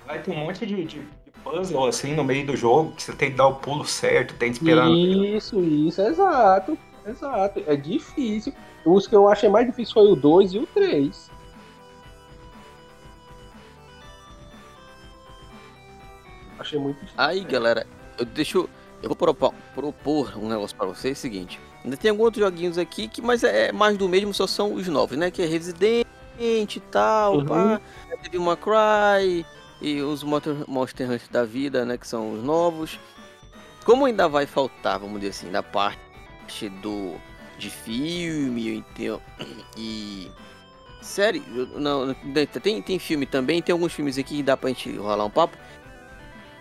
Vai ter um monte de, de puzzle assim no meio do jogo, que você tem que dar o pulo certo, tem que esperar. Isso, isso, exato. Exato. É difícil. Os que eu achei mais difícil foi o 2 e o 3. Achei muito difícil. Aí, galera, eu deixo. Eu vou propor, propor um negócio para vocês, é o seguinte. Ainda tem alguns outros joguinhos aqui, que, mas é mais do mesmo, só são os novos, né? Que é Resident e tal, uhum. pá. Teve uma Cry, e os Monster Hunter da vida, né, que são os novos. Como ainda vai faltar, vamos dizer assim, na parte do de filme então, e série, não, tem, tem filme também, tem alguns filmes aqui que dá pra gente rolar um papo.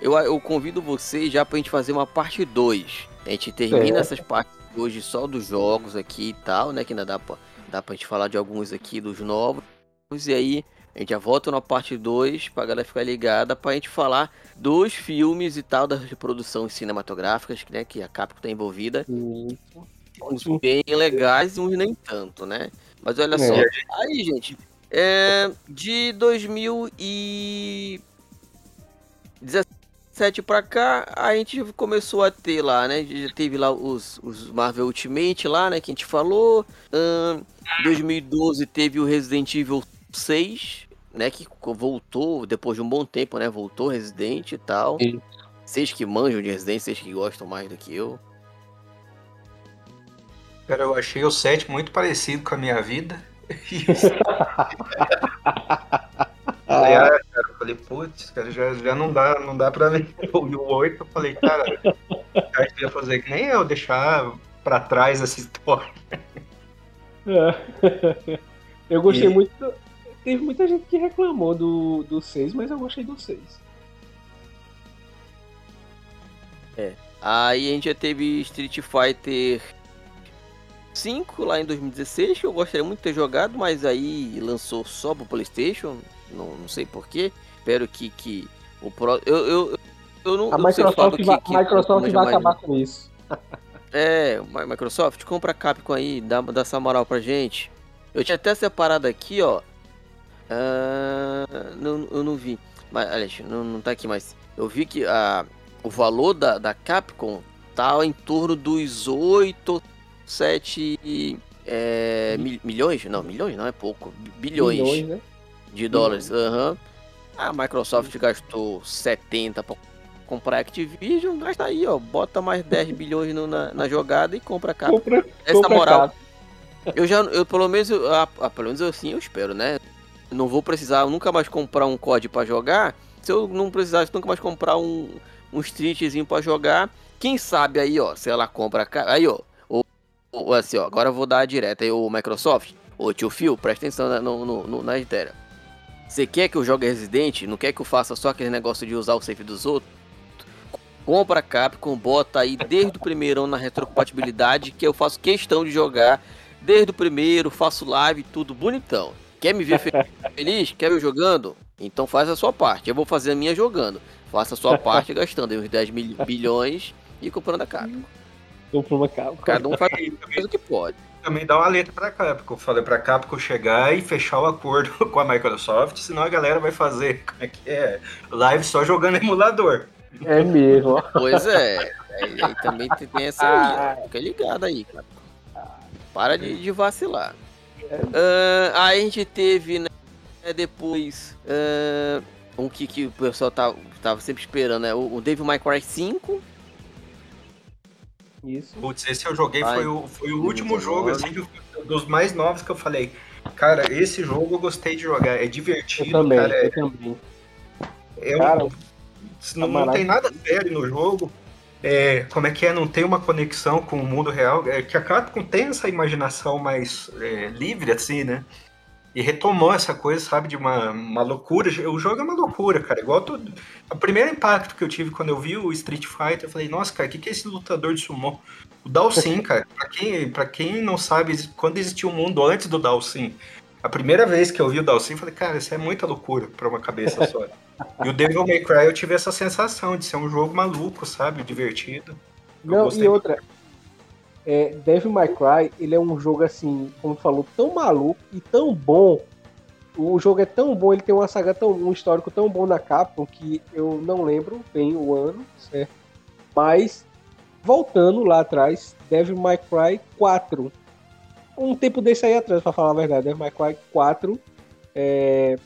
eu, eu convido vocês já pra gente fazer uma parte 2. A gente termina é. essas partes hoje só dos jogos aqui e tal, né? Que ainda dá pra, dá pra gente falar de alguns aqui dos novos. E aí a gente já volta na parte 2 pra galera ficar ligada pra gente falar dos filmes e tal, das produções cinematográficas, né? Que a Capcom tá envolvida. Uns bem legais e uns nem tanto, né? Mas olha é. só. Aí, gente, é, de 2017 pra cá, a gente começou a ter lá, né? Já teve lá os, os Marvel Ultimate lá, né? Que a gente falou. Um, 2012 teve o Resident Evil 6, né? Que voltou depois de um bom tempo, né? Voltou Resident e tal. Sim. Vocês que manjam de Resident, vocês que gostam mais do que eu. Cara, eu achei o 7 muito parecido com a minha vida. falei, ah, cara, eu falei, putz, cara, já, já não dá, não dá pra ver. E o 8, eu falei, cara, acho que ia fazer que nem eu, deixar pra trás essa história. É. Eu gostei e... muito Teve muita gente que reclamou do, do 6, mas eu gostei do 6. É. Aí a gente já teve Street Fighter 5 lá em 2016, que eu gostaria muito de ter jogado, mas aí lançou só pro Playstation, não, não sei porquê. Espero que, que o Pro. Eu, eu, eu não, a Microsoft, vai, que, que Microsoft vai acabar com isso. É, Microsoft, compra a Capcom aí, dá, dá essa moral pra gente. Eu tinha até separado aqui, ó, Uh, não, eu não vi. Mas, aliás, não, não tá aqui, mas eu vi que a, o valor da, da Capcom tá em torno dos 8, 7 é, mil, milhões? Não, milhões não é pouco. Bilhões, bilhões né? de dólares. Uhum. A Microsoft gastou 70 para comprar Activision, gasta aí, ó. Bota mais 10 bilhões no, na, na, jogada e compra a Capcom. Compra, Essa compra moral. Eu já, eu pelo menos, eu, pelo menos assim eu espero, né? Não vou precisar nunca mais comprar um COD para jogar. Se eu não precisasse nunca mais comprar um, um streetzinho para jogar, quem sabe aí, ó, se ela compra. Aí, ó, ou, ou assim, ó, agora eu vou dar direto aí o Microsoft. Ô tio Phil, presta atenção no, no, no, na ideia. Você quer que eu jogue Resident? Não quer que eu faça só aquele negócio de usar o safe dos outros? Compra Capcom, bota aí desde o primeiro na retrocompatibilidade que eu faço questão de jogar desde o primeiro, faço live, tudo bonitão. Quer me ver feliz? Quer ver jogando? Então faz a sua parte. Eu vou fazer a minha jogando. Faça a sua parte gastando uns 10 mil, bilhões e comprando a Capcom. Comprando uma Capcom. Cada um faz, faz o que pode. Também dá uma letra pra Capcom. Falei pra Capcom chegar e fechar o acordo com a Microsoft, senão a galera vai fazer como é que é? Live só jogando emulador. É mesmo. Pois é. Aí, aí também tem essa aí, Fica ligado aí, Capcom. Para de, de vacilar. Uh, aí a gente teve, né, depois, uh, um que, que o pessoal tava, tava sempre esperando, né? O, o Devil May Cry 5. Isso. Putz, esse eu joguei, foi o, foi o último jogo, assim, dos mais novos que eu falei. Cara, esse jogo eu gostei de jogar, é divertido, eu também, cara. É, eu também. É um, cara, não, não tem nada sério no jogo é, como é que é, não tem uma conexão com o mundo real, é, que a Capcom tem essa imaginação mais é, livre, assim, né? E retomou essa coisa, sabe, de uma, uma loucura. O jogo é uma loucura, cara. Igual todo. O primeiro impacto que eu tive quando eu vi o Street Fighter, eu falei, nossa, cara, o que, que é esse lutador de sumo? O Dalsin, cara, pra quem, pra quem não sabe, quando existiu o um mundo antes do Dalsin, a primeira vez que eu vi o Dalsin, eu falei, cara, isso é muita loucura pra uma cabeça só. e o Devil May Cry eu tive essa sensação de ser um jogo maluco, sabe? Divertido. Não, e outra. É, Devil May Cry, ele é um jogo assim, como falou, tão maluco e tão bom. O jogo é tão bom, ele tem uma saga tão, um histórico tão bom na Capcom que eu não lembro bem o ano, certo? Mas voltando lá atrás, Devil May Cry 4 um tempo desse aí atrás, para falar a verdade, Devil May Cry 4 é,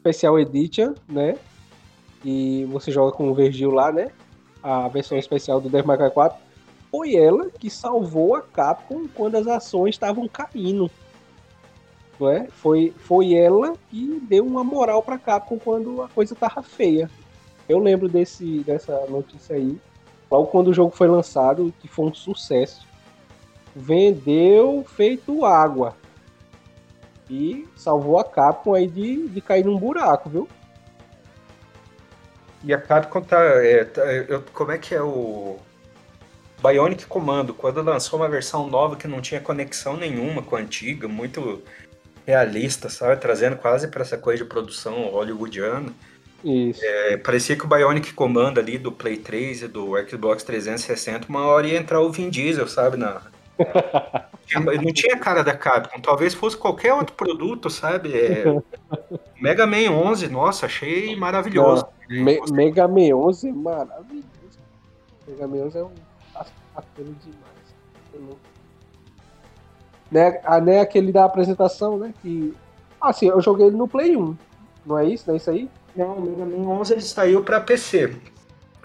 Special Edition, né? E você joga com o Vergil lá, né? A versão especial do Devil May Cry 4. Foi ela que salvou a Capcom quando as ações estavam caindo. Não é? Foi, foi ela que deu uma moral pra Capcom quando a coisa tava feia. Eu lembro desse, dessa notícia aí. Logo quando o jogo foi lançado, que foi um sucesso vendeu feito água. E salvou a Capcom aí de, de cair num buraco, viu? E a Capcom tá, é, tá eu, como é que é o Bionic Commando, quando lançou uma versão nova que não tinha conexão nenhuma com a antiga, muito realista, sabe? Trazendo quase para essa coisa de produção hollywoodiana. Isso. É, parecia que o Bionic Commando ali do Play 3 e do Xbox 360, uma hora ia entrar o Vin Diesel, sabe? Na... não tinha cara da Capcom, talvez fosse qualquer outro produto, sabe? É... Mega Man 11, nossa, achei maravilhoso. Me Mega Man 11 é maravilhoso. Mega Man 11 é um Aquele demais. Né, ah, né, aquele da apresentação, né? Que. Assim, eu joguei ele no Play 1. Não é isso? Não é isso aí? Não, o Mega Man 11 ele saiu pra PC.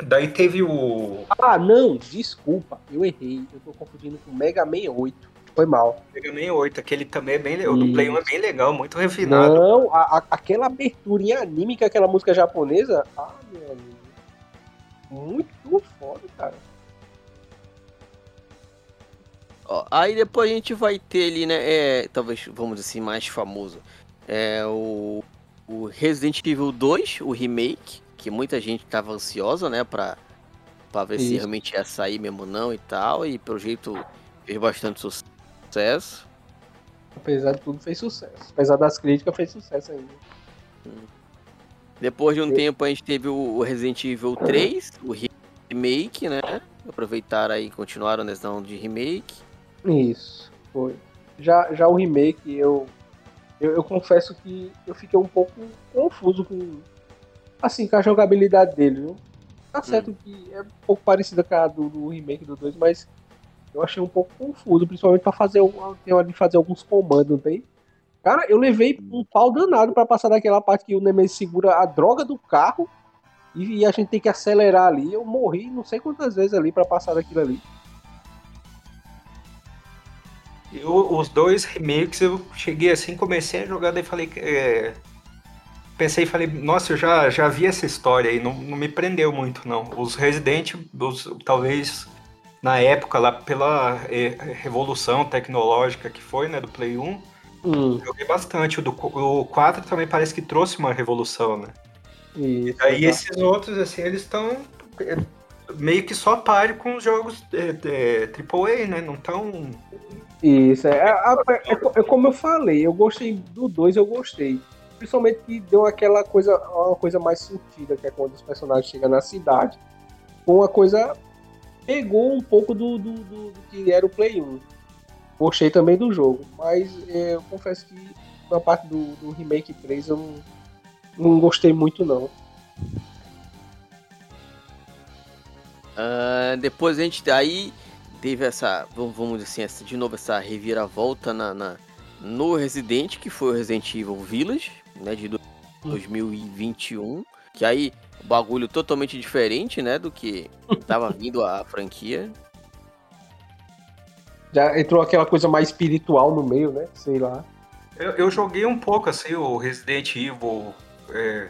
Daí teve o. Ah, não, desculpa, eu errei. Eu tô confundindo com o Mega Man 8. Foi mal. Mega Man 8, aquele também é bem legal. O do Play 1 é bem legal, muito refinado. Não, a, a, aquela abertura em anime, que é aquela música japonesa. Ah, meu amigo. Muito foda, cara. Ó, aí depois a gente vai ter ali, né? É, talvez, vamos dizer assim, mais famoso. É o, o Resident Evil 2, o remake, que muita gente tava ansiosa, né? Pra, pra ver Isso. se realmente ia sair mesmo não e tal. E pelo jeito fez bastante sucesso. Apesar de tudo, fez sucesso. Apesar das críticas, fez sucesso ainda. Hum. Depois de um e... tempo a gente teve o Resident Evil 3, o remake, né? Aproveitaram aí, continuaram nessa de remake. Isso, foi. Já, já o remake, eu, eu, eu, confesso que eu fiquei um pouco confuso com, assim, com a jogabilidade dele, viu? Tá certo hum. que é um pouco parecida com a do, do, remake do 2, mas eu achei um pouco confuso, principalmente pra fazer, tem hora de fazer alguns comandos, não tem? Cara, eu levei um pau danado para passar daquela parte que o Nemesis segura a droga do carro e, e a gente tem que acelerar ali. Eu morri não sei quantas vezes ali para passar daquilo ali. Eu, os dois remakes eu cheguei assim, comecei a jogar, daí falei. É, pensei e falei, nossa, eu já, já vi essa história aí, não, não me prendeu muito, não. Os Resident, os, talvez na época, lá pela é, revolução tecnológica que foi, né, do Play 1, hum. joguei bastante. O, do, o 4 também parece que trouxe uma revolução, né? Isso, e aí esses outros, assim, eles estão é, meio que só páreo com os jogos é, é, AAA, né? Não tão isso, é, é, é, é, como eu falei, eu gostei do 2, eu gostei. Principalmente que deu aquela coisa, uma coisa mais surtida, que é quando os personagens chegam na cidade. Uma coisa. Pegou um pouco do, do, do, do que era o Play 1. Gostei também do jogo, mas é, eu confesso que na parte do, do Remake 3 eu não, não gostei muito não. Uh, depois a gente aí teve essa, vamos dizer assim, essa, de novo essa reviravolta na, na, no Resident, que foi o Resident Evil Village, né, de 2021, que aí o bagulho totalmente diferente, né, do que tava vindo a franquia. Já entrou aquela coisa mais espiritual no meio, né, sei lá. Eu, eu joguei um pouco, assim, o Resident Evil é,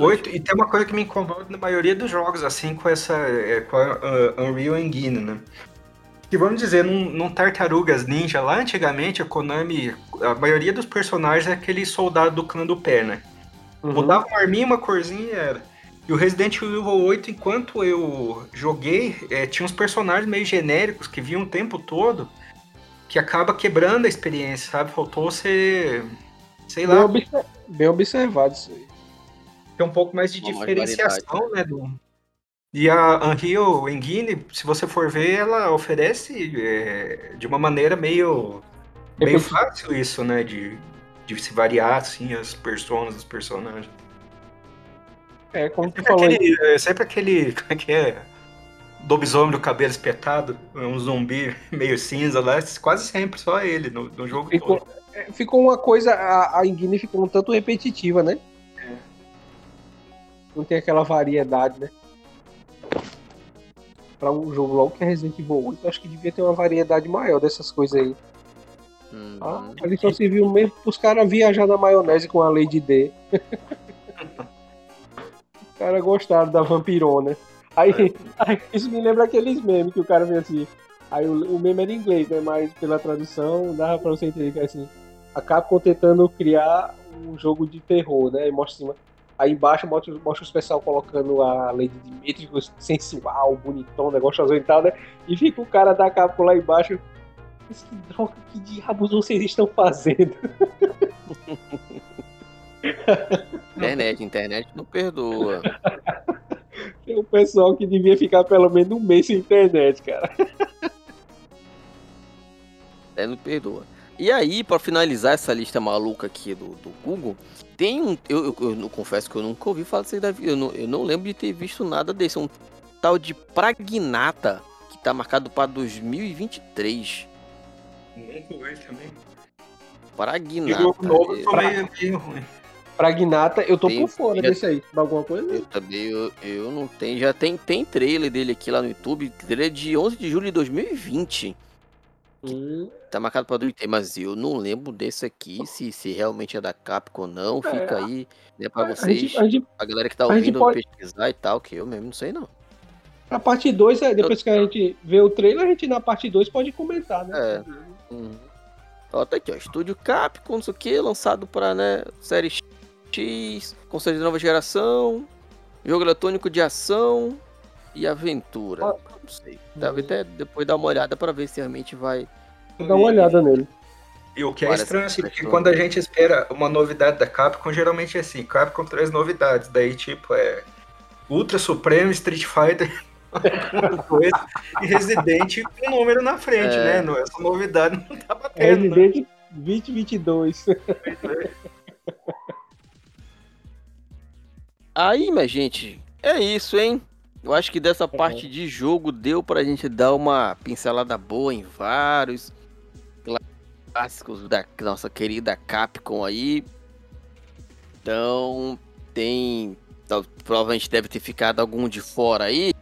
Oito, e tem uma coisa que me incomoda na maioria dos jogos, assim, com essa. É, com a uh, Unreal Engine, né? Que vamos dizer, num, num, Tartarugas Ninja, lá antigamente a Konami, a maioria dos personagens é aquele soldado do clã do pé, né? Uhum. Mudava uma arminha, uma corzinha e era. E o Resident Evil 8, enquanto eu joguei, é, tinha uns personagens meio genéricos que vinham o tempo todo, que acaba quebrando a experiência, sabe? Faltou ser. Sei lá. Bem, bem observado isso aí tem um pouco mais de Uma diferenciação, né? Do... E a Unreal Engine, se você for ver, ela oferece é, de uma maneira meio, meio fácil isso, né? De, de se variar, assim, as personas, os personagens. É, como tu falou. Aquele, é sempre aquele. Como é que é? Lobisomem do cabelo espetado, um zumbi meio cinza lá, quase sempre só ele no, no jogo ficou, todo. É, ficou uma coisa, a, a Engine ficou um tanto repetitiva, né? não tem aquela variedade, né? Pra um jogo logo que é Resident Evil 8, acho que devia ter uma variedade maior dessas coisas aí. Uhum. Ah, ali só se viu mesmo os caras viajar na maionese com a Lady D. os caras gostaram da vampirona. Aí, é. aí, isso me lembra aqueles memes que o cara vem assim. Aí o, o meme era em inglês, né? Mas pela tradução dava pra você entender que é assim. A Capcom tentando criar um jogo de terror, né? E mostra cima Aí embaixo mostra, mostra os pessoal colocando a Lady Dimitri sensual, bonitão, negócio tal, né? E fica o cara da Capcom lá embaixo. Mas que droga, que diabos vocês estão fazendo? internet, internet não perdoa. Tem um pessoal que devia ficar pelo menos um mês sem internet, cara. É, não perdoa. E aí, para finalizar essa lista maluca aqui do, do Google, tem um. Eu, eu, eu, confesso que eu nunca ouvi falar disso aí Eu não, eu não lembro de ter visto nada desse. Um tal de Pragnata, que tá marcado para 2023. Muito também. Pragnata. Jogo novo é, meio ruim. Pragnata, eu tô tem, por fora já, desse aí. Alguma coisa? Eu também, eu, eu não tenho. Já tem, tem trailer dele aqui lá no YouTube. Trailer de 11 de julho de 2020. Hum. Tá marcado pra 20, mas eu não lembro desse aqui, se, se realmente é da Capcom ou não. É, Fica aí, né, pra vocês, a, gente, a, gente, a galera que tá ouvindo pode... pesquisar e tal, que eu mesmo não sei não. A parte 2, é, depois eu... que a gente vê o trailer, a gente na parte 2 pode comentar, né? É. Uhum. Ó, tá aqui, ó. Estúdio Capcom, não sei o que, lançado pra, né, série X, console de nova geração, jogo eletrônico de ação e aventura. Ah. Não sei. Deve até depois dar uma olhada pra ver se realmente vai Vou dar uma olhada nele. E o que é estranho, assim, porque quando a gente espera uma novidade da Capcom, geralmente é assim, Capcom traz novidades, daí tipo é Ultra Supremo, Street Fighter, coisa, e Resident com um número na frente, é. né? Não, essa novidade não tá batendo. Resident né? 2022. Aí, minha gente, é isso, hein? Eu acho que dessa parte de jogo deu pra gente dar uma pincelada boa em vários clássicos da nossa querida Capcom aí. Então, tem. Provavelmente deve ter ficado algum de fora aí.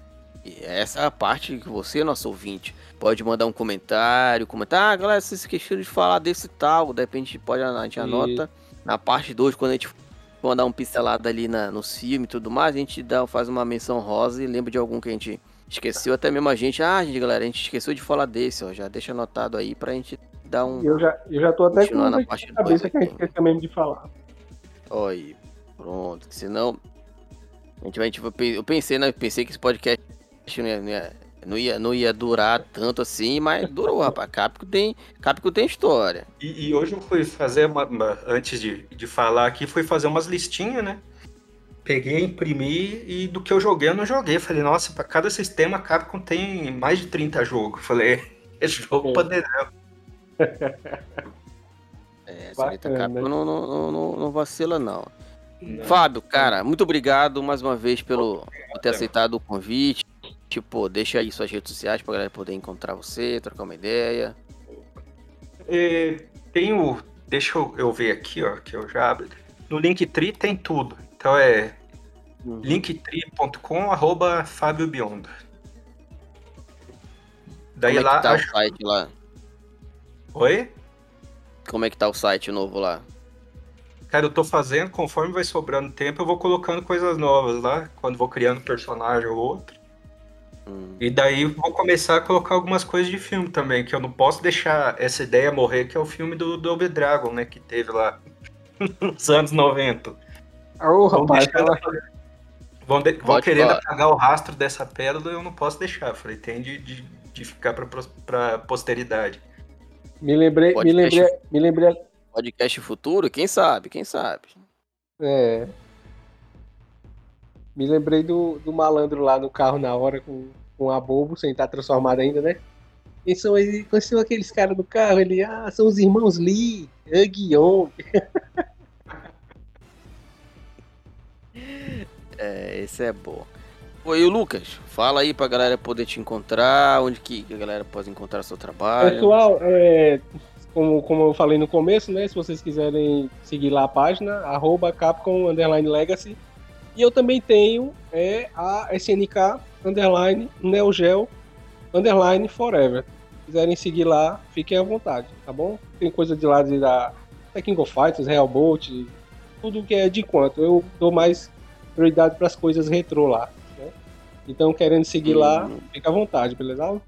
E essa é a parte que você, nosso ouvinte, pode mandar um comentário, comentar, ah, galera, vocês esqueceram de falar desse tal, de repente pode, a gente anota e... na parte 2, quando a gente for dar um pincelada ali na, no filme e tudo mais, a gente dá, faz uma menção rosa e lembra de algum que a gente esqueceu, até mesmo a gente, ah, gente, galera, a gente esqueceu de falar desse, ó, já deixa anotado aí pra gente dar um. Eu já, eu já tô até com na parte cabeça que a gente esqueceu mesmo de falar. Olha, pronto, senão. A gente vai, tipo, eu pensei, né? Pensei que esse podcast não ia, não ia, não ia, não ia durar tanto assim, mas durou, rapaz. Capcom tem, Capcom tem história. E, e, hoje eu fui fazer uma, uma, antes de, de falar aqui, fui fazer umas listinhas, né? Peguei, imprimi e do que eu joguei, eu não joguei. Falei, nossa, para cada sistema, Capcom tem mais de 30 jogos. Falei, esse jogo é. poderão. É, Capcom não, não, não, não, vacila, não. não. Fábio, cara, muito obrigado mais uma vez pelo, por ter aceitado o convite. Tipo, deixa aí suas redes sociais pra galera poder encontrar você, trocar uma ideia. É, tenho. Deixa eu, eu ver aqui, ó, que eu já abro. No Linktree tem tudo. Então é uhum. linktree.com arroba Fábio Biondo. Daí Como é lá. tá acho... o site lá? Oi? Como é que tá o site novo lá? Cara, eu tô fazendo, conforme vai sobrando tempo, eu vou colocando coisas novas lá, quando vou criando personagem ou outro. Hum. E daí vou começar a colocar algumas coisas de filme também, que eu não posso deixar essa ideia morrer, que é o filme do Double Dragon, né, que teve lá nos anos 90. Oh, rapaz, ela... vão, de... vão querendo apagar o rastro dessa pérola, eu não posso deixar. Falei, tem de, de, de ficar pra, pra posteridade. Me lembrei, podcast, me lembrei, me lembrei. Podcast futuro, quem sabe, quem sabe. É. Me lembrei do, do malandro lá no carro na hora com, com a bobo, sem estar transformado ainda, né? Quem são, quem são aqueles caras do carro? Ele, ah, são os irmãos Lee, Guion. é, esse é bom. Oi, Lucas, fala aí pra galera poder te encontrar, onde que a galera pode encontrar seu trabalho. Pessoal, é, como, como eu falei no começo, né? Se vocês quiserem seguir lá a página, arroba Capcom Underline Legacy. E eu também tenho é, a SNK Underline Neogel Underline Forever. Se quiserem seguir lá, fiquem à vontade, tá bom? Tem coisa de lá de da King of Fighters, Real Bolt, tudo que é de quanto. Eu dou mais prioridade para as coisas retrô lá. Então, querendo seguir hum. lá, fica à vontade, beleza?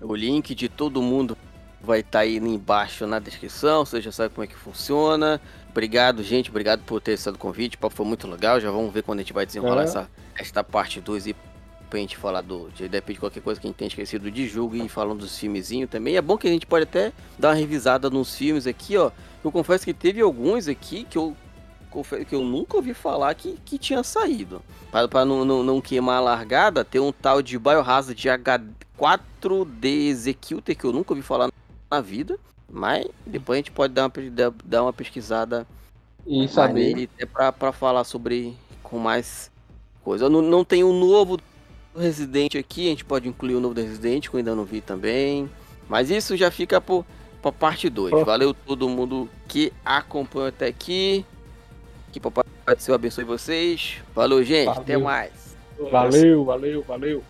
O link de todo mundo vai estar tá aí embaixo na descrição, você já sabe como é que funciona. Obrigado, gente, obrigado por ter estado o convite, o papo foi muito legal, já vamos ver quando a gente vai desenrolar é. essa, esta parte 2 e pra gente falar do, de, de qualquer coisa que a gente tenha esquecido de jogo e falando dos filmezinhos também. É bom que a gente pode até dar uma revisada nos filmes aqui, ó. Eu confesso que teve alguns aqui que eu que eu nunca ouvi falar que, que tinha saído. Para não, não, não, queimar a largada, tem um tal de Biohazard H4D Executor que eu nunca ouvi falar na vida. Mas depois a gente pode dar uma, dar uma pesquisada e saber. nele até para falar sobre com mais coisa. Não, não tem um novo Resident aqui, a gente pode incluir o novo Resident, que eu ainda não vi também. Mas isso já fica por, por parte 2. Valeu todo mundo que acompanhou até aqui. Que papai do céu abençoe vocês. Falou, gente. Valeu. Até mais. Valeu, valeu, valeu.